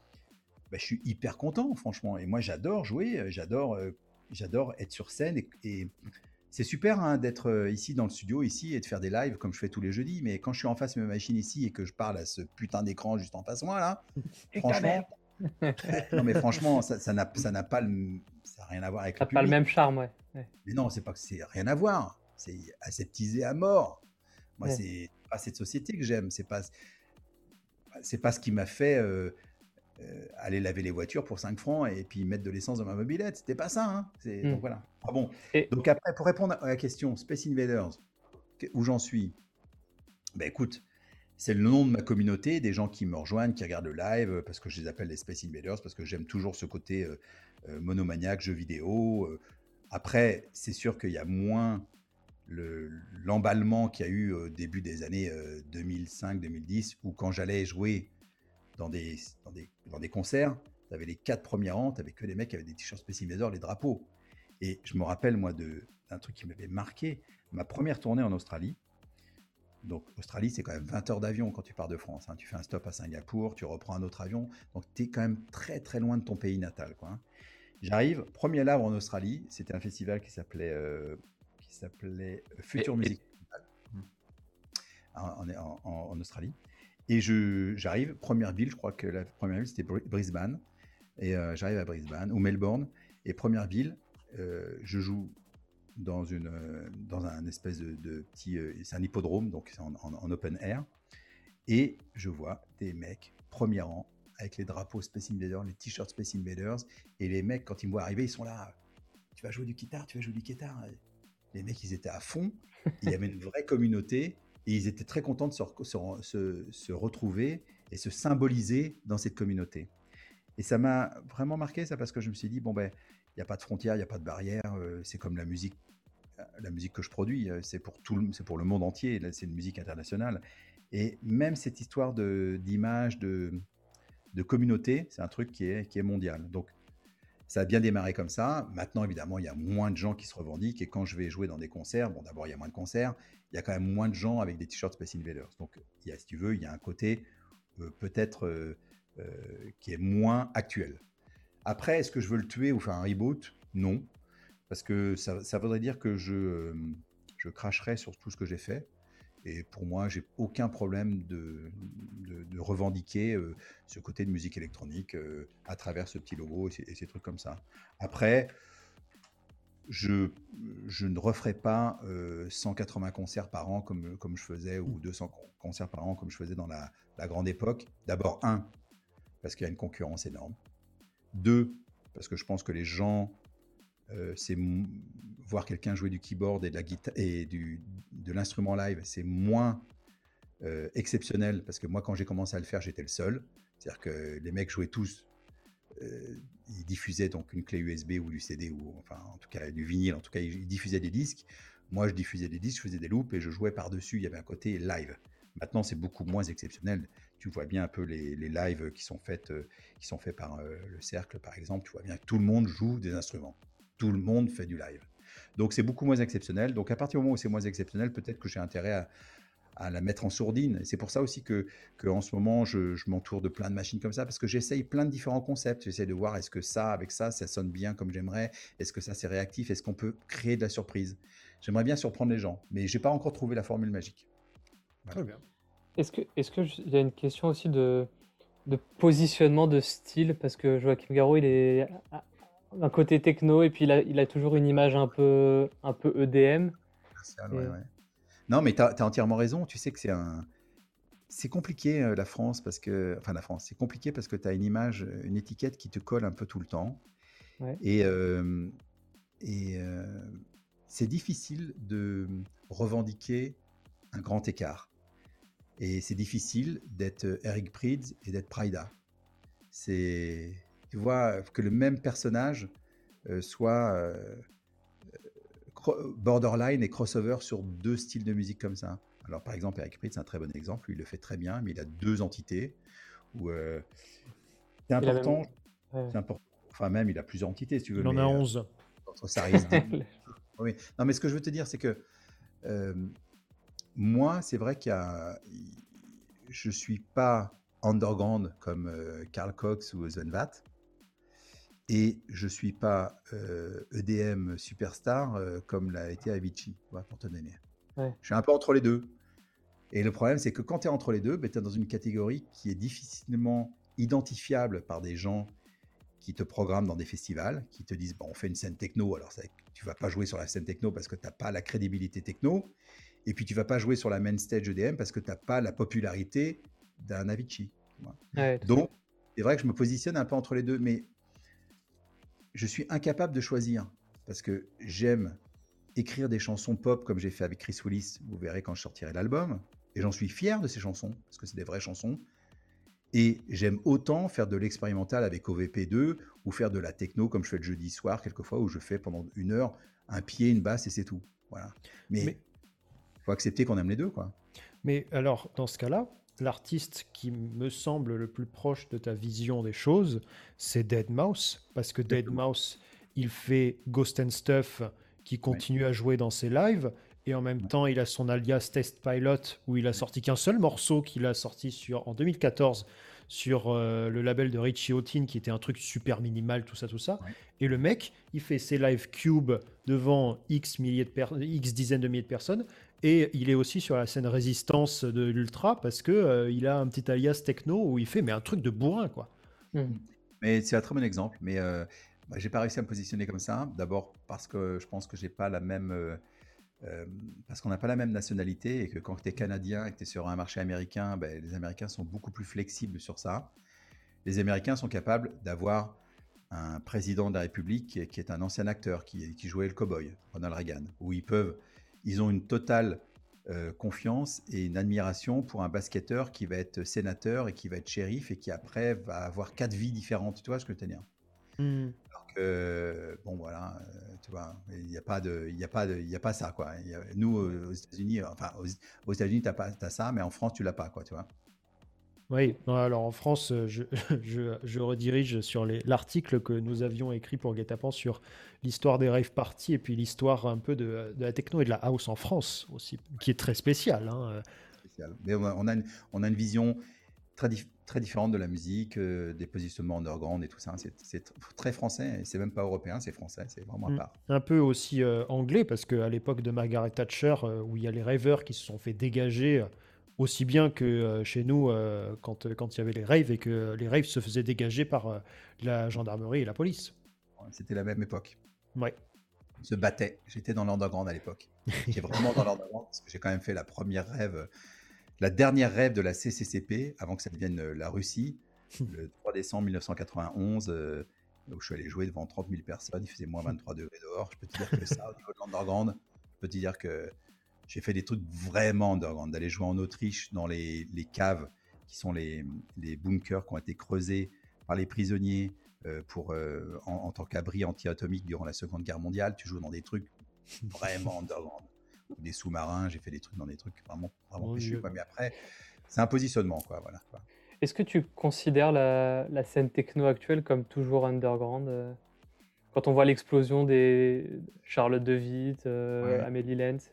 Speaker 4: Ben, je suis hyper content, franchement. Et moi, j'adore jouer, j'adore euh, j'adore être sur scène. Et, c'est super hein, d'être euh, ici dans le studio, ici, et de faire des lives comme je fais tous les jeudis. Mais quand je suis en face de ma machine ici et que je parle à ce putain d'écran juste en face de moi, là, franchement, non, mais franchement, ça n'a ça pas le, ça rien à voir avec
Speaker 1: ça n'a pas le même charme, ouais.
Speaker 4: Mais non, c'est pas que c'est rien à voir. C'est aseptisé à mort. Moi, c'est pas cette société que j'aime. C'est pas, c'est pas ce qui m'a fait euh, euh, aller laver les voitures pour 5 francs et puis mettre de l'essence dans ma mobilette. C'était pas ça. Hein. Hmm. Donc voilà. Ah bon. Donc après, pour répondre à la question, Space Invaders, où j'en suis? Ben écoute, c'est le nom de ma communauté, des gens qui me rejoignent, qui regardent le live, parce que je les appelle les Space Invaders, parce que j'aime toujours ce côté euh, euh, monomaniaque, jeu vidéo. Euh. Après, c'est sûr qu'il y a moins l'emballement qu'il y a eu au début des années 2005-2010, où quand j'allais jouer dans des, dans des, dans des concerts, tu avais les quatre premiers rangs, tu que des mecs qui avaient des t-shirts Space les drapeaux. Et je me rappelle, moi, d'un truc qui m'avait marqué, ma première tournée en Australie. Donc, Australie, c'est quand même 20 heures d'avion quand tu pars de France. Hein. Tu fais un stop à Singapour, tu reprends un autre avion. Donc, tu es quand même très, très loin de ton pays natal. Quoi, hein. J'arrive, premier live en Australie. C'était un festival qui s'appelait euh, s'appelait Future Music en, en, en, Australie. Et j'arrive, première ville, je crois que la première ville c'était Brisbane. Et euh, j'arrive à Brisbane ou Melbourne. Et première ville, euh, je joue dans, une, euh, dans un espèce de, petit. c'est un hippodrome, donc c'est en, open air. Et je vois des mecs, premier rang, avec les drapeaux Space Invaders, les t-shirts Space Invaders. Et les mecs, quand ils me voient arriver, ils sont là. Tu vas jouer du guitare, tu vas jouer du guitare. Les mecs, ils étaient à fond. Il y avait une vraie communauté. Et ils étaient très contents de se, retrouver et se symboliser dans cette communauté. Et ça m'a vraiment marqué ça parce que je me suis dit bon ben il n'y a pas de frontières, il n'y a pas de barrières, euh, c'est comme la musique la musique que je produis, euh, c'est pour c'est pour le monde entier, c'est une musique internationale. Et même cette histoire d'image de de communauté, c'est un truc qui est qui est mondial. Donc ça a bien démarré comme ça. Maintenant, évidemment, il y a moins de gens qui se revendiquent. Et quand je vais jouer dans des concerts, bon, d'abord, il y a moins de concerts. Il y a quand même moins de gens avec des t-shirts Space Invaders. Donc, il y a, si tu veux, il y a un côté euh, peut-être euh, qui est moins actuel. Après, est-ce que je veux le tuer ou faire un reboot? Non, parce que ça, voudrait dire que je, euh, je cracherais sur tout ce que j'ai fait. Et pour moi, j'ai aucun problème de, revendiquer euh, ce côté de musique électronique à travers ce petit logo et ces, trucs comme ça. Après, je, je, ne referai pas 180 concerts par an comme, comme je faisais ou 200 concerts par an comme je faisais dans la, la grande époque. D'abord, un, parce qu'il y a une concurrence énorme. Deux, parce que je pense que les gens, euh, c'est voir quelqu'un jouer du keyboard et de la guitare et du, de l'instrument live, c'est moins euh, exceptionnel parce que moi, quand j'ai commencé à le faire, j'étais le seul. C'est-à-dire que les mecs jouaient tous, euh, ils diffusaient donc une clé USB ou du CD ou enfin en tout cas du vinyle. En tout cas, ils diffusaient des disques. Moi, je diffusais des disques, je faisais des loops et je jouais par dessus. Il y avait un côté live. Maintenant, c'est beaucoup moins exceptionnel tu vois bien un peu les, lives qui sont faits, euh, qui sont faits par euh, le cercle, par exemple. Tu vois bien que tout le monde joue des instruments. Tout le monde fait du live. Donc c'est beaucoup moins exceptionnel. Donc à partir du moment où c'est moins exceptionnel, peut-être que j'ai intérêt à, la mettre en sourdine. C'est pour ça aussi que, que en ce moment, je, m'entoure de plein de machines comme ça, parce que j'essaye plein de différents concepts. J'essaie de voir est-ce que ça, avec ça, ça sonne bien comme j'aimerais? Est-ce que ça, c'est réactif? Est-ce qu'on peut créer de la surprise? J'aimerais bien surprendre les gens, mais j'ai pas encore trouvé la formule magique.
Speaker 3: Très bien.
Speaker 1: Est-ce que, est-ce que il y a une question aussi de, de positionnement de style? Parce que Joachim Garraud il est d'un côté techno et puis il a, il a toujours une image un peu un peu EDM.
Speaker 4: Non mais tu as, entièrement raison, tu sais que c'est un c'est compliqué euh, la France parce que enfin la France, c'est compliqué parce que tu as une image une étiquette qui te colle un peu tout le temps. Et euh, et euh, c'est difficile de revendiquer un grand écart. Et c'est difficile d'être euh, Eric Prydz et d'être Prida. C'est, tu vois, que le même personnage euh, soit euh, borderline et crossover sur deux styles de musique comme ça. Alors, par exemple, Eric Prydz, c'est un très bon exemple. il le fait très bien, mais il a deux entités. Où, c'est important, important. Enfin, même, il a plusieurs entités, si tu veux.
Speaker 3: Il en a 11.
Speaker 4: ça risque oui. Non, mais ce que je veux te dire, c'est que moi, c'est vrai qu'il y a, je suis pas underground comme euh, Karl Cox ou Zenvat, et je suis pas EDM euh, e superstar euh, comme l'a été Avicii, pour te donner. Je suis un peu entre les deux. Et le problème, c'est que quand tu es entre les deux, ben, tu es dans une catégorie qui est difficilement identifiable par des gens qui te programment dans des festivals, qui te disent bon, on fait une scène techno, alors tu vas pas jouer sur la scène techno parce que tu n'as pas la crédibilité techno. Et puis tu vas pas jouer sur la main stage EDM parce que tu n'as pas la popularité d'un Avicii. Donc, c'est vrai que je me positionne un peu entre les deux, mais je suis incapable de choisir parce que j'aime écrire des chansons pop comme j'ai fait avec Chris Willis. Vous verrez quand je sortirai l'album. Et j'en suis fier de ces chansons parce que c'est des vraies chansons. Et j'aime autant faire de l'expérimental avec OVP2 ou faire de la techno comme je fais le jeudi soir, quelquefois, où je fais pendant une heure un pied, une basse et c'est tout. Voilà. Mais il faut accepter qu'on aime les deux, quoi.
Speaker 3: Mais alors, dans ce cas-là, l'artiste qui me semble le plus proche de ta vision des choses, c'est Dead Mouse, parce que Dead Mouse, il fait Ghost and Stuff, qui continue à jouer dans ses lives, et en même temps, il a son alias Test Pilot, où il a sorti qu'un seul morceau qu'il a sorti sur, en 2014 sur euh, le label de Richie Houghton, qui était un truc super minimal, tout ça, tout ça. Et le mec, il fait ses live cube devant X, milliers de X dizaines de milliers de personnes. Et il est aussi sur la scène résistance de l'Ultra parce que euh, il a un petit alias techno où il fait mais un truc de bourrin quoi.
Speaker 4: Hmm. Mais c'est un très bon exemple. Mais euh, bah, j'ai pas réussi à me positionner comme ça. D'abord parce que je pense que j'ai pas la même euh, parce qu'on n'a pas la même nationalité et que quand tu es canadien et que tu es sur un marché américain, ben, les Américains sont beaucoup plus flexibles sur ça. Les Américains sont capables d'avoir un président de la République qui est un ancien acteur qui, qui jouait le cowboy, Ronald Reagan, où ils peuvent, ils ont une totale euh, confiance et une admiration pour un basketteur qui va être sénateur et qui va être shérif et qui après va avoir quatre vies différentes. Tu vois ce que je veux dire? Hmm. Alors que, bon voilà, euh, tu vois, il n'y a pas de, il y a pas de, il y a pas ça quoi. nous aux États-Unis, enfin aux, États-Unis t'as pas, as ça, mais en France tu l'as pas quoi, tu vois.
Speaker 3: Oui, alors en France, je, je, je redirige sur l'article que nous avions écrit pour Guetapan sur l'histoire des rave parties et puis l'histoire un peu de, de, la techno et de la house en France aussi, qui est très spéciale. Hein.
Speaker 4: Spécial. Mais on a, une, on a une vision très, très différente de la musique, euh, des positionnements underground et tout ça. C'est très français, et c'est même pas européen, c'est français, c'est vraiment à mm. part.
Speaker 3: Un peu aussi euh, anglais, parce qu'à l'époque de Margaret Thatcher, euh, où il y a les rêveurs qui se sont fait dégager aussi bien que chez nous quand, quand il y avait les raves et que les raves se faisaient dégager par la gendarmerie et la police.
Speaker 4: C'était la même époque.
Speaker 3: Ouais.
Speaker 4: On se battait. J'étais dans l'underground à l'époque. J'étais vraiment dans l'underground parce que j'ai quand même fait la première rêve la dernière rêve de la CCCP, avant que ça devienne euh, la Russie, le 3 décembre 1991, euh, où je suis allé jouer devant 30 000 personnes, il faisait moins 23 degrés dehors. Je peux te dire que ça, au niveau de l'underground, je peux te dire que j'ai fait des trucs vraiment underground, d'aller jouer en Autriche dans les, caves, qui sont les, bunkers qui ont été creusés par les prisonniers euh, pour, en, en, tant qu'abri anti-atomique durant la Seconde Guerre mondiale. Tu joues dans des trucs vraiment underground des sous-marins, j'ai fait des trucs dans des trucs vraiment, vraiment quoi. Mais après, c'est un positionnement, quoi. Voilà.
Speaker 1: Est-ce que tu considères la, scène techno actuelle comme toujours underground euh, Quand on voit l'explosion des Charlotte de Witt, euh, Amélie Lenz?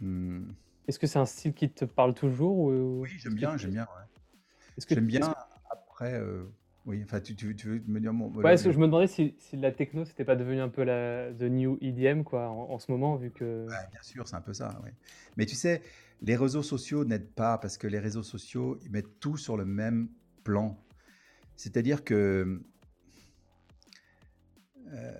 Speaker 1: Hmm. Est-ce que c'est un style qui te parle toujours ou...
Speaker 4: Oui, j'aime bien, j'aime bien. Ouais. que j'aime bien. Après, euh, oui, enfin, tu, tu, veux me dire mon.
Speaker 1: Ouais, je me demandais si, si la techno, c'était pas devenu un peu la the new EDM, quoi, en, ce moment, vu que.
Speaker 4: Ouais, bien sûr, c'est un peu ça. Mais tu sais, les réseaux sociaux n'aident pas parce que les réseaux sociaux, ils mettent tout sur le même plan. C'est-à-dire que. Euh,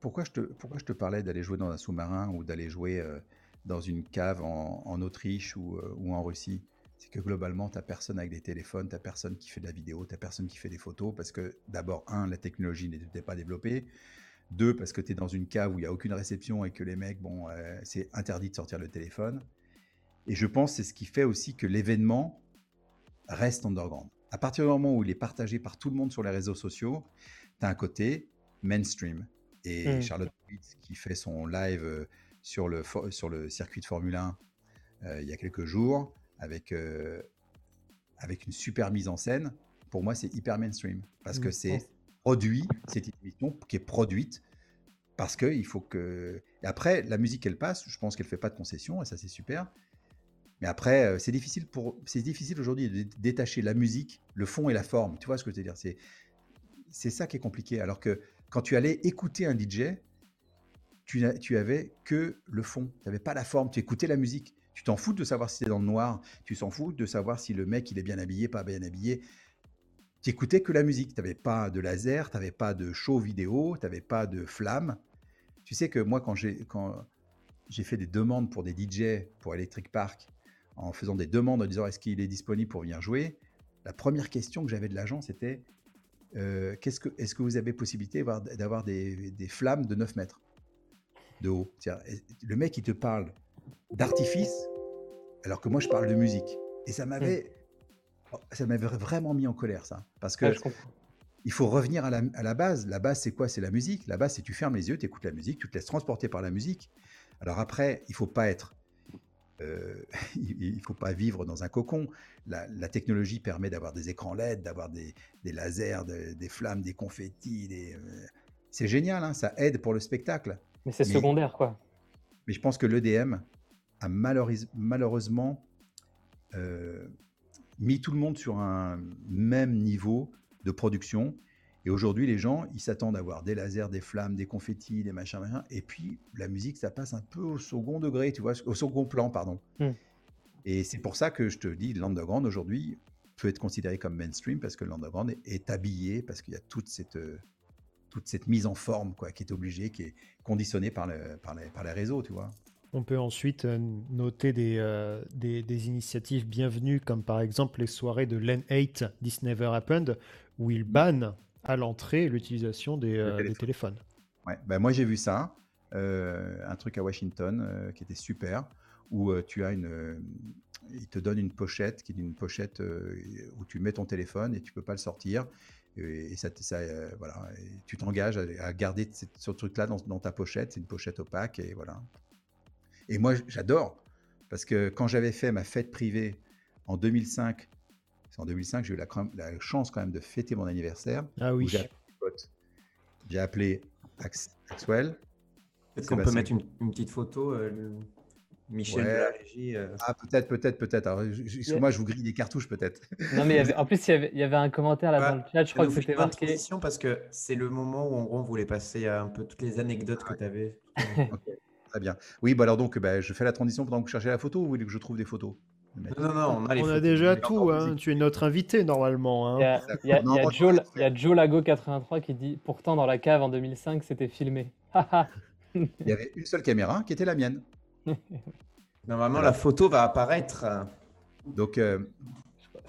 Speaker 4: pourquoi, je te, pourquoi je te parlais d'aller jouer dans un sous-marin ou d'aller jouer euh, dans une cave en, en Autriche ou, euh, ou en Russie c'est que globalement, tu n'as personne avec des téléphones, tu n'as personne qui fait de la vidéo, tu n'as personne qui fait des photos, parce que d'abord, un, la technologie n'était pas développée, deux, parce que tu es dans une cave où il n'y a aucune réception et que les mecs, bon, euh, c'est interdit de sortir le téléphone. Et je pense que c'est ce qui fait aussi que l'événement reste underground. À partir du moment où il est partagé par tout le monde sur les réseaux sociaux, tu as un côté mainstream. Et mmh. Charlotte qui fait son live euh, sur le, sur le circuit de Formule 1 euh, il y a quelques jours, avec, euh, avec une super mise en scène, pour moi, c'est hyper mainstream. Parce que mmh. c'est produit, c'est une émission qui est produite parce qu'il faut que. Et après, la musique qu'elle passe, je pense qu'elle fait pas de concession, et ça, c'est super. Mais après, euh, c'est difficile, pour... c'est difficile aujourd'hui de détacher la musique, le fond et la forme. Tu vois ce que je veux dire? C'est... c'est ça qui est compliqué. Alors que quand tu allais écouter un DJ, tu, tu avais que le fond, tu n'avais pas la forme, tu écoutais la musique. Tu t'en fous de savoir si c'est dans le noir, tu t'en fous de savoir si le mec il est bien habillé, pas bien habillé. Tu écoutais que la musique, tu n'avais pas de laser, tu n'avais pas de show vidéo, tu n'avais pas de flamme. Tu sais que moi quand j'ai fait des demandes pour des DJ pour Electric Park, en faisant des demandes en disant est-ce qu'il est disponible pour venir jouer, la première question que j'avais de l'agent c'était euh, est-ce que, est que vous avez possibilité d'avoir des, des, flammes de 9 mètres? De haut Le mec, il te parle d'artifice, alors que moi je parle de musique. Et ça m'avait, ça m'avait vraiment mis en colère, ça. Parce que
Speaker 1: Ouais, je comprends.
Speaker 4: il faut revenir à la, à la base. La base, c'est quoi? C'est la musique. La base, c'est tu fermes les yeux, tu écoutes la musique, tu te laisses transporter par la musique. Alors après, il faut pas être. euh, il ne faut pas vivre dans un cocon. La, la technologie permet d'avoir des écrans LED, d'avoir des, des lasers, de- des flammes, des confettis. des, euh, C'est génial, hein, ça aide pour le spectacle.
Speaker 1: Mais c'est secondaire, quoi.
Speaker 4: Mais je pense que l'EDM a malheureuse- malheureusement euh, mis tout le monde sur un même niveau de production. Et aujourd'hui, les gens, ils s'attendent à avoir des lasers, des flammes, des confettis, des machins, machins. Et puis, la musique, ça passe un peu au second degré, tu vois, au second plan, pardon.
Speaker 1: Hmm.
Speaker 4: Et c'est pour ça que je te dis, l'underground aujourd'hui peut être considéré comme mainstream parce que l'underground est, est habillé, parce qu'il y a toute cette, euh, toute cette mise en forme, quoi, qui est obligée, qui est conditionnée par, le, par, les, par les réseaux, tu vois.
Speaker 3: On peut ensuite euh, noter des, euh, des, des initiatives bienvenues, comme par exemple les soirées de Len 8, This Never Happened, où ils bannent à l'entrée l'utilisation des, euh, des téléphones.
Speaker 4: Ouais, ben moi j'ai vu ça, euh, un truc à Washington qui était super, où tu as une, il te donne une pochette qui est une pochette où tu mets ton téléphone et tu peux pas le sortir, et, ça, euh, voilà, et tu t'engages à, à garder cette- ce truc-là dans, dans ta pochette, c'est une pochette opaque et voilà. Et moi j'adore parce que quand j'avais fait ma fête privée en 2005, c'est en 2005 j'ai eu la, chance quand même de fêter mon anniversaire
Speaker 3: Ah oui.
Speaker 4: j'ai appelé Axwell.
Speaker 2: Peut-être qu'on peut mettre une, une petite photo, euh, Michel
Speaker 4: Ouais.
Speaker 2: de la régie. euh.
Speaker 4: Ah, peut-être, peut-être, peut-être. Alors, je- je-
Speaker 1: Yeah.
Speaker 4: Moi, je vous grille des cartouches, peut-être.
Speaker 1: Non, mais il y avait- en plus, il y avait, il y avait un commentaire là dans
Speaker 2: Ouais,
Speaker 1: le chat, je crois que c'était marqué.
Speaker 2: transition parce que c'est le moment où en gros on voulait passer à un peu toutes les anecdotes que tu avais.
Speaker 4: Très bien. Oui, bah alors donc, bah, je fais la transition pendant que vous cherchez la photo ou vous voulez que je trouve des photos
Speaker 2: Non, non, non, on a les
Speaker 3: On a
Speaker 2: photos.
Speaker 3: déjà tout, hein. tu es notre invité normalement.
Speaker 1: Il y
Speaker 3: Hein.
Speaker 1: a, il y a- il y a
Speaker 4: Non,
Speaker 1: Joe,
Speaker 4: moi,
Speaker 1: il y a Joe Lago 83 qui dit Pourtant, dans la cave en 2005, c'était filmé.
Speaker 4: Il y avait une seule caméra qui était la mienne.
Speaker 2: Normalement, la photo va apparaître. euh,
Speaker 4: Donc, euh,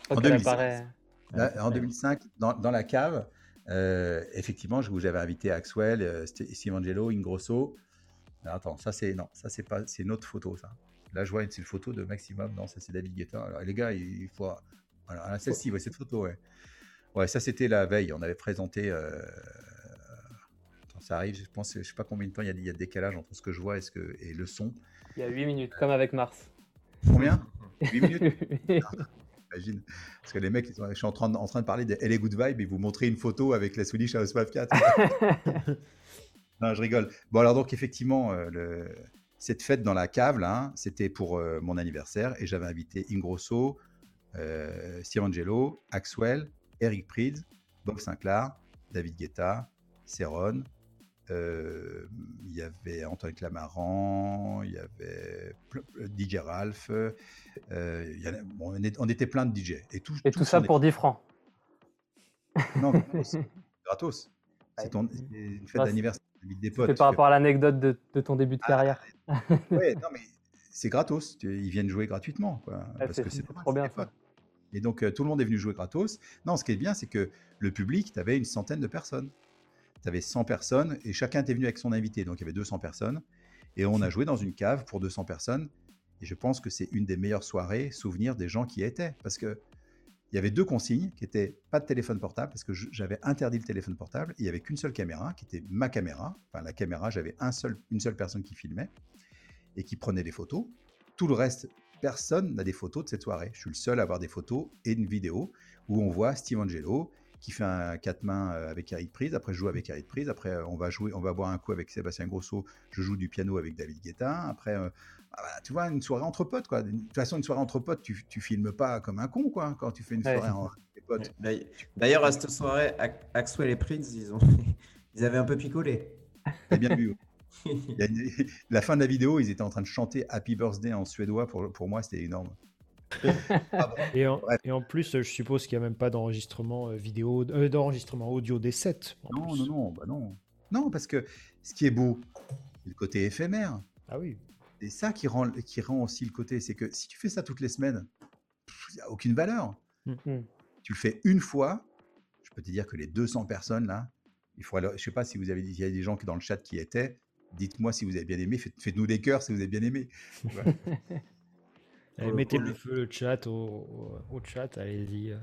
Speaker 4: En
Speaker 1: qu'elle
Speaker 4: 2005.
Speaker 1: apparaît.
Speaker 4: là, en 2005, dans, dans la cave, euh, effectivement, je- où j'avais invité Axwell, euh, St- Steve Angelo, Ingrosso. Alors, attends, ça c'est non, ça c'est pas, c'est une autre photo ça. Là, je vois une, c'est une photo de maximum. Non, ça c'est David Guetta. Alors les gars, il, il faut, voilà, celle-ci, ouais, cette photo, ouais. Ouais, ça c'était la veille. On avait présenté. euh, attends, ça arrive. Je pense, je sais pas combien de temps il y a, il y a de décalage entre ce que je vois et ce que et le son.
Speaker 1: Il y a 8 minutes, comme avec Mars.
Speaker 4: Combien? 8 minutes? Imagine. Parce que les mecs, ils sont- je suis en train, de, en train de parler des LA Good Vibe et vous montrer une photo avec la Swedish Housewife 4. non, je rigole. Bon, alors donc, effectivement, euh, le- cette fête dans la cave, là, hein, c'était pour euh, mon anniversaire et j'avais invité Ingrosso, euh, Steve Angelo, Axwell, Eric Prydz, Bob Sinclair, David Guetta, Céron. Euh, Il y avait Antoine Clamaran, il y avait ple- DJ Ralph, euh, il y en a- bon, on, était plein de DJ. Et tout,
Speaker 1: Et
Speaker 4: tous
Speaker 1: tout ça pour 10 francs.
Speaker 4: Non, gratos. gratos. C'est ton- c'est une fête d'anniversaire des potes.
Speaker 1: C'était par rapport à l'anecdote de, de ton début de
Speaker 4: Ah,
Speaker 1: carrière.
Speaker 4: Ouais, non, mais c'est gratos. Ils viennent jouer gratuitement. Quoi, parce
Speaker 1: c'est-
Speaker 4: que c'est
Speaker 1: c'est trop
Speaker 4: c'est
Speaker 1: bien, ça.
Speaker 4: Et donc, euh, tout le monde est venu jouer gratos. Non, ce qui est bien, c'est que le public, tu avais une centaine de personnes. Tu avais 100 personnes et chacun était venu avec son invité. Donc, il y avait 200 personnes. Et on a joué dans une cave pour 200 personnes. Et je pense que c'est une des meilleures soirées, souvenir des gens qui y étaient. Parce que il y avait deux consignes qui étaient pas de téléphone portable, parce que j'avais interdit le téléphone portable. Il y avait qu'une seule caméra, qui était ma caméra. Enfin, la caméra, j'avais une seule personne qui filmait et qui prenait des photos. Tout le reste, personne n'a des photos de cette soirée. Je suis le seul à avoir des photos et une vidéo où on voit Steve Angelo qui fait un quatre mains euh, avec Eric Prise. Après, je joue avec Eric Prise. Après, euh, on va jouer, on va boire un coup avec Sébastien Grosso. Je joue du piano avec David Guetta. Après, euh, ah bah, tu vois, une soirée entre potes, quoi. De toute façon, une soirée entre potes, tu, tu filmes pas comme un con, quoi, quand tu fais une
Speaker 1: Ouais.
Speaker 4: soirée entre tes potes.
Speaker 2: D'ailleurs- à cette soirée, Axwell et Prince, ils, ont... ils avaient un peu picolé.
Speaker 4: T'as bien vu. Une- La fin de la vidéo, ils étaient en train de chanter Happy Birthday en suédois. Pour, pour moi, c'était énorme. Ah bon
Speaker 3: Et en,
Speaker 4: Bref.
Speaker 3: et en plus, je suppose qu'il n'y a même pas d'enregistrement euh, vidéo, euh, d'enregistrement audio des sets.
Speaker 4: Non,
Speaker 3: plus.
Speaker 4: non, non, bah non. Non, parce que ce qui est beau, c'est le côté éphémère.
Speaker 3: Ah oui.
Speaker 4: C'est ça qui rend, qui rend aussi le côté. C'est que si tu fais ça toutes les semaines, il n'y a aucune valeur.
Speaker 1: Hmm.
Speaker 4: Tu le fais une fois, je peux te dire que les 200 personnes là, il faut alors, je sais pas si vous avez il y a des gens qui dans le chat qui étaient. Dites-moi si vous avez bien aimé. Faites- Faites-nous des cœurs si vous avez bien aimé.
Speaker 3: Allez,
Speaker 2: Pour-
Speaker 3: mettez
Speaker 2: pour
Speaker 3: le feu le chat au, au- au chat, allez-y.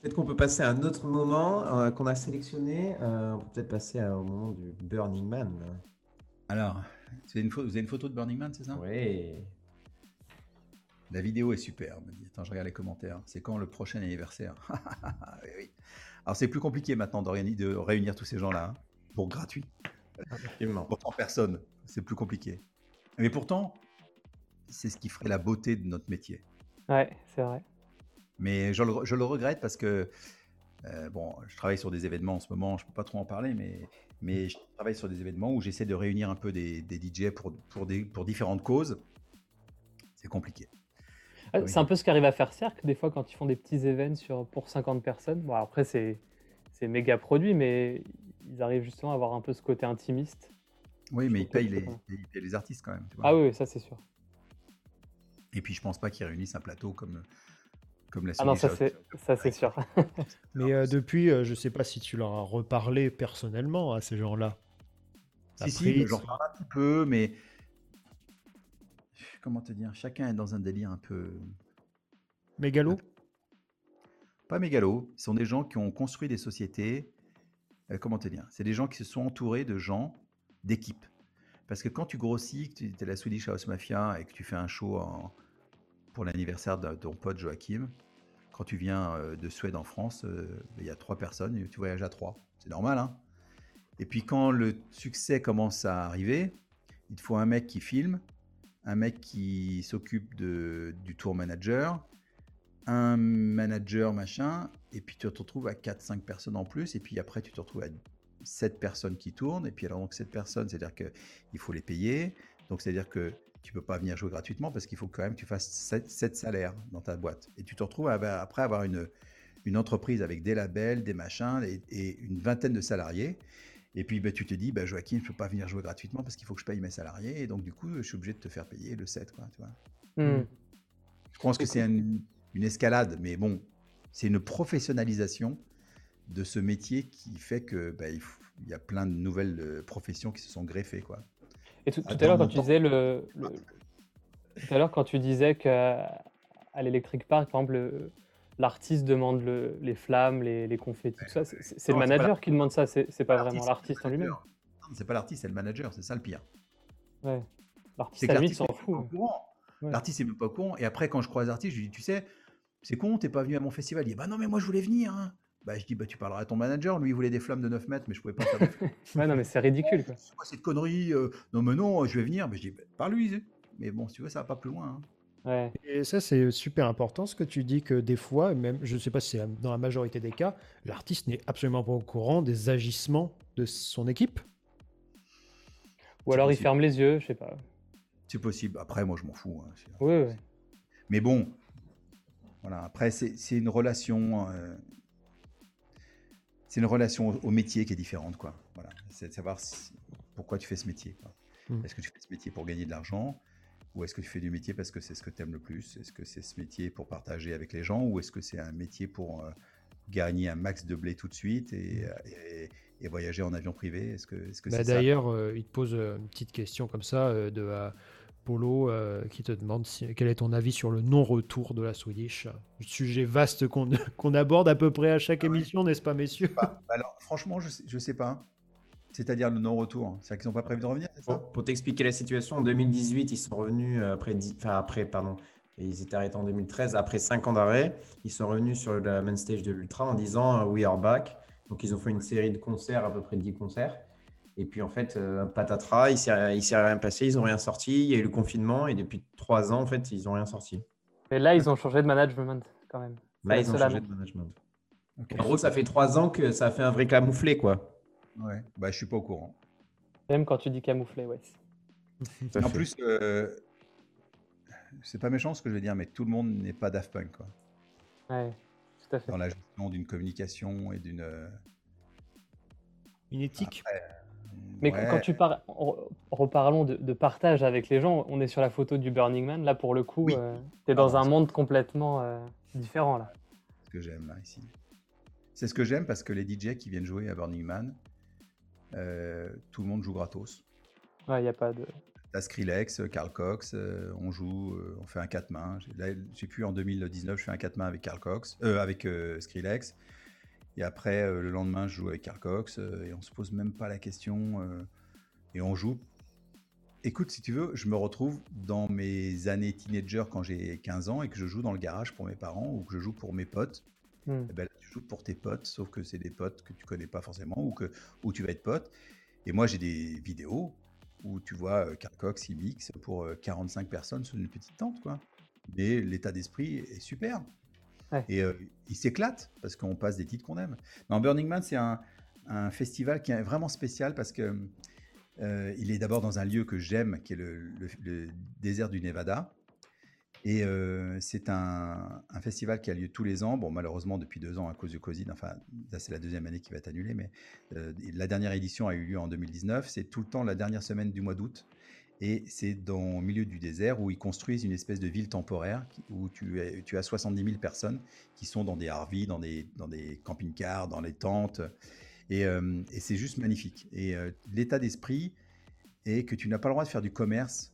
Speaker 2: Peut-être qu'on peut passer à un autre moment euh, qu'on a sélectionné. Euh, on peut peut-être passer à- au moment du Burning Man.
Speaker 4: Alors, vous avez, une pho- vous avez une photo de Burning Man, c'est ça?
Speaker 2: Oui.
Speaker 4: La vidéo est superbe. Attends, je regarde les commentaires. C'est quand le prochain anniversaire? Oui, oui. Alors, c'est plus compliqué maintenant de, réunir, de réunir tous ces gens-là hein, pour gratuit.
Speaker 2: Effectivement.
Speaker 4: Pourtant, personne. C'est plus compliqué. Mais pourtant, c'est ce qui ferait la beauté de notre métier.
Speaker 1: Ouais, c'est vrai.
Speaker 4: Mais je le, je le regrette parce que, euh, bon, je travaille sur des événements en ce moment, je ne peux pas trop en parler, mais, mais je travaille sur des événements où j'essaie de réunir un peu des, des DJ pour, pour, des, pour différentes causes. C'est compliqué.
Speaker 1: Ah. C'est un peu ce qu'arrive à faire Cirque, des fois, quand ils font des petits événements sur, pour 50 personnes. Bon, après, c'est c'est méga produit, mais ils arrivent justement à avoir un peu ce côté intimiste.
Speaker 4: Oui, mais ils payent, les, ils payent les artistes quand même. tu vois.
Speaker 1: Ah oui, ça, c'est sûr.
Speaker 4: Et puis, je pense pas qu'ils réunissent un plateau comme, comme la
Speaker 1: Ah non, ça, c'est ça, c'est sûr.
Speaker 3: Mais euh, depuis, euh, je sais pas si tu leur as reparlé personnellement à ces gens-là.
Speaker 4: Si,
Speaker 3: La
Speaker 4: si,
Speaker 3: prise.
Speaker 4: j'en parle un petit peu, mais comment te dire, chacun est dans un délire un peu
Speaker 3: Mégalo?
Speaker 4: Pas mégalo. Ce sont des gens qui ont construit des sociétés. euh, comment te dire? C'est des gens qui se sont entourés de gens, d'équipes. Parce que quand tu grossis, que tu es la Swedish House Mafia et que tu fais un show pour l'anniversaire de ton pote Joachim, quand tu viens euh, de Suède en France, euh, il y a trois personnes et tu voyages à trois. C'est normal, hein Et puis quand le succès commence à arriver, il te faut un mec qui filme, un mec qui s'occupe du tour manager, un manager machin, et puis tu te retrouves à 4-5 personnes en plus, et puis après tu te retrouves à 7 personnes qui tournent, et puis alors donc 7 personnes, c'est-à-dire qu'il faut les payer, donc c'est-à-dire que tu peux pas venir jouer gratuitement parce qu'il faut quand même que tu fasses 7, salaires dans ta boîte. Et tu te retrouves à- après avoir une, une entreprise avec des labels, des machins, et, et une vingtaine de salariés. Et puis ben, tu te dis, ben, Joachim, je peux pas venir jouer gratuitement parce qu'il faut que je paye mes salariés, et donc du coup, je suis obligé de te faire payer le 7, quoi, tu vois.
Speaker 1: Hmm.
Speaker 4: Je pense que c'est un- une escalade, mais bon, c'est une professionnalisation de ce métier qui fait que bah, il, il y a plein de nouvelles euh, professions qui se sont greffées, quoi.
Speaker 1: Et tout, tout à l'heure, quand tu disais le, le- tout à l'heure, quand tu disais qu'à à l'Electric Park, par exemple, le- l'artiste demande le- les flammes, les, les confettis, tout ça, c'est- le manager qui demande ça, c'est pas vraiment l'artiste en lui-même.
Speaker 4: Non, C'est pas l'artiste, c'est le manager, c'est ça le pire.
Speaker 1: Ouais.
Speaker 4: C'est
Speaker 1: L'artiste, à la s'en fout. Ouais.
Speaker 4: L'artiste est même pas au courant. Et après, quand je croise l'artiste, je lui dis, tu sais, c'est con, t'es pas venu à mon festival. Il dit, bah non, mais moi je voulais venir. hein. Bah, je dis, bah tu parleras à ton manager. Lui, il voulait des flammes de 9 mètres, mais je pouvais pas faire des flammes.
Speaker 1: Ouais, non, mais c'est ridicule, quoi.
Speaker 4: C'est quoi cette connerie euh, Non, mais non, je vais venir. Bah, je dis, bah, parle-lui. Mais bon, si tu veux, ça va pas plus loin. hein.
Speaker 1: Ouais.
Speaker 3: Et ça, c'est super important ce que tu dis que des fois, même, je ne sais pas si c'est dans la majorité des cas, l'artiste n'est absolument pas au courant des agissements de son équipe.
Speaker 1: Ou alors il
Speaker 4: possible.
Speaker 1: ferme les yeux, je sais pas.
Speaker 4: C'est possible. Après, moi, je m'en fous. hein.
Speaker 1: Oui, oui.
Speaker 4: Mais bon, voilà. Après, c'est c'est une relation. euh, c'est une relation au, au métier qui est différente, quoi. Voilà. C'est de savoir si- pourquoi tu fais ce métier. quoi.
Speaker 3: Mm.
Speaker 4: Est-ce que tu fais ce métier pour gagner de l'argent? Ou est-ce que tu fais du métier parce que c'est ce que tu aimes le plus? Est-ce que c'est ce métier pour partager avec les gens? Ou est-ce que c'est un métier pour euh, gagner un max de blé tout de suite et, et- et voyager en avion privé? Est-ce que est-ce que
Speaker 3: Bah,
Speaker 4: c'est ça?
Speaker 3: D'ailleurs, euh, il te pose euh, une petite question comme ça euh, de euh, Polo euh, qui te demande si- quel est ton avis sur le non-retour de la Swedish. Sujet vaste qu'on aborde à peu près à chaque émission, n'est-ce pas, messieurs
Speaker 4: Bah, Alors, franchement, je sais, je sais pas. C'est-à-dire le non-retour. C'est-à-dire qu'ils n'ont pas prévu de revenir, c'est ça
Speaker 2: Pour, pour t'expliquer la situation, en 2018, ils sont revenus euh, après, dix- enfin après, pardon, et ils étaient arrêtés en 2013. Après 5 ans d'arrêt, ils sont revenus sur la main stage de l'Ultra en disant euh, We are back. Donc, ils ont fait une série de concerts, à peu près 10 concerts. Et puis, en fait, euh, patatras, il il s'est rien passé, ils n'ont rien sorti. Il y a eu le confinement et depuis 3 ans, en fait, ils n'ont rien sorti.
Speaker 1: Mais là, ils ont changé de management quand même.
Speaker 2: Là, ils ont changé de management. En gros, ça fait 3 ans que ça a fait un vrai camouflé, quoi.
Speaker 4: Ouais. Bah, je suis pas au courant.
Speaker 1: Même quand tu dis camouflé, ouais.
Speaker 4: En
Speaker 2: fait.
Speaker 4: plus, euh, c'est pas méchant ce que je vais dire, mais tout le monde n'est pas Daft Punk quoi,
Speaker 1: Ouais, tout à fait.
Speaker 4: dans la gestion d'une communication et d'une. euh,
Speaker 3: Une éthique
Speaker 1: Mais
Speaker 4: ouais,
Speaker 1: quand tu parles, reparlons de, de partage avec les gens, on est sur la photo du Burning Man. Là, pour le coup,
Speaker 4: Oui.
Speaker 1: tu es dans
Speaker 4: Pardon,
Speaker 1: un
Speaker 4: c'est-
Speaker 1: monde complètement euh, différent. Là.
Speaker 4: ce que j'aime là ici. C'est ce que j'aime parce que les DJ qui viennent jouer à Burning Man, euh, tout le monde joue gratos.
Speaker 1: Ouais, il n'y a pas de.
Speaker 4: T'as Skrillex, Carl Cox, euh, on joue, euh, on fait un 4 mains. Là, j'ai pu en 2019, je fais un 4 mains avec Carl Cox, euh, avec euh, Skrillex. Et après, euh, le lendemain, je joue avec Carl Cox euh, et on se pose même pas la question euh, et on joue. Écoute, si tu veux, je me retrouve dans mes années teenager quand j'ai 15 ans et que je joue dans le garage pour mes parents ou que je joue pour mes potes.
Speaker 1: Hmm.
Speaker 4: Eh ben là, tu joues pour tes potes, sauf que c'est des potes que tu connais pas forcément ou que où tu vas être pote. Et moi, j'ai des vidéos où tu vois euh, Carl Cox, il mixe pour euh, 45 personnes sur une petite tente, quoi. Mais l'état d'esprit est super. Et euh, il s'éclate parce qu'on passe des titres qu'on aime. Burning Man, c'est un, festival qui est vraiment spécial parce que euh, il est d'abord dans un lieu que j'aime, qui est le, désert du Nevada. Et euh, c'est un, festival qui a lieu tous les ans. Bon, malheureusement, depuis deux ans à cause du Covid. Enfin, là, c'est la deuxième année qui va être annulée. Mais la dernière édition a eu lieu en 2019. C'est tout le temps la dernière semaine du mois d'août. Et c'est dans le milieu du désert où ils construisent une espèce de ville temporaire où tu, as- tu as 70 000 personnes qui sont dans des RV, dans des, camping-cars, dans les tentes. Et, euh, c'est juste magnifique. Et euh, l'état d'esprit est que tu n'as pas le droit de faire du commerce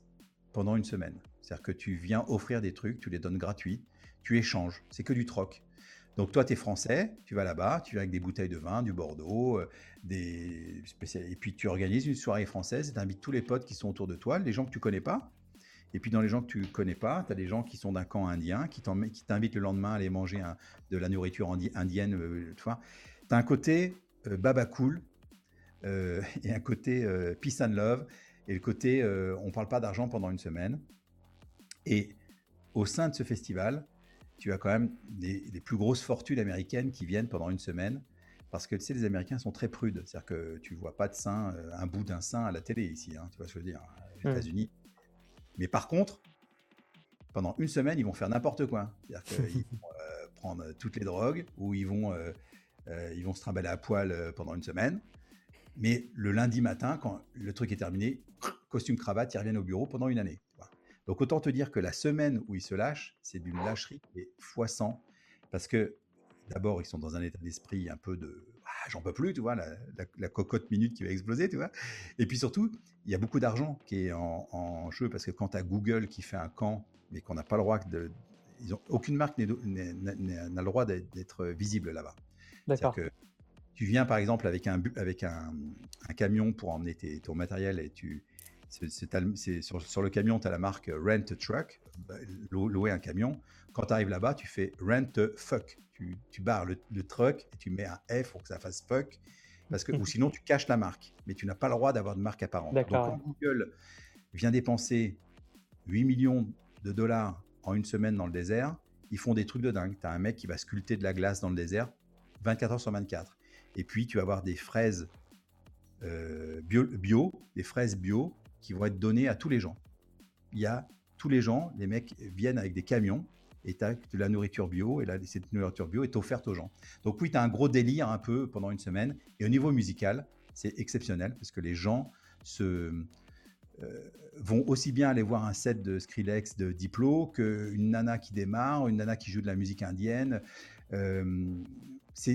Speaker 4: pendant une semaine. C'est-à-dire que tu viens offrir des trucs, tu les donnes gratuits, tu échanges. C'est que du troc. Donc toi, tu es français, tu vas là-bas, tu viens avec des bouteilles de vin, du Bordeaux, euh, et puis tu organises une soirée française tu invites tous les potes qui sont autour de toi, les gens que tu connais pas. Et puis dans les gens que tu connais pas, tu as des gens qui sont d'un camp indien, qui t'invitent le lendemain à aller manger de la nourriture indi- indienne. euh, tu as un côté euh, baba cool et un côté peace and love et le côté on parle pas d'argent pendant une semaine. Et au sein de ce festival, tu as quand même des, des plus grosses fortunes américaines qui viennent pendant une semaine. Parce que tu sais, les Américains sont très prudes. C'est-à-dire que tu vois pas de sein, euh, un bout d'un sein à la télé ici. hein, tu vois ce que je veux dire aux. États-Unis. Mais par contre, pendant une semaine, ils vont faire n'importe quoi. C'est-à-dire qu'ils vont euh, prendre toutes les drogues ou ils vont, euh, euh, ils vont se trimballer à poil pendant une semaine. Mais le lundi matin, quand le truc est terminé, costume cravate, ils reviennent au bureau pendant une année. Donc autant te dire que la semaine où ils se lâchent, c'est d'une lâcherie et fois 100. Parce que d'abord, ils sont dans un état d'esprit un peu de Ah, j'en peux plus, tu vois, la, la- la cocotte minute qui va exploser, tu vois. Et puis surtout, il y a beaucoup d'argent qui est en, en jeu parce que quand tu as Google qui fait un camp, mais qu'on n'a pas le droit de. Ils ont, aucune marque n'a le droit d'être visible là-bas.
Speaker 1: D'accord.
Speaker 4: Que tu viens par exemple avec un, avec un, un camion pour emmener tes- ton matériel et tu. C'est sur, sur le camion, tu as la marque Rent a Truck, bah, lou- louer un camion. Quand tu arrives là-bas, tu fais Rent a Fuck. Tu, tu barres le, le truck et tu mets un F pour que ça fasse fuck. Parce que, ou sinon, tu caches la marque. Mais tu n'as pas le droit d'avoir de marque apparente. Donc, quand Google vient dépenser 8 millions de dollars en une semaine dans le désert, ils font des trucs de dingue. Tu as un mec qui va sculpter de la glace dans le désert 24 heures sur 24. Et puis, tu vas avoir des fraises euh, bio, bio, des fraises bio qui vont être données à tous les gens. Il y a tous les gens, les mecs viennent avec des camions et tu as de la nourriture bio et là, cette nourriture bio est offerte aux gens. Donc oui, tu as un gros délire un peu pendant une semaine. Et au niveau musical, c'est exceptionnel parce que les gens se, euh, vont aussi bien aller voir un set de Skrillex de Diplo qu'une nana qui démarre, une nana qui joue de la musique indienne. Euh,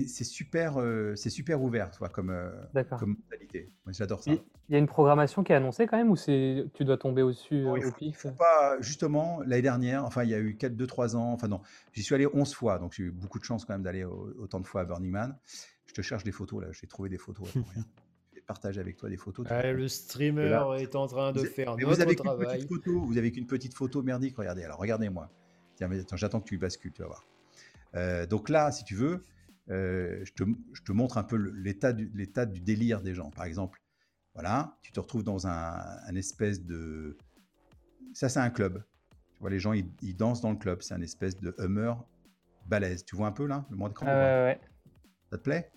Speaker 4: c'est super, euh, c'est super ouvert, vois, comme, euh,
Speaker 1: D'accord.
Speaker 4: comme modalité. Moi, j'adore ça.
Speaker 1: Il y a une programmation qui est annoncée quand même ou c'est tu dois tomber au-dessus
Speaker 4: Non,
Speaker 1: euh,
Speaker 4: il
Speaker 1: au
Speaker 4: faut-
Speaker 1: pif?
Speaker 4: faut pas, justement, l'année dernière, enfin, il y a eu 2-3 ans, enfin non, j'y suis allé 11 fois, donc j'ai eu beaucoup de chance quand même d'aller au- autant de fois à Burning Man. Je te cherche des photos là, j'ai trouvé des photos. Je vais partager avec toi des photos.
Speaker 3: Ah, le streamer
Speaker 4: Là,
Speaker 3: est en train de
Speaker 4: Vous-
Speaker 3: faire
Speaker 4: mais
Speaker 3: notre
Speaker 4: vous avez qu'une
Speaker 3: travail.
Speaker 4: petite photo, vous avez qu'une petite photo merdique, regardez. Alors regardez-moi. Tiens, mais attends, j'attends que tu bascules, tu vas voir. Euh, donc là, si tu veux, euh, je, te, je te montre un peu l'état du, délire des gens. Par exemple, voilà, tu te retrouves dans un, un espèce de... Ça, c'est un club. Tu vois, les gens, ils, ils dansent dans le club. C'est un espèce de Hummer balèze. Tu vois un peu là, le moins d'écran
Speaker 1: Ah ouais, ouais,
Speaker 4: Ça te plaît?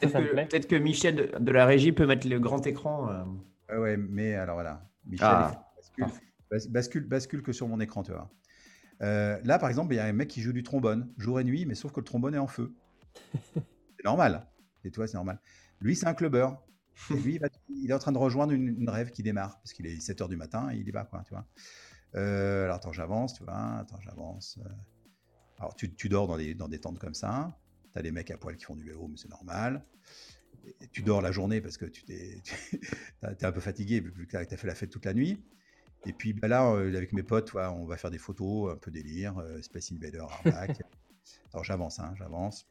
Speaker 2: Peut-être que, Michel de, de la régie peut mettre le grand écran. euh.
Speaker 4: Ouais, ouais, mais alors voilà. Michel,
Speaker 2: Ah,
Speaker 4: bascule, bas- bascule, bascule que sur mon écran, tu vois. Euh, là, par exemple, il y a un mec qui joue du trombone, jour et nuit, mais sauf que le trombone est en feu. c'est normal. Et toi, c'est normal. Lui, c'est un clubbeur. Et lui, il, va- il est en train de rejoindre une, une rêve qui démarre, parce qu'il est 7h du matin et il y va, quoi, tu vois. Euh, alors, attends, j'avance, tu vois. Attends, j'avance. Euh, Alors, tu, tu dors dans des, dans des tentes comme ça. Tu as des mecs à poil qui font du vélo, mais c'est normal. Et tu dors la journée parce que tu t'es, tu es un peu fatigué vu que tu as fait la fête toute la nuit. Et puis bah, là, euh, avec mes potes, ouais, on va faire des photos, un peu délire, euh, Space Invader, Arbac. Alors j'avance, hein, j'avance.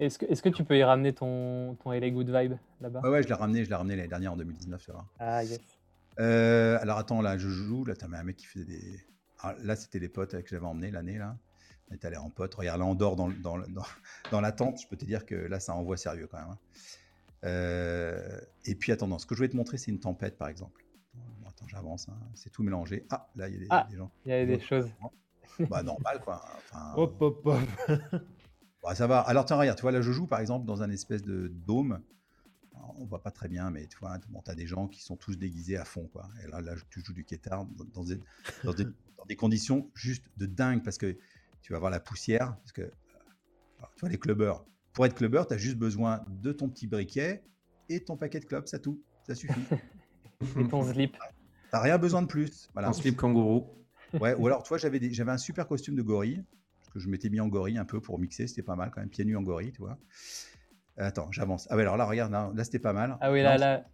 Speaker 1: Est-ce que, est que tu peux y ramener ton, ton LA Good Vibe là-bas?
Speaker 4: Ouais, ouais, je l'ai ramené, je l'ai ramené l'année dernière en 2019, ça va.
Speaker 1: Ah, yes.
Speaker 4: Euh, alors attends, là, je joue. Là, t'as un mec qui faisait des. Ah, là, c'était les potes que j'avais emmenés l'année, là. On est allé en pote. Regarde, là, on dort dans, dans, dans, dans la tente. Je peux te dire que là, ça envoie sérieux quand même. hein. Euh, et puis, attends, non, ce que je voulais te montrer, c'est une tempête, par exemple. Bon, attends, j'avance. hein. C'est tout mélangé. Ah, là, il y a des,
Speaker 1: Ah.
Speaker 4: des gens.
Speaker 1: Il y a des choses.
Speaker 4: Bah, normal, quoi. Enfin,
Speaker 3: Hop, hop, hop.
Speaker 4: bah, ça va. Alors, tiens, regarde, tu vois, là, je joue, par exemple, dans un espèce de dôme. Alors, on voit pas très bien, mais tu vois, bon, as des gens qui sont tous déguisés à fond, quoi. Et là, là tu joues du kétard dans, dans des, dans des- dans des conditions juste de dingue, parce que tu vas avoir la poussière, parce que, euh, alors, tu vois, les clubbers. Pour être clubber, tu as juste besoin de ton petit briquet et ton paquet de clubs, c'est tout. Ça suffit.
Speaker 1: Et ton slip.
Speaker 4: T'as rien besoin de plus. Voilà.
Speaker 2: En slip kangourou.
Speaker 4: Ouais, ou alors, tu vois, j'avais un super costume de gorille, que je m'étais mis en gorille un peu pour mixer, c'était pas mal quand même, pieds nus en gorille, tu vois. Attends, j'avance. Ah ouais, alors là, regarde, là, là, c'était pas mal.
Speaker 1: Ah oui, là,
Speaker 4: Là,
Speaker 1: là,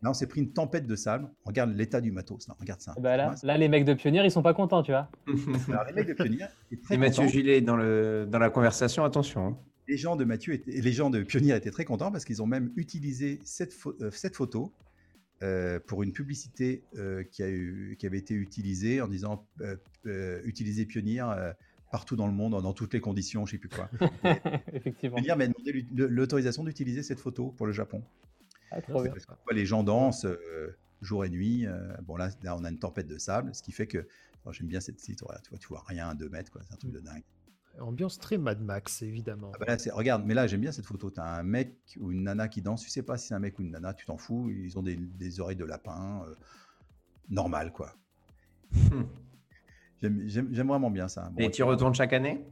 Speaker 4: Là, on s'est pris une tempête de sable. Regarde l'état du matos. Là. Regarde ça.
Speaker 1: bah là,
Speaker 4: Ouais,
Speaker 1: là, les mecs de Pionnier, ils sont pas contents, tu vois.
Speaker 4: alors, les mecs de Pionnier étaient très
Speaker 2: Et Mathieu
Speaker 4: contents.
Speaker 2: Gillet dans, le, dans la conversation, attention. hein.
Speaker 4: Les gens de Mathieu étaient, les gens de Pionnier étaient très contents parce qu'ils ont même utilisé cette, euh, cette photo euh, pour une publicité euh, qui, a eu, qui avait été utilisée en disant euh, euh, utiliser Pionnier euh, partout dans le monde, dans toutes les conditions, je sais plus quoi.
Speaker 1: Effectivement.
Speaker 4: Pionnier m'a demandé l'autorisation d'utiliser cette photo pour le Japon.
Speaker 1: Ah, trop bien.
Speaker 4: Parce que, quoi, les gens dansent euh, jour et nuit. euh, bon, là, là, on a une tempête de sable, ce qui fait que j'aime bien cette regarde, tu vois, tu vois rien à 2 mètres, quoi. C'est un truc de dingue.
Speaker 3: Ambiance très Mad Max, évidemment.
Speaker 4: Ah bah là, regarde, mais là, j'aime bien cette photo. Tu as un mec ou une nana qui danse. Tu sais pas si c'est un mec ou une nana, tu t'en fous. Ils ont des, des oreilles de lapin. euh, normal, quoi. j'aime- vraiment bien ça. Bon,
Speaker 2: Et tu retournes chaque année?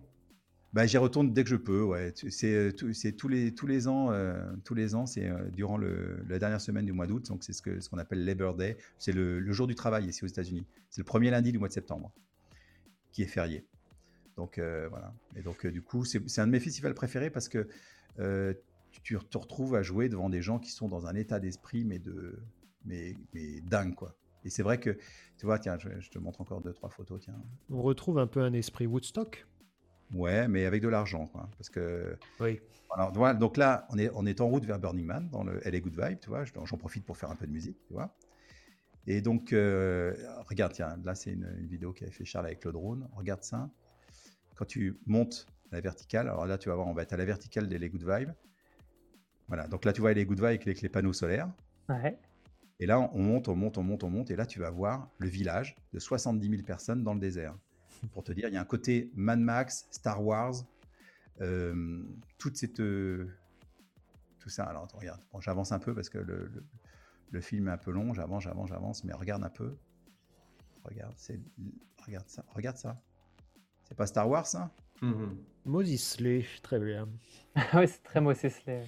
Speaker 4: Bah, j'y retourne dès que je peux. Ouais. C'est euh, c'est tous les tous les ans. euh, tous les ans, c'est euh, durant le, la dernière semaine du mois d'août. Donc c'est ce que ce qu'on appelle Labor Day. C'est le, le jour du travail ici aux États-Unis. C'est le premier lundi du mois de septembre, qui est férié. Donc euh, voilà. Et donc du coup, c'est un de mes festivals préférés parce que tu tu te retrouves à jouer devant des gens qui sont dans un état d'esprit mais de mais mais dingue quoi. Et c'est vrai que tu vois, tiens, je, je te montre encore deux trois photos, tiens.
Speaker 3: On retrouve un peu un esprit Woodstock.
Speaker 4: Ouais, mais avec de l'argent, quoi. Parce que
Speaker 3: Oui.
Speaker 4: Alors, voilà, donc là, on est, on est en route vers Burning Man, dans le LA Good Vibe, tu vois. je- J'en profite pour faire un peu de musique, tu vois. Et donc, euh, regarde, tiens, là, c'est une, une vidéo qu'avait fait Charles avec le drone. Regarde ça. Quand tu montes la verticale, alors là, tu vas voir, on va être à la verticale des LA Good Vibe. Voilà, donc là, tu vois les Good Vibe avec les, avec les panneaux solaires.
Speaker 1: Ouais.
Speaker 4: Et là, on monte, on monte, on monte, on monte. Et là, tu vas voir le village de 70 000 personnes dans le désert. Pour te dire, il y a un côté Mad Max, Star Wars, euh, toute cette. euh, tout ça. Alors, attends, regarde. Bon, j'avance un peu parce que le, le- le film est un peu long. J'avance, j'avance, j'avance. Mais regarde un peu. Regarde, c'est, regarde ça. Regarde ça. C'est pas Star Wars, ça?
Speaker 2: Mhm.
Speaker 3: Moses Slay, très bien.
Speaker 1: ouais, c'est très Moses Slay.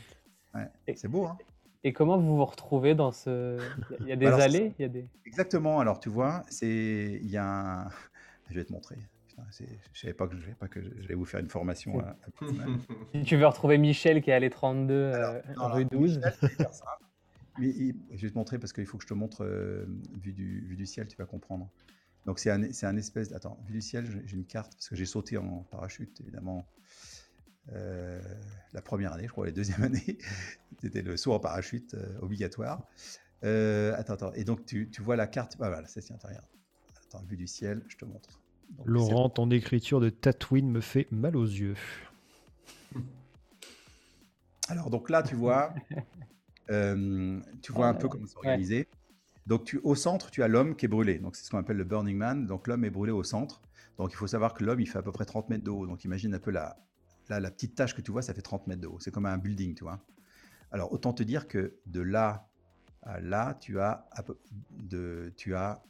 Speaker 4: Ouais, C'est beau, hein?
Speaker 1: Et comment vous vous retrouvez dans ce. Il y a des
Speaker 4: Alors,
Speaker 1: allées il y a des...
Speaker 4: Exactement. Alors, tu vois, c'est il y a un. Je vais te montrer. Putain, je savais pas que je pas que j'allais vous faire une formation. à-.
Speaker 1: Si tu veux retrouver Michel qui est allé 32 euh,
Speaker 4: Alors, non,
Speaker 1: rue
Speaker 4: alors,
Speaker 1: 12.
Speaker 4: Michel. Mais il- je vais te montrer parce qu'il faut que je te montre euh, vue, du, ciel, tu vas comprendre. Donc c'est un, c'est un espèce. Attends, vue du ciel, j'ai une carte parce que j'ai sauté en parachute évidemment. Euh, la première année, je crois, la deuxième année, c'était le saut en parachute euh, obligatoire. Euh, attends, attends. Et donc tu, tu vois la carte. Ah, voilà, c'est attends, regarde. Attends, vue du ciel, je te montre. Donc,
Speaker 3: Laurent, ton écriture de Tatooine me fait mal aux yeux.
Speaker 4: Alors, donc là, tu vois, euh, tu vois un peu comment c'est organisé. Donc, tu, au centre, tu as l'homme qui est brûlé. Donc, c'est ce qu'on appelle le Burning Man. Donc, l'homme est brûlé au centre. Donc, il faut savoir que l'homme, il fait à peu près 30 mètres de haut. Donc, imagine un peu la, là, la petite tache que tu vois, ça fait 30 mètres de haut. C'est comme un building, tu vois. Alors, autant te dire que de là à là, tu as, de, tu as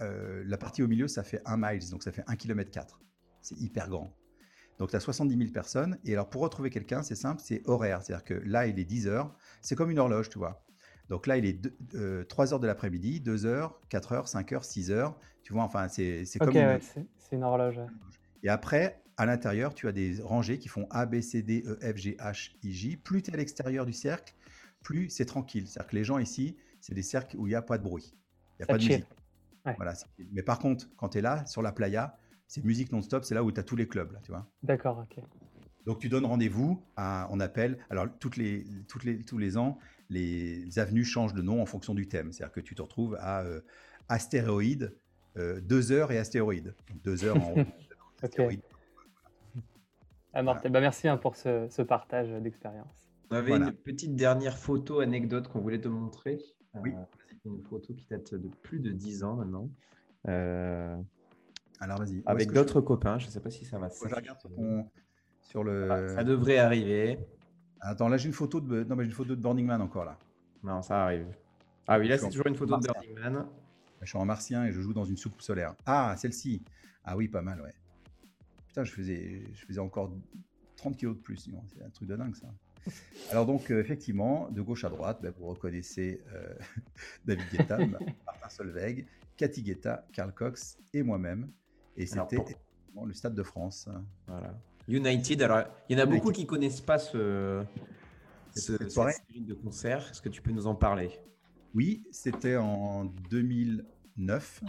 Speaker 4: euh, la partie au milieu, ça fait 1 miles. Donc, ça fait 1 km 4. C'est hyper grand. Donc, tu as 70 000 personnes. Et alors, pour retrouver quelqu'un, c'est simple, c'est horaire. C'est-à-dire que là, il est 10 heures. C'est comme une horloge, tu vois. Donc là, il est deux- euh, 3 heures de l'après-midi, 2 heures, 4 heures, 5 heures, 6 heures. Tu vois, enfin, c'est comme une...
Speaker 1: ouais, c'est une horloge. ouais.
Speaker 4: Et après, à l'intérieur, tu as des rangées qui font A, B, C, D, E, F, G, H, I, J. Plus tu es à l'extérieur du cercle, plus c'est tranquille. C'est-à-dire que les gens ici, c'est des cercles où il n'y a pas de bruit. Il n'y a
Speaker 1: Ça
Speaker 4: pas de
Speaker 1: chill.
Speaker 4: musique.
Speaker 1: Ouais.
Speaker 4: Voilà, c'est- mais par contre, quand tu es là, sur la playa, c'est musique non-stop, c'est là où tu as tous les clubs, là, tu vois.
Speaker 1: D'accord, ok.
Speaker 4: Donc tu donnes rendez-vous à, on appelle, alors toutes les, toutes les, tous les ans, les avenues changent de nom en fonction du thème. C'est-à-dire que tu te retrouves à euh, astéroïde, euh, deux heures et astéroïde. Donc deux heures en astéroïde.
Speaker 1: Ah, mortel. Bah, merci hein, pour ce, ce partage d'expérience.
Speaker 2: On avait
Speaker 4: Voilà.
Speaker 2: une petite dernière photo anecdote qu'on voulait te montrer.
Speaker 4: Oui.
Speaker 2: Euh, une photo qui date de plus de 10 ans maintenant. Euh,
Speaker 4: Alors vas-y.
Speaker 2: avec d'autres copains. Je ne sais pas si ça va
Speaker 4: Je, regarde sur,
Speaker 2: s'afficher.
Speaker 4: ton- sur le.
Speaker 2: Ah, ça devrait arriver.
Speaker 4: Attends, là j'ai une photo de, non mais j'ai une photo de Burning Man encore là.
Speaker 2: Non, ça arrive. Ah oui, là, c'est toujours une photo de. Burning Man.
Speaker 4: Je suis en martien et je joue dans une soucoupe solaire. Ah, celle-ci. Ah oui, pas mal, ouais. Putain, je faisais, je faisais encore 30 kilos de plus. C'est un truc de dingue, ça. Alors donc, euh, effectivement, de gauche à droite, ben, vous reconnaissez euh, David Guetta, Martin Solveig, Cathy Guetta, Karl Cox et moi-même. Et c'était
Speaker 2: pour-
Speaker 4: le Stade de France.
Speaker 2: Voilà. United. Alors, il y en a beaucoup qui connaissent pas ce,
Speaker 4: Cette-
Speaker 2: ce-
Speaker 4: cette
Speaker 2: cette
Speaker 4: soirée.
Speaker 2: série de concerts. Est-ce que tu peux nous en parler?
Speaker 4: Oui, c'était en 2009.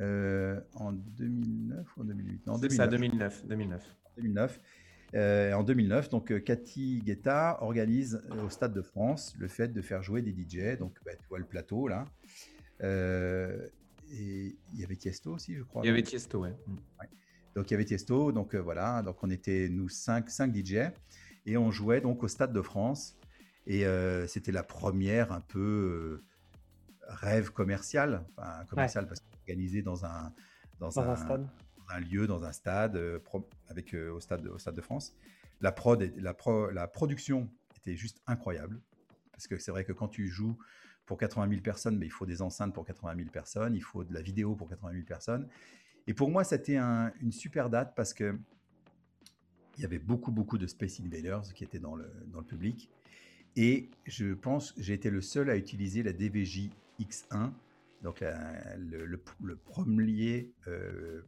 Speaker 4: Euh, en 2009 ou en 2008 Non, en
Speaker 2: C'est ça,
Speaker 4: 2009.
Speaker 2: 2009. 2009.
Speaker 4: 2009. Euh, en 2009, donc euh, Cathy Guetta organise euh, au Stade de France le fait de faire jouer des DJ. Donc, bah, tu vois le plateau là. Euh, et il y avait Tiesto aussi, je crois.
Speaker 2: Il y avait Tiesto, ouais.
Speaker 4: Donc il y avait Tiesto, donc euh, voilà, donc on était nous 5 cinq, DJ et on jouait donc au Stade de France et euh, c'était la première un peu euh, rêve commercial, enfin commercial parce qu'on organisé dans un dans,
Speaker 1: Dans un stade.
Speaker 4: dans un lieu, dans un stade euh, pro- avec euh, au stade au Stade de France. La prod, la pro- la production était juste incroyable parce que c'est vrai que quand tu joues pour 80 000 personnes, mais il faut des enceintes pour 80 000 personnes, il faut de la vidéo pour 80 000 personnes. Et pour moi, c'était un- une super date parce que il y avait beaucoup, beaucoup de Space Invaders qui étaient dans le, dans le public. Et je pense que j'ai été le seul à utiliser la DVJ X1, donc la- le, le- le premier euh,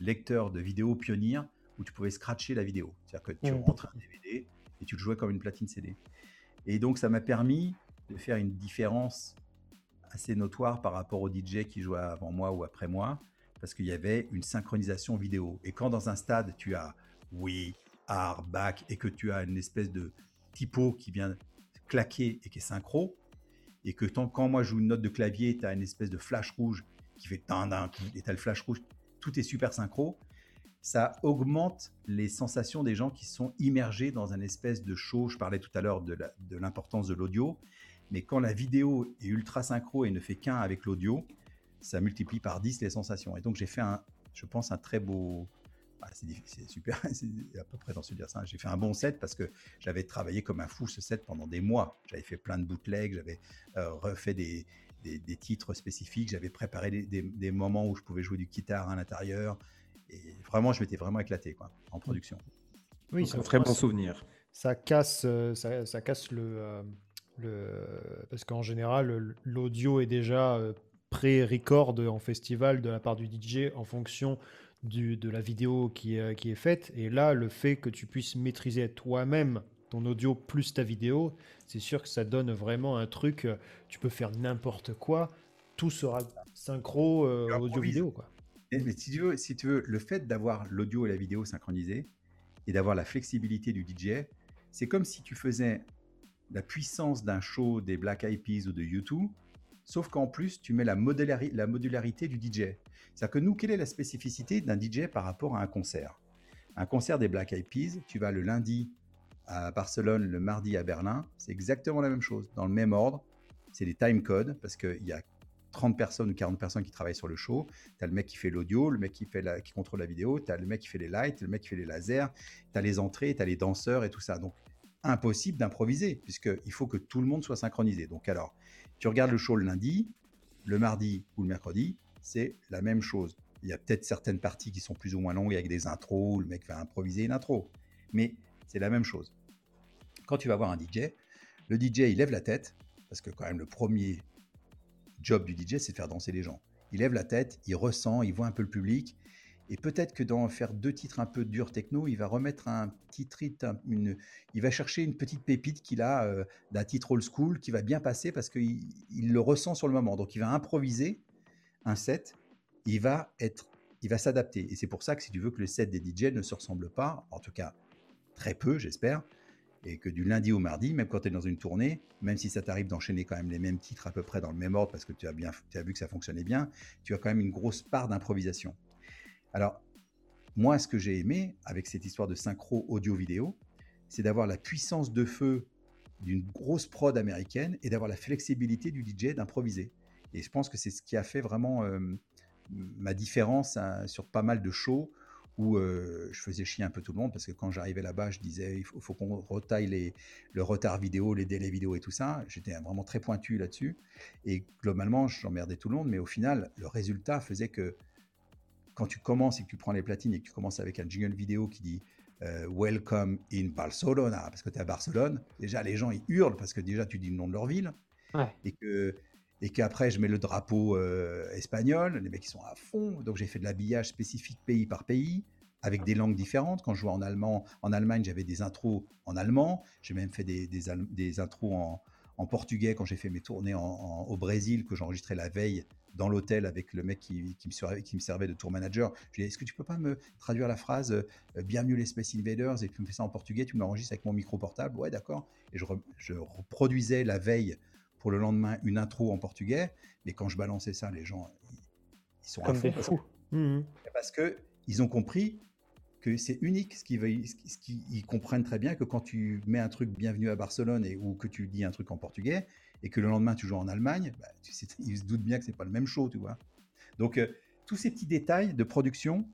Speaker 4: lecteur de vidéo pionnier où tu pouvais scratcher la vidéo. C'est-à-dire que tu
Speaker 1: Mhm.
Speaker 4: rentres un DVD et tu le jouais comme une platine CD. Et donc, ça m'a permis de faire une différence assez notoire par rapport aux DJ qui jouaient avant moi ou après moi, parce qu'il y avait une synchronisation vidéo. Et quand dans un stade, tu as oui, art, back, et que tu as une espèce de typo qui vient claquer et qui est synchro, et que tant- quand moi je joue une note de clavier, tu as une espèce de flash rouge qui fait tin, tin, et tu as le flash rouge, tout est super synchro, ça augmente les sensations des gens qui sont immergés dans un espèce de show. Je parlais tout à l'heure de l'importance de l'audio, mais quand la vidéo est ultra synchro et ne fait qu'un avec l'audio, ça multiplie par 10 les sensations. Et donc j'ai fait un, je pense, un très beau... ah, c'est super, c'est à peu près dans se dire ça. J'ai fait un bon set parce que j'avais travaillé comme un fou ce set pendant des mois. J'avais fait plein de bootlegs, j'avais euh, refait des, des- des titres spécifiques, j'avais préparé des, des- des moments où je pouvais jouer du guitare à l'intérieur. Et vraiment, je m'étais vraiment éclaté quoi, en production.
Speaker 3: Oui,
Speaker 2: C'est un très bon souvenir.
Speaker 3: ça casse, euh, ça, ça casse le, euh, le. Parce qu'en général, l'audio est déjà euh, pré-record en festival de la part du DJ en fonction du, de la vidéo qui est, qui est faite. Et là, le fait que tu puisses maîtriser toi-même ton audio plus ta vidéo, c'est sûr que ça donne vraiment un truc. euh, Tu peux faire n'importe quoi, tout sera synchro euh, audio-vidéo. quoi.
Speaker 4: Et- mais si tu veux, si tu veux, le fait d'avoir l'audio et la vidéo synchronisés et d'avoir la flexibilité du DJ, c'est comme si tu faisais la puissance d'un show des Black Eyed Peas ou de U2, sauf qu'en plus, tu mets la, modulari- la modularité du DJ. C'est-à-dire que nous, quelle est la spécificité d'un DJ par rapport à un concert? Un concert des Black Eyed Peas, tu vas le lundi à Barcelone, le mardi à Berlin, c'est exactement la même chose, dans le même ordre. C'est des time codes, parce qu'il y a 30 personnes ou 40 personnes qui travaillent sur le show. Tu as le mec qui fait l'audio, le mec qui, fait la, qui contrôle la vidéo, tu as le mec qui fait les lights, le mec qui fait les lasers, tu as les entrées, tu as les danseurs et tout ça. Donc, impossible d'improviser, puisqu'il faut que tout le monde soit synchronisé. Donc, alors, tu regardes le show le lundi, le mardi ou le mercredi, c'est la même chose. Il y a peut-être certaines parties qui sont plus ou moins longues avec des intros, où le mec va improviser une intro. Mais c'est la même chose. Quand tu vas voir un DJ, le DJ, il lève la tête, parce que quand même le premier job du DJ, c'est de faire danser les gens. Il lève la tête, il ressent, il voit un peu le public, Et peut-être que dans faire deux titres un peu durs techno, il va remettre un petit titre, il va chercher une petite pépite qu'il a euh, d'un titre old school qui va bien passer parce qu'il il le ressent sur le moment. Donc il va improviser un set, il va être, il va s'adapter. Et c'est pour ça que si tu veux que le set des DJ ne se ressemble pas, en tout cas très peu, j'espère, et que du lundi au mardi, même quand tu es dans une tournée, même si ça t'arrive d'enchaîner quand même les mêmes titres à peu près dans le même ordre parce que tu as, bien, tu as vu que ça fonctionnait bien, tu as quand même une grosse part d'improvisation. Alors, moi, ce que j'ai aimé avec cette histoire de synchro audio-vidéo, c'est d'avoir la puissance de feu d'une grosse prod américaine et d'avoir la flexibilité du DJ d'improviser. Et je pense que c'est ce qui a fait vraiment euh, ma différence hein, sur pas mal de shows où euh, je faisais chier un peu tout le monde parce que quand j'arrivais là-bas, je disais il faut, qu'on retaille les, le retard vidéo, les délais vidéo et tout ça. J'étais vraiment très pointu là-dessus. Et globalement, j'emmerdais tout le monde, mais au final, le résultat faisait que quand tu commences et que tu prends les platines et que tu commences avec un jingle vidéo qui dit euh, Welcome in Barcelona, parce que tu es à Barcelone, déjà les gens ils hurlent parce que déjà tu dis le nom de leur ville. Et que et qu'après je mets le drapeau euh, espagnol, les mecs ils sont à fond, donc j'ai fait de l'habillage spécifique pays par pays avec des langues différentes. Quand je jouais en allemand, en Allemagne, j'avais des intros en allemand, j'ai même fait des, des, des intros en, en, portugais quand j'ai fait mes tournées en, au Brésil que j'enregistrais la veille dans l'hôtel avec le mec qui, qui, me servait, qui, me servait, de tour manager. Je lui ai dit, est-ce que tu peux pas me traduire la phrase euh, Bienvenue les Space Invaders et tu me fais ça en portugais, tu m'enregistres avec mon micro portable Ouais, d'accord. Et je, je, reproduisais la veille pour le lendemain une intro en portugais. Mais quand je balançais ça, les gens, ils, sont
Speaker 1: Comme
Speaker 4: à
Speaker 1: fond.
Speaker 3: Mmh
Speaker 4: parce que ils ont compris que c'est unique, ce qu'ils comprennent très bien que quand tu mets un truc bienvenue à Barcelone et, ou que tu dis un truc en portugais, et que le lendemain tu joues en Allemagne, bah, tu sais, ils se doutent bien que c'est pas le même show, tu vois. Donc euh, tous ces petits détails de production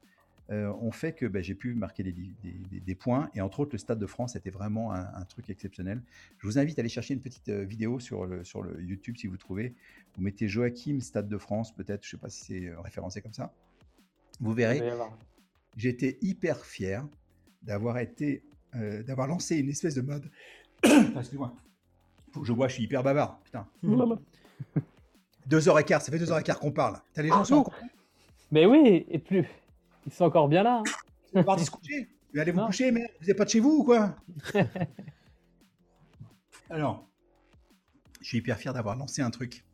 Speaker 4: euh, ont fait que bah, j'ai pu marquer des, des, des, points et entre autres le Stade de France était vraiment un, truc exceptionnel. Je vous invite à aller chercher une petite euh, vidéo sur le, sur le YouTube si vous trouvez. Vous mettez Joachim Stade de France peut-être, je sais pas si c'est référencé comme ça. Vous verrez. J'étais hyper fier d'avoir été, d'avoir lancé une espèce de mode. Excuse-moi je vois, je suis hyper bavard. Putain. deux heures et quart, ça fait deux heures et quart qu'on parle. T'as les gens sont encore...
Speaker 1: Mais oui, et plus. Ils sont encore bien là.
Speaker 4: Hein. Vous se coucher. allez vous coucher, mais vous n'êtes pas de chez vous ou quoi? Alors, je suis hyper fier d'avoir lancé un truc.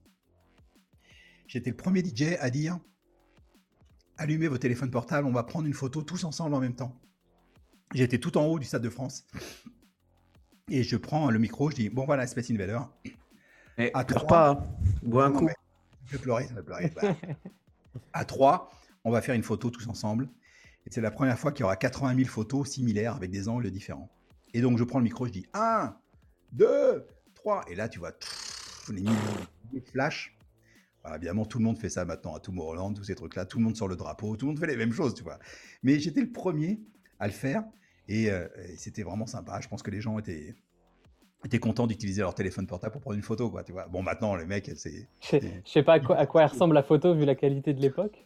Speaker 4: J'étais le premier DJ à dire allumez vos téléphones portables, on va prendre une photo tous ensemble en même temps. J'étais tout en haut du Stade de France. Et je prends le micro, je dis bon voilà Space Invader.
Speaker 2: Et à pleure pas, hein. bois un coup.
Speaker 4: Je vais pleurer, ça va pleurer. à 3, on va faire une photo tous ensemble. Et c'est la première fois qu'il y aura 80 000 photos similaires avec des angles différents. Et donc je prends le micro, je dis 1, 2, 3. Et là tu vois les millions de flashs. évidemment, tout le monde fait ça maintenant à Tomorrowland, tous ces trucs-là. Tout le monde sort le drapeau, tout le monde fait les mêmes choses, tu vois. Mais j'étais le premier à le faire. Euh, et, c'était vraiment sympa. Je pense que les gens étaient, étaient contents d'utiliser leur téléphone portable pour prendre une photo. Quoi, tu vois. Bon, maintenant, les mecs, c'est.
Speaker 1: Je sais pas à quoi, à quoi ressemble la photo vu la qualité de l'époque.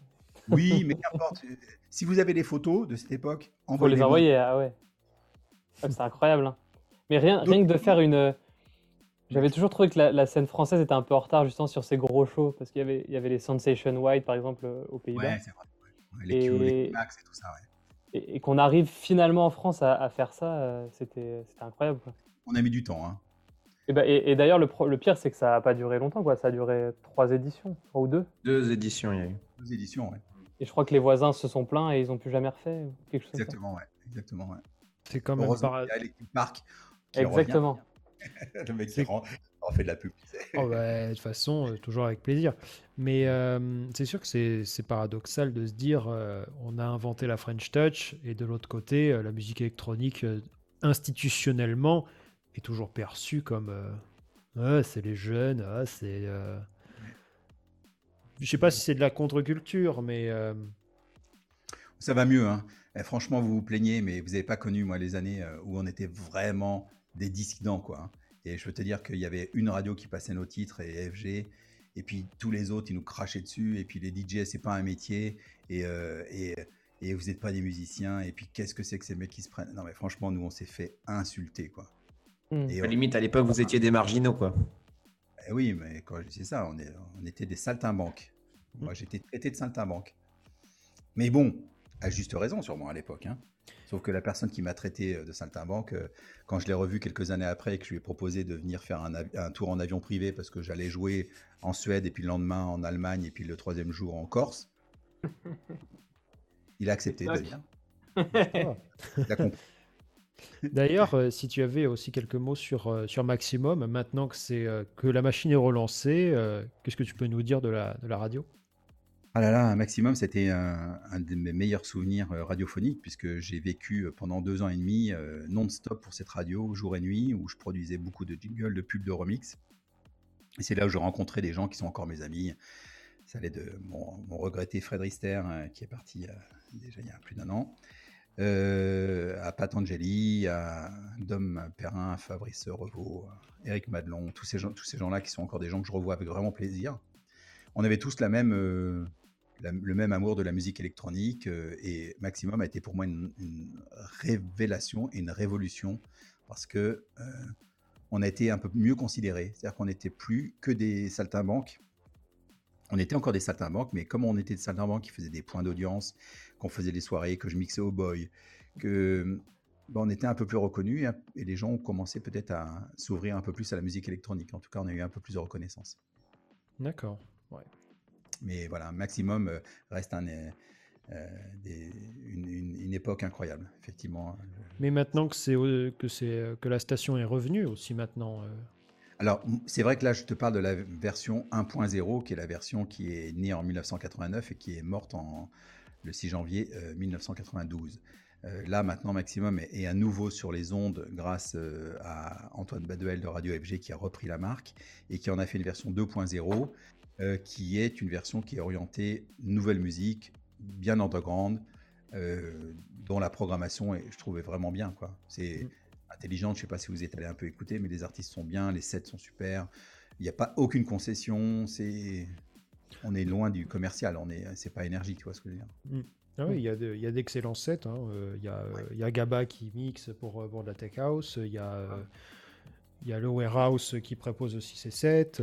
Speaker 4: Oui, mais n'importe. si vous avez des photos de cette époque,
Speaker 1: envoyez les envoyer. Ah ouais. c'est incroyable. Hein. Mais rien, rien que de faire une. J'avais toujours trouvé que la, scène française était un peu en retard justement sur ces gros shows parce qu'il y avait, il y avait les Sensation White par exemple euh, au Pays-Bas.
Speaker 4: Ouais, c'est vrai. Les, et... les Max et tout ça, ouais
Speaker 1: et, qu'on arrive finalement en France à, faire ça, euh, c'était incroyable.
Speaker 4: On a mis du temps. Hein.
Speaker 1: Et, bah, et, d'ailleurs, le, le, pire, c'est que ça n'a pas duré longtemps. Quoi. Ça a duré trois éditions, trois ou deux.
Speaker 2: Deux éditions, il y a eu.
Speaker 4: Deux éditions, ouais.
Speaker 1: Et je crois que les voisins se sont plaints et ils n'ont plus jamais refait. Quelque chose
Speaker 4: Exactement, ouais. Exactement, ouais.
Speaker 3: C'est comme même
Speaker 4: par... l'équipe Marc.
Speaker 1: Exactement.
Speaker 4: le mec qui rend, fait de la pub.
Speaker 3: oh bah, de toute façon, euh, toujours avec plaisir. Mais euh, c'est sûr que c'est paradoxal de se dire euh, on a inventé la French Touch et de l'autre côté, la musique électronique institutionnellement est toujours perçue comme ah, c'est les jeunes, ah, c'est. Je sais pas si c'est de la contre-culture, mais.
Speaker 4: Ça va mieux. Hein. Eh, franchement, vous vous plaignez, mais vous n'avez pas connu moi les années où on était vraiment des dissidents, quoi. Et je peux te dire qu'il y avait une radio qui passait nos titres et FG, et puis tous les autres, ils nous crachaient dessus, et puis les DJ, c'est pas un métier, et, euh, et, et, vous n'êtes pas des musiciens, et puis qu'est-ce que c'est que ces mecs qui se prennent? Non, mais franchement, nous, on s'est fait insulter, quoi.
Speaker 2: Hmm. Et, à limite, à l'époque, vous étiez des marginaux, quoi.
Speaker 4: Eh oui, mais quand je dis ça, on, est, on était des saltimbanques. Hmm. Moi, j'étais traité de saltimbanque. Mais bon, à juste raison sûrement à l'époque. Hein. Sauf que la personne qui m'a traité de saltimbanque, quand je l'ai revu quelques années après et que je lui ai proposé de venir faire un, un tour en avion privé parce que j'allais jouer en Suède et puis le lendemain en Allemagne et puis le troisième jour en Corse, il a accepté de venir.
Speaker 3: D'ailleurs, euh, si tu avais aussi quelques mots sur, euh, sur Maximum, maintenant que, c'est, euh, que la machine est relancée, qu'est-ce que tu peux nous dire de la, de la radio?
Speaker 4: Ah là là, Maximum, c'était un, un de mes meilleurs souvenirs radiophoniques, puisque j'ai vécu pendant deux ans et demi non-stop pour cette radio, jour et nuit, où je produisais beaucoup de jingles, de pubs, de remix. Et c'est là où je rencontrais des gens qui sont encore mes amis. Ça allait de mon, mon regretté Fred Rister, qui est parti déjà il y a plus d'un an, euh, à Patangeli, à Dom Perrin, à Fabrice Revaux, Eric Madelon, tous ces gens-là qui sont encore des gens que je revois avec vraiment plaisir. On avait tous la même, euh, le même amour de la musique électronique euh, et Maximum a été pour moi une, révélation et une révolution parce que on a été un peu mieux considérés, c'est-à-dire qu'on n'était plus que des saltimbanques. On était encore des saltimbanques, mais comme on était des saltimbanques qui faisaient des points d'audience, qu'on faisait des soirées, que je mixais au boy, que ben, on était un peu plus reconnus et, les gens ont commencé peut-être à s'ouvrir un peu plus à la musique électronique. En tout cas, on a eu un peu plus de reconnaissance.
Speaker 3: D'accord. Ouais.
Speaker 4: Mais voilà, Maximum euh, reste un, euh, euh, une, époque incroyable, effectivement.
Speaker 3: Mais maintenant que c'est que c'est que la station est revenue aussi maintenant.
Speaker 4: Alors, c'est vrai que là, je te parle de la version 1.0, qui est la version qui est née en 1989 et qui est morte en, le 6 janvier 1992. Euh, euh, là, maintenant, Maximum est, à nouveau sur les ondes grâce euh, à Antoine Baduel de Radio FG qui a repris la marque et qui en a fait une version 2.0 qui est une version qui est orientée nouvelle musique, bien underground, dont la programmation, est, je trouvais vraiment bien. quoi. C'est mmh. intelligent, je ne sais pas si vous êtes allé un peu écouter, mais les artistes sont bien, les sets sont super. Il n'y a pas aucune concession, c'est on est loin du commercial, on est, c'est pas énergie, tu vois ce que je veux dire.
Speaker 3: Mm. Ah oui, il y a d'excellents sets. Hein. Euh, il y, a, il y a Gaba qui mixe pour, euh, pour de la tech house. Il y a, euh, il y a le warehouse qui propose aussi ses sets.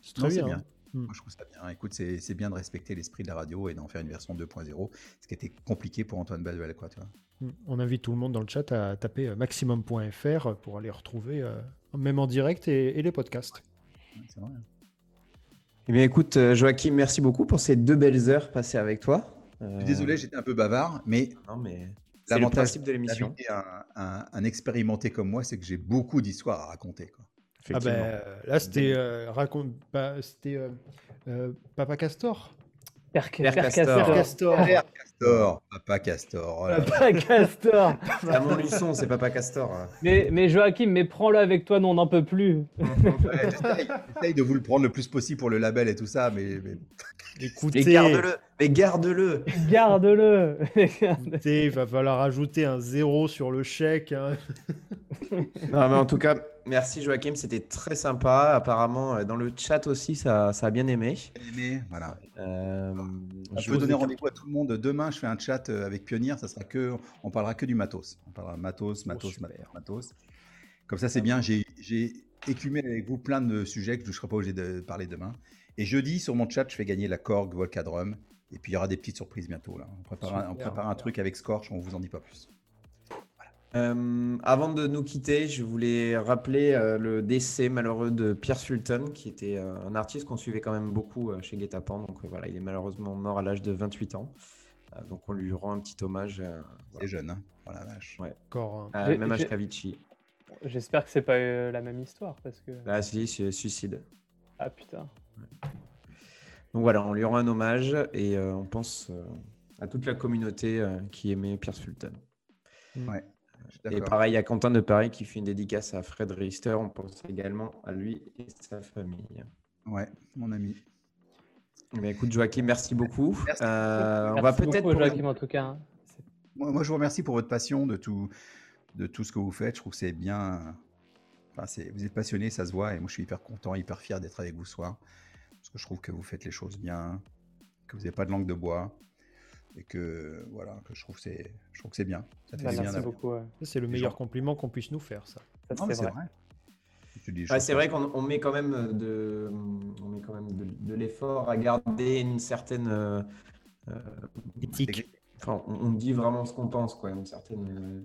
Speaker 4: C'est très bien. bien. Hein. Mm. Moi, je trouve ça bien. Écoute, c'est bien de respecter l'esprit de la radio et d'en faire une version 2.0, ce qui était compliqué pour Antoine Baduel. Quoi, tu vois.
Speaker 3: Mm. On invite tout le monde dans le chat à taper maximum.fr pour aller retrouver, même en direct, et, les podcasts. c'est vrai.
Speaker 2: Eh bien, écoute, euh, Joachim, merci beaucoup pour ces deux belles heures passées avec toi.
Speaker 4: Euh, désolé, j'étais un peu bavard, mais,
Speaker 2: non, mais c'est le principe de l'émission.
Speaker 4: Un, un, expérimenté comme moi, c'est que j'ai beaucoup d'histoires à raconter. Quoi.
Speaker 3: Ah ben, là, c'était raconte, c'était Papa Castor.
Speaker 1: Père, Castor.
Speaker 4: Castor. Castor. Papa Castor.
Speaker 1: Oh Papa Castor.
Speaker 2: C'est à Montluçon, c'est Papa Castor.
Speaker 1: Mais, mais Joachim, mais prends-le avec toi, nous on n'en peut plus.
Speaker 4: J'essaye de vous le prendre le plus possible pour le label et tout ça, mais.
Speaker 2: Écoutez. Mais garde-le. Mais garde-le.
Speaker 1: Garde-le.
Speaker 3: il va falloir ajouter un zéro sur le chèque. Hein.
Speaker 2: non, mais en tout cas, merci Joachim, c'était très sympa. Apparemment, euh, dans le chat aussi, ça, ça a bien aimé.
Speaker 4: Aimé, voilà. Euh, je veux donner rendez-vous à tout le monde. Demain, je fais un chat euh, avec Pionnier. Ça sera que, on parlera que du matos. On parlera matos, oh, matos, matos. Comme ça, c'est bien. J'ai écumé avec vous plein de sujets que je ne serai pas obligé de parler demain. Et jeudi, sur mon chat, je fais gagner la Korg Volcadrum. Et puis, il y aura des petites surprises bientôt. Là. On prépare, on prépare un truc avec Scorch, on ne vous en dit pas plus.
Speaker 2: Euh, avant de nous quitter, je voulais rappeler euh, le décès malheureux de Pierre Sultan, qui était euh, un artiste qu'on suivait quand même beaucoup chez Guetapan. Donc voilà, il est malheureusement mort à l'âge de 28 ans. Donc on lui rend un petit hommage.
Speaker 4: C'est jeune, hein Voilà, vache.
Speaker 2: Ouais.
Speaker 3: Encore.
Speaker 2: Hein. même âge qu'Avicii.
Speaker 1: J'espère que c'est pas la même histoire parce que.
Speaker 2: Ah si, c'est suicide.
Speaker 1: Ah putain.
Speaker 2: Donc voilà, on lui rend un hommage et on pense à toute la communauté qui aimait Pierre Sultan.
Speaker 4: Ouais.
Speaker 2: Et pareil, il y a Quentin de Paris qui fait une dédicace à Fred Rister. On pense également à lui et sa famille.
Speaker 4: Ouais, mon ami.
Speaker 2: Mais écoute, Joachim, merci beaucoup.
Speaker 1: Euh, on va peut-être. Joachim, en tout cas.
Speaker 4: Moi, je vous remercie pour votre passion de tout, de tout ce que vous faites. Je trouve que c'est bien. Enfin, vous êtes passionné, ça se voit. Et moi, je suis hyper content, hyper fier d'être avec vous ce soir. Parce que je trouve que vous faites les choses bien, que vous n'avez pas de langue de bois et que voilà que je trouve c'est je trouve que c'est bien
Speaker 1: ça fait bah, merci beaucoup
Speaker 3: c'est le meilleur compliment qu'on puisse nous faire ça,
Speaker 4: c'est vrai,
Speaker 2: c'est vrai qu'on met quand même de on met quand même de, l'effort à garder une certaine euh,
Speaker 3: éthique
Speaker 2: enfin, on, on dit vraiment ce qu'on pense, quoi. Une certaine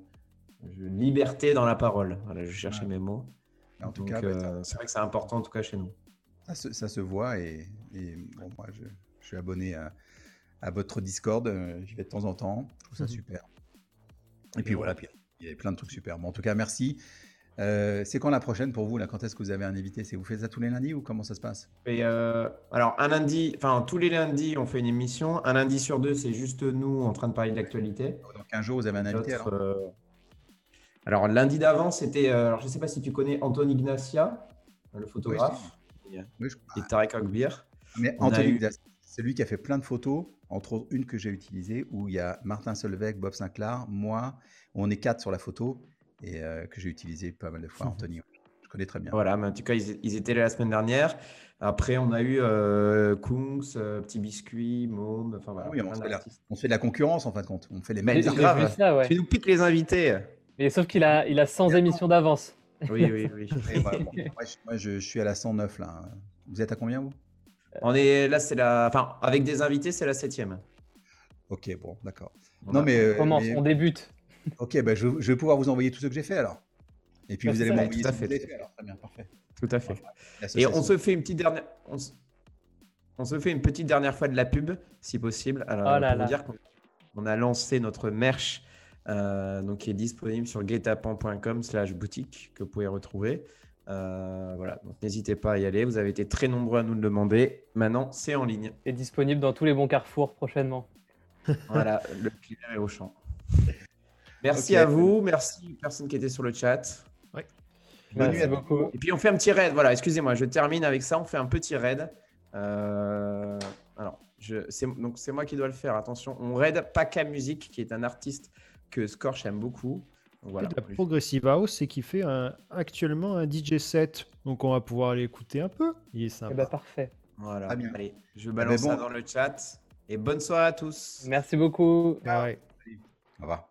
Speaker 2: euh, liberté dans la parole. Voilà, je cherchais
Speaker 4: Ouais.
Speaker 2: mes mots.
Speaker 4: En tout
Speaker 2: Donc,
Speaker 4: cas, bah,
Speaker 2: euh, c'est vrai que c'est important, en tout cas, chez nous.
Speaker 4: Ça se, ça se voit et, et bon, moi je, je suis abonné à, à votre Discord, euh, j'y vais de temps en temps, je trouve ça
Speaker 3: Mhm.
Speaker 4: super. Et puis voilà, puis il y a plein de trucs super. Bon, en tout cas, merci. Euh, c'est quand la prochaine pour vous là? Quand est-ce que vous avez un invité? C'est vous faites ça tous les lundis ou comment ça se passe?
Speaker 2: Et euh, alors, un lundi, enfin, tous les lundis, on fait une émission. Un lundi sur deux, c'est juste nous en train de parler de l'actualité.
Speaker 4: Dans 15 jours, vous avez un invité alors?
Speaker 2: euh, Alors, lundi d'avant, c'était. alors, je ne sais pas si tu connais Anton Ignacia, le photographe,
Speaker 4: Oui, je-
Speaker 2: et Tarek Akbir.
Speaker 4: Mais
Speaker 2: On
Speaker 4: Anthony
Speaker 2: eu-
Speaker 4: c'est lui qui a fait plein de photos, entre autres une que j'ai utilisée, où il y a Martin Solveig, Bob Sinclair, moi, on est quatre sur la photo, et euh, que j'ai utilisé pas mal de fois, Anthony. Je connais très bien.
Speaker 2: Voilà, mais en tout cas, ils, ils étaient là la semaine dernière. Après, on a eu euh, Kungs, euh, Petit Biscuit, Môme, enfin voilà.
Speaker 4: Ah oui, on se, fait la,
Speaker 2: d'artistes.
Speaker 4: on se fait de la concurrence en fin de compte. On fait les mêmes.
Speaker 2: c'est grave.
Speaker 1: ça, ouais.
Speaker 2: Tu nous piques les invités.
Speaker 1: Mais sauf qu'il a, il a 100 émissions d'avance.
Speaker 2: Oui, oui, oui.
Speaker 4: Et voilà, bon, moi, je, moi, je- je suis à la 109 là. Vous êtes à combien vous?
Speaker 2: On est là, c'est la. Enfin, avec des invités, c'est la septième.
Speaker 4: Ok, bon, d'accord.
Speaker 2: Voilà.
Speaker 4: Non mais,
Speaker 1: On commence,
Speaker 4: mais-
Speaker 1: on débute.
Speaker 4: Ok, bah, je, je vais pouvoir vous envoyer tout ce que j'ai fait alors. Et puis vous allez m'envoyer
Speaker 2: tout à
Speaker 4: ce que
Speaker 2: fait.
Speaker 4: vous fait alors. Très bien, parfait.
Speaker 2: Tout à fait. Et on se fait une petite dernière. On se... on se fait une petite dernière fois de la pub, si possible. Alors,
Speaker 1: Oh là
Speaker 2: pour
Speaker 1: là.
Speaker 2: vous dire qu'on on a lancé notre merch, euh, donc qui est disponible sur guetapan.com/slash boutique que vous pouvez retrouver. Euh, voilà, donc n'hésitez pas à y aller. Vous avez été très nombreux à nous le demander. Maintenant, c'est en ligne.
Speaker 1: est disponible dans tous les bons carrefours prochainement.
Speaker 2: Voilà, le filaire est au champ. Merci à vous, merci aux personnes qui étaient sur le chat.
Speaker 4: Bonne nuit à
Speaker 1: beaucoup.
Speaker 2: Et puis on fait un petit raid. Voilà, excusez-moi, je termine avec ça. On fait un petit raid. Euh, alors, je, c'est, donc c'est moi qui dois le faire. Attention, on raid Paka Music, qui est un artiste que Scorch aime beaucoup. Voilà.
Speaker 3: de la Progressive House et qui fait un- actuellement un DJ set. Donc on va pouvoir l'écouter un peu. Il est
Speaker 1: Eh
Speaker 3: sympa.
Speaker 1: ben, parfait.
Speaker 2: Voilà.
Speaker 4: Bien.
Speaker 2: Allez, je balance
Speaker 4: bon.
Speaker 2: ça dans le chat. Et bonne soirée à tous.
Speaker 1: Merci beaucoup.
Speaker 3: Ouais.
Speaker 4: Au revoir.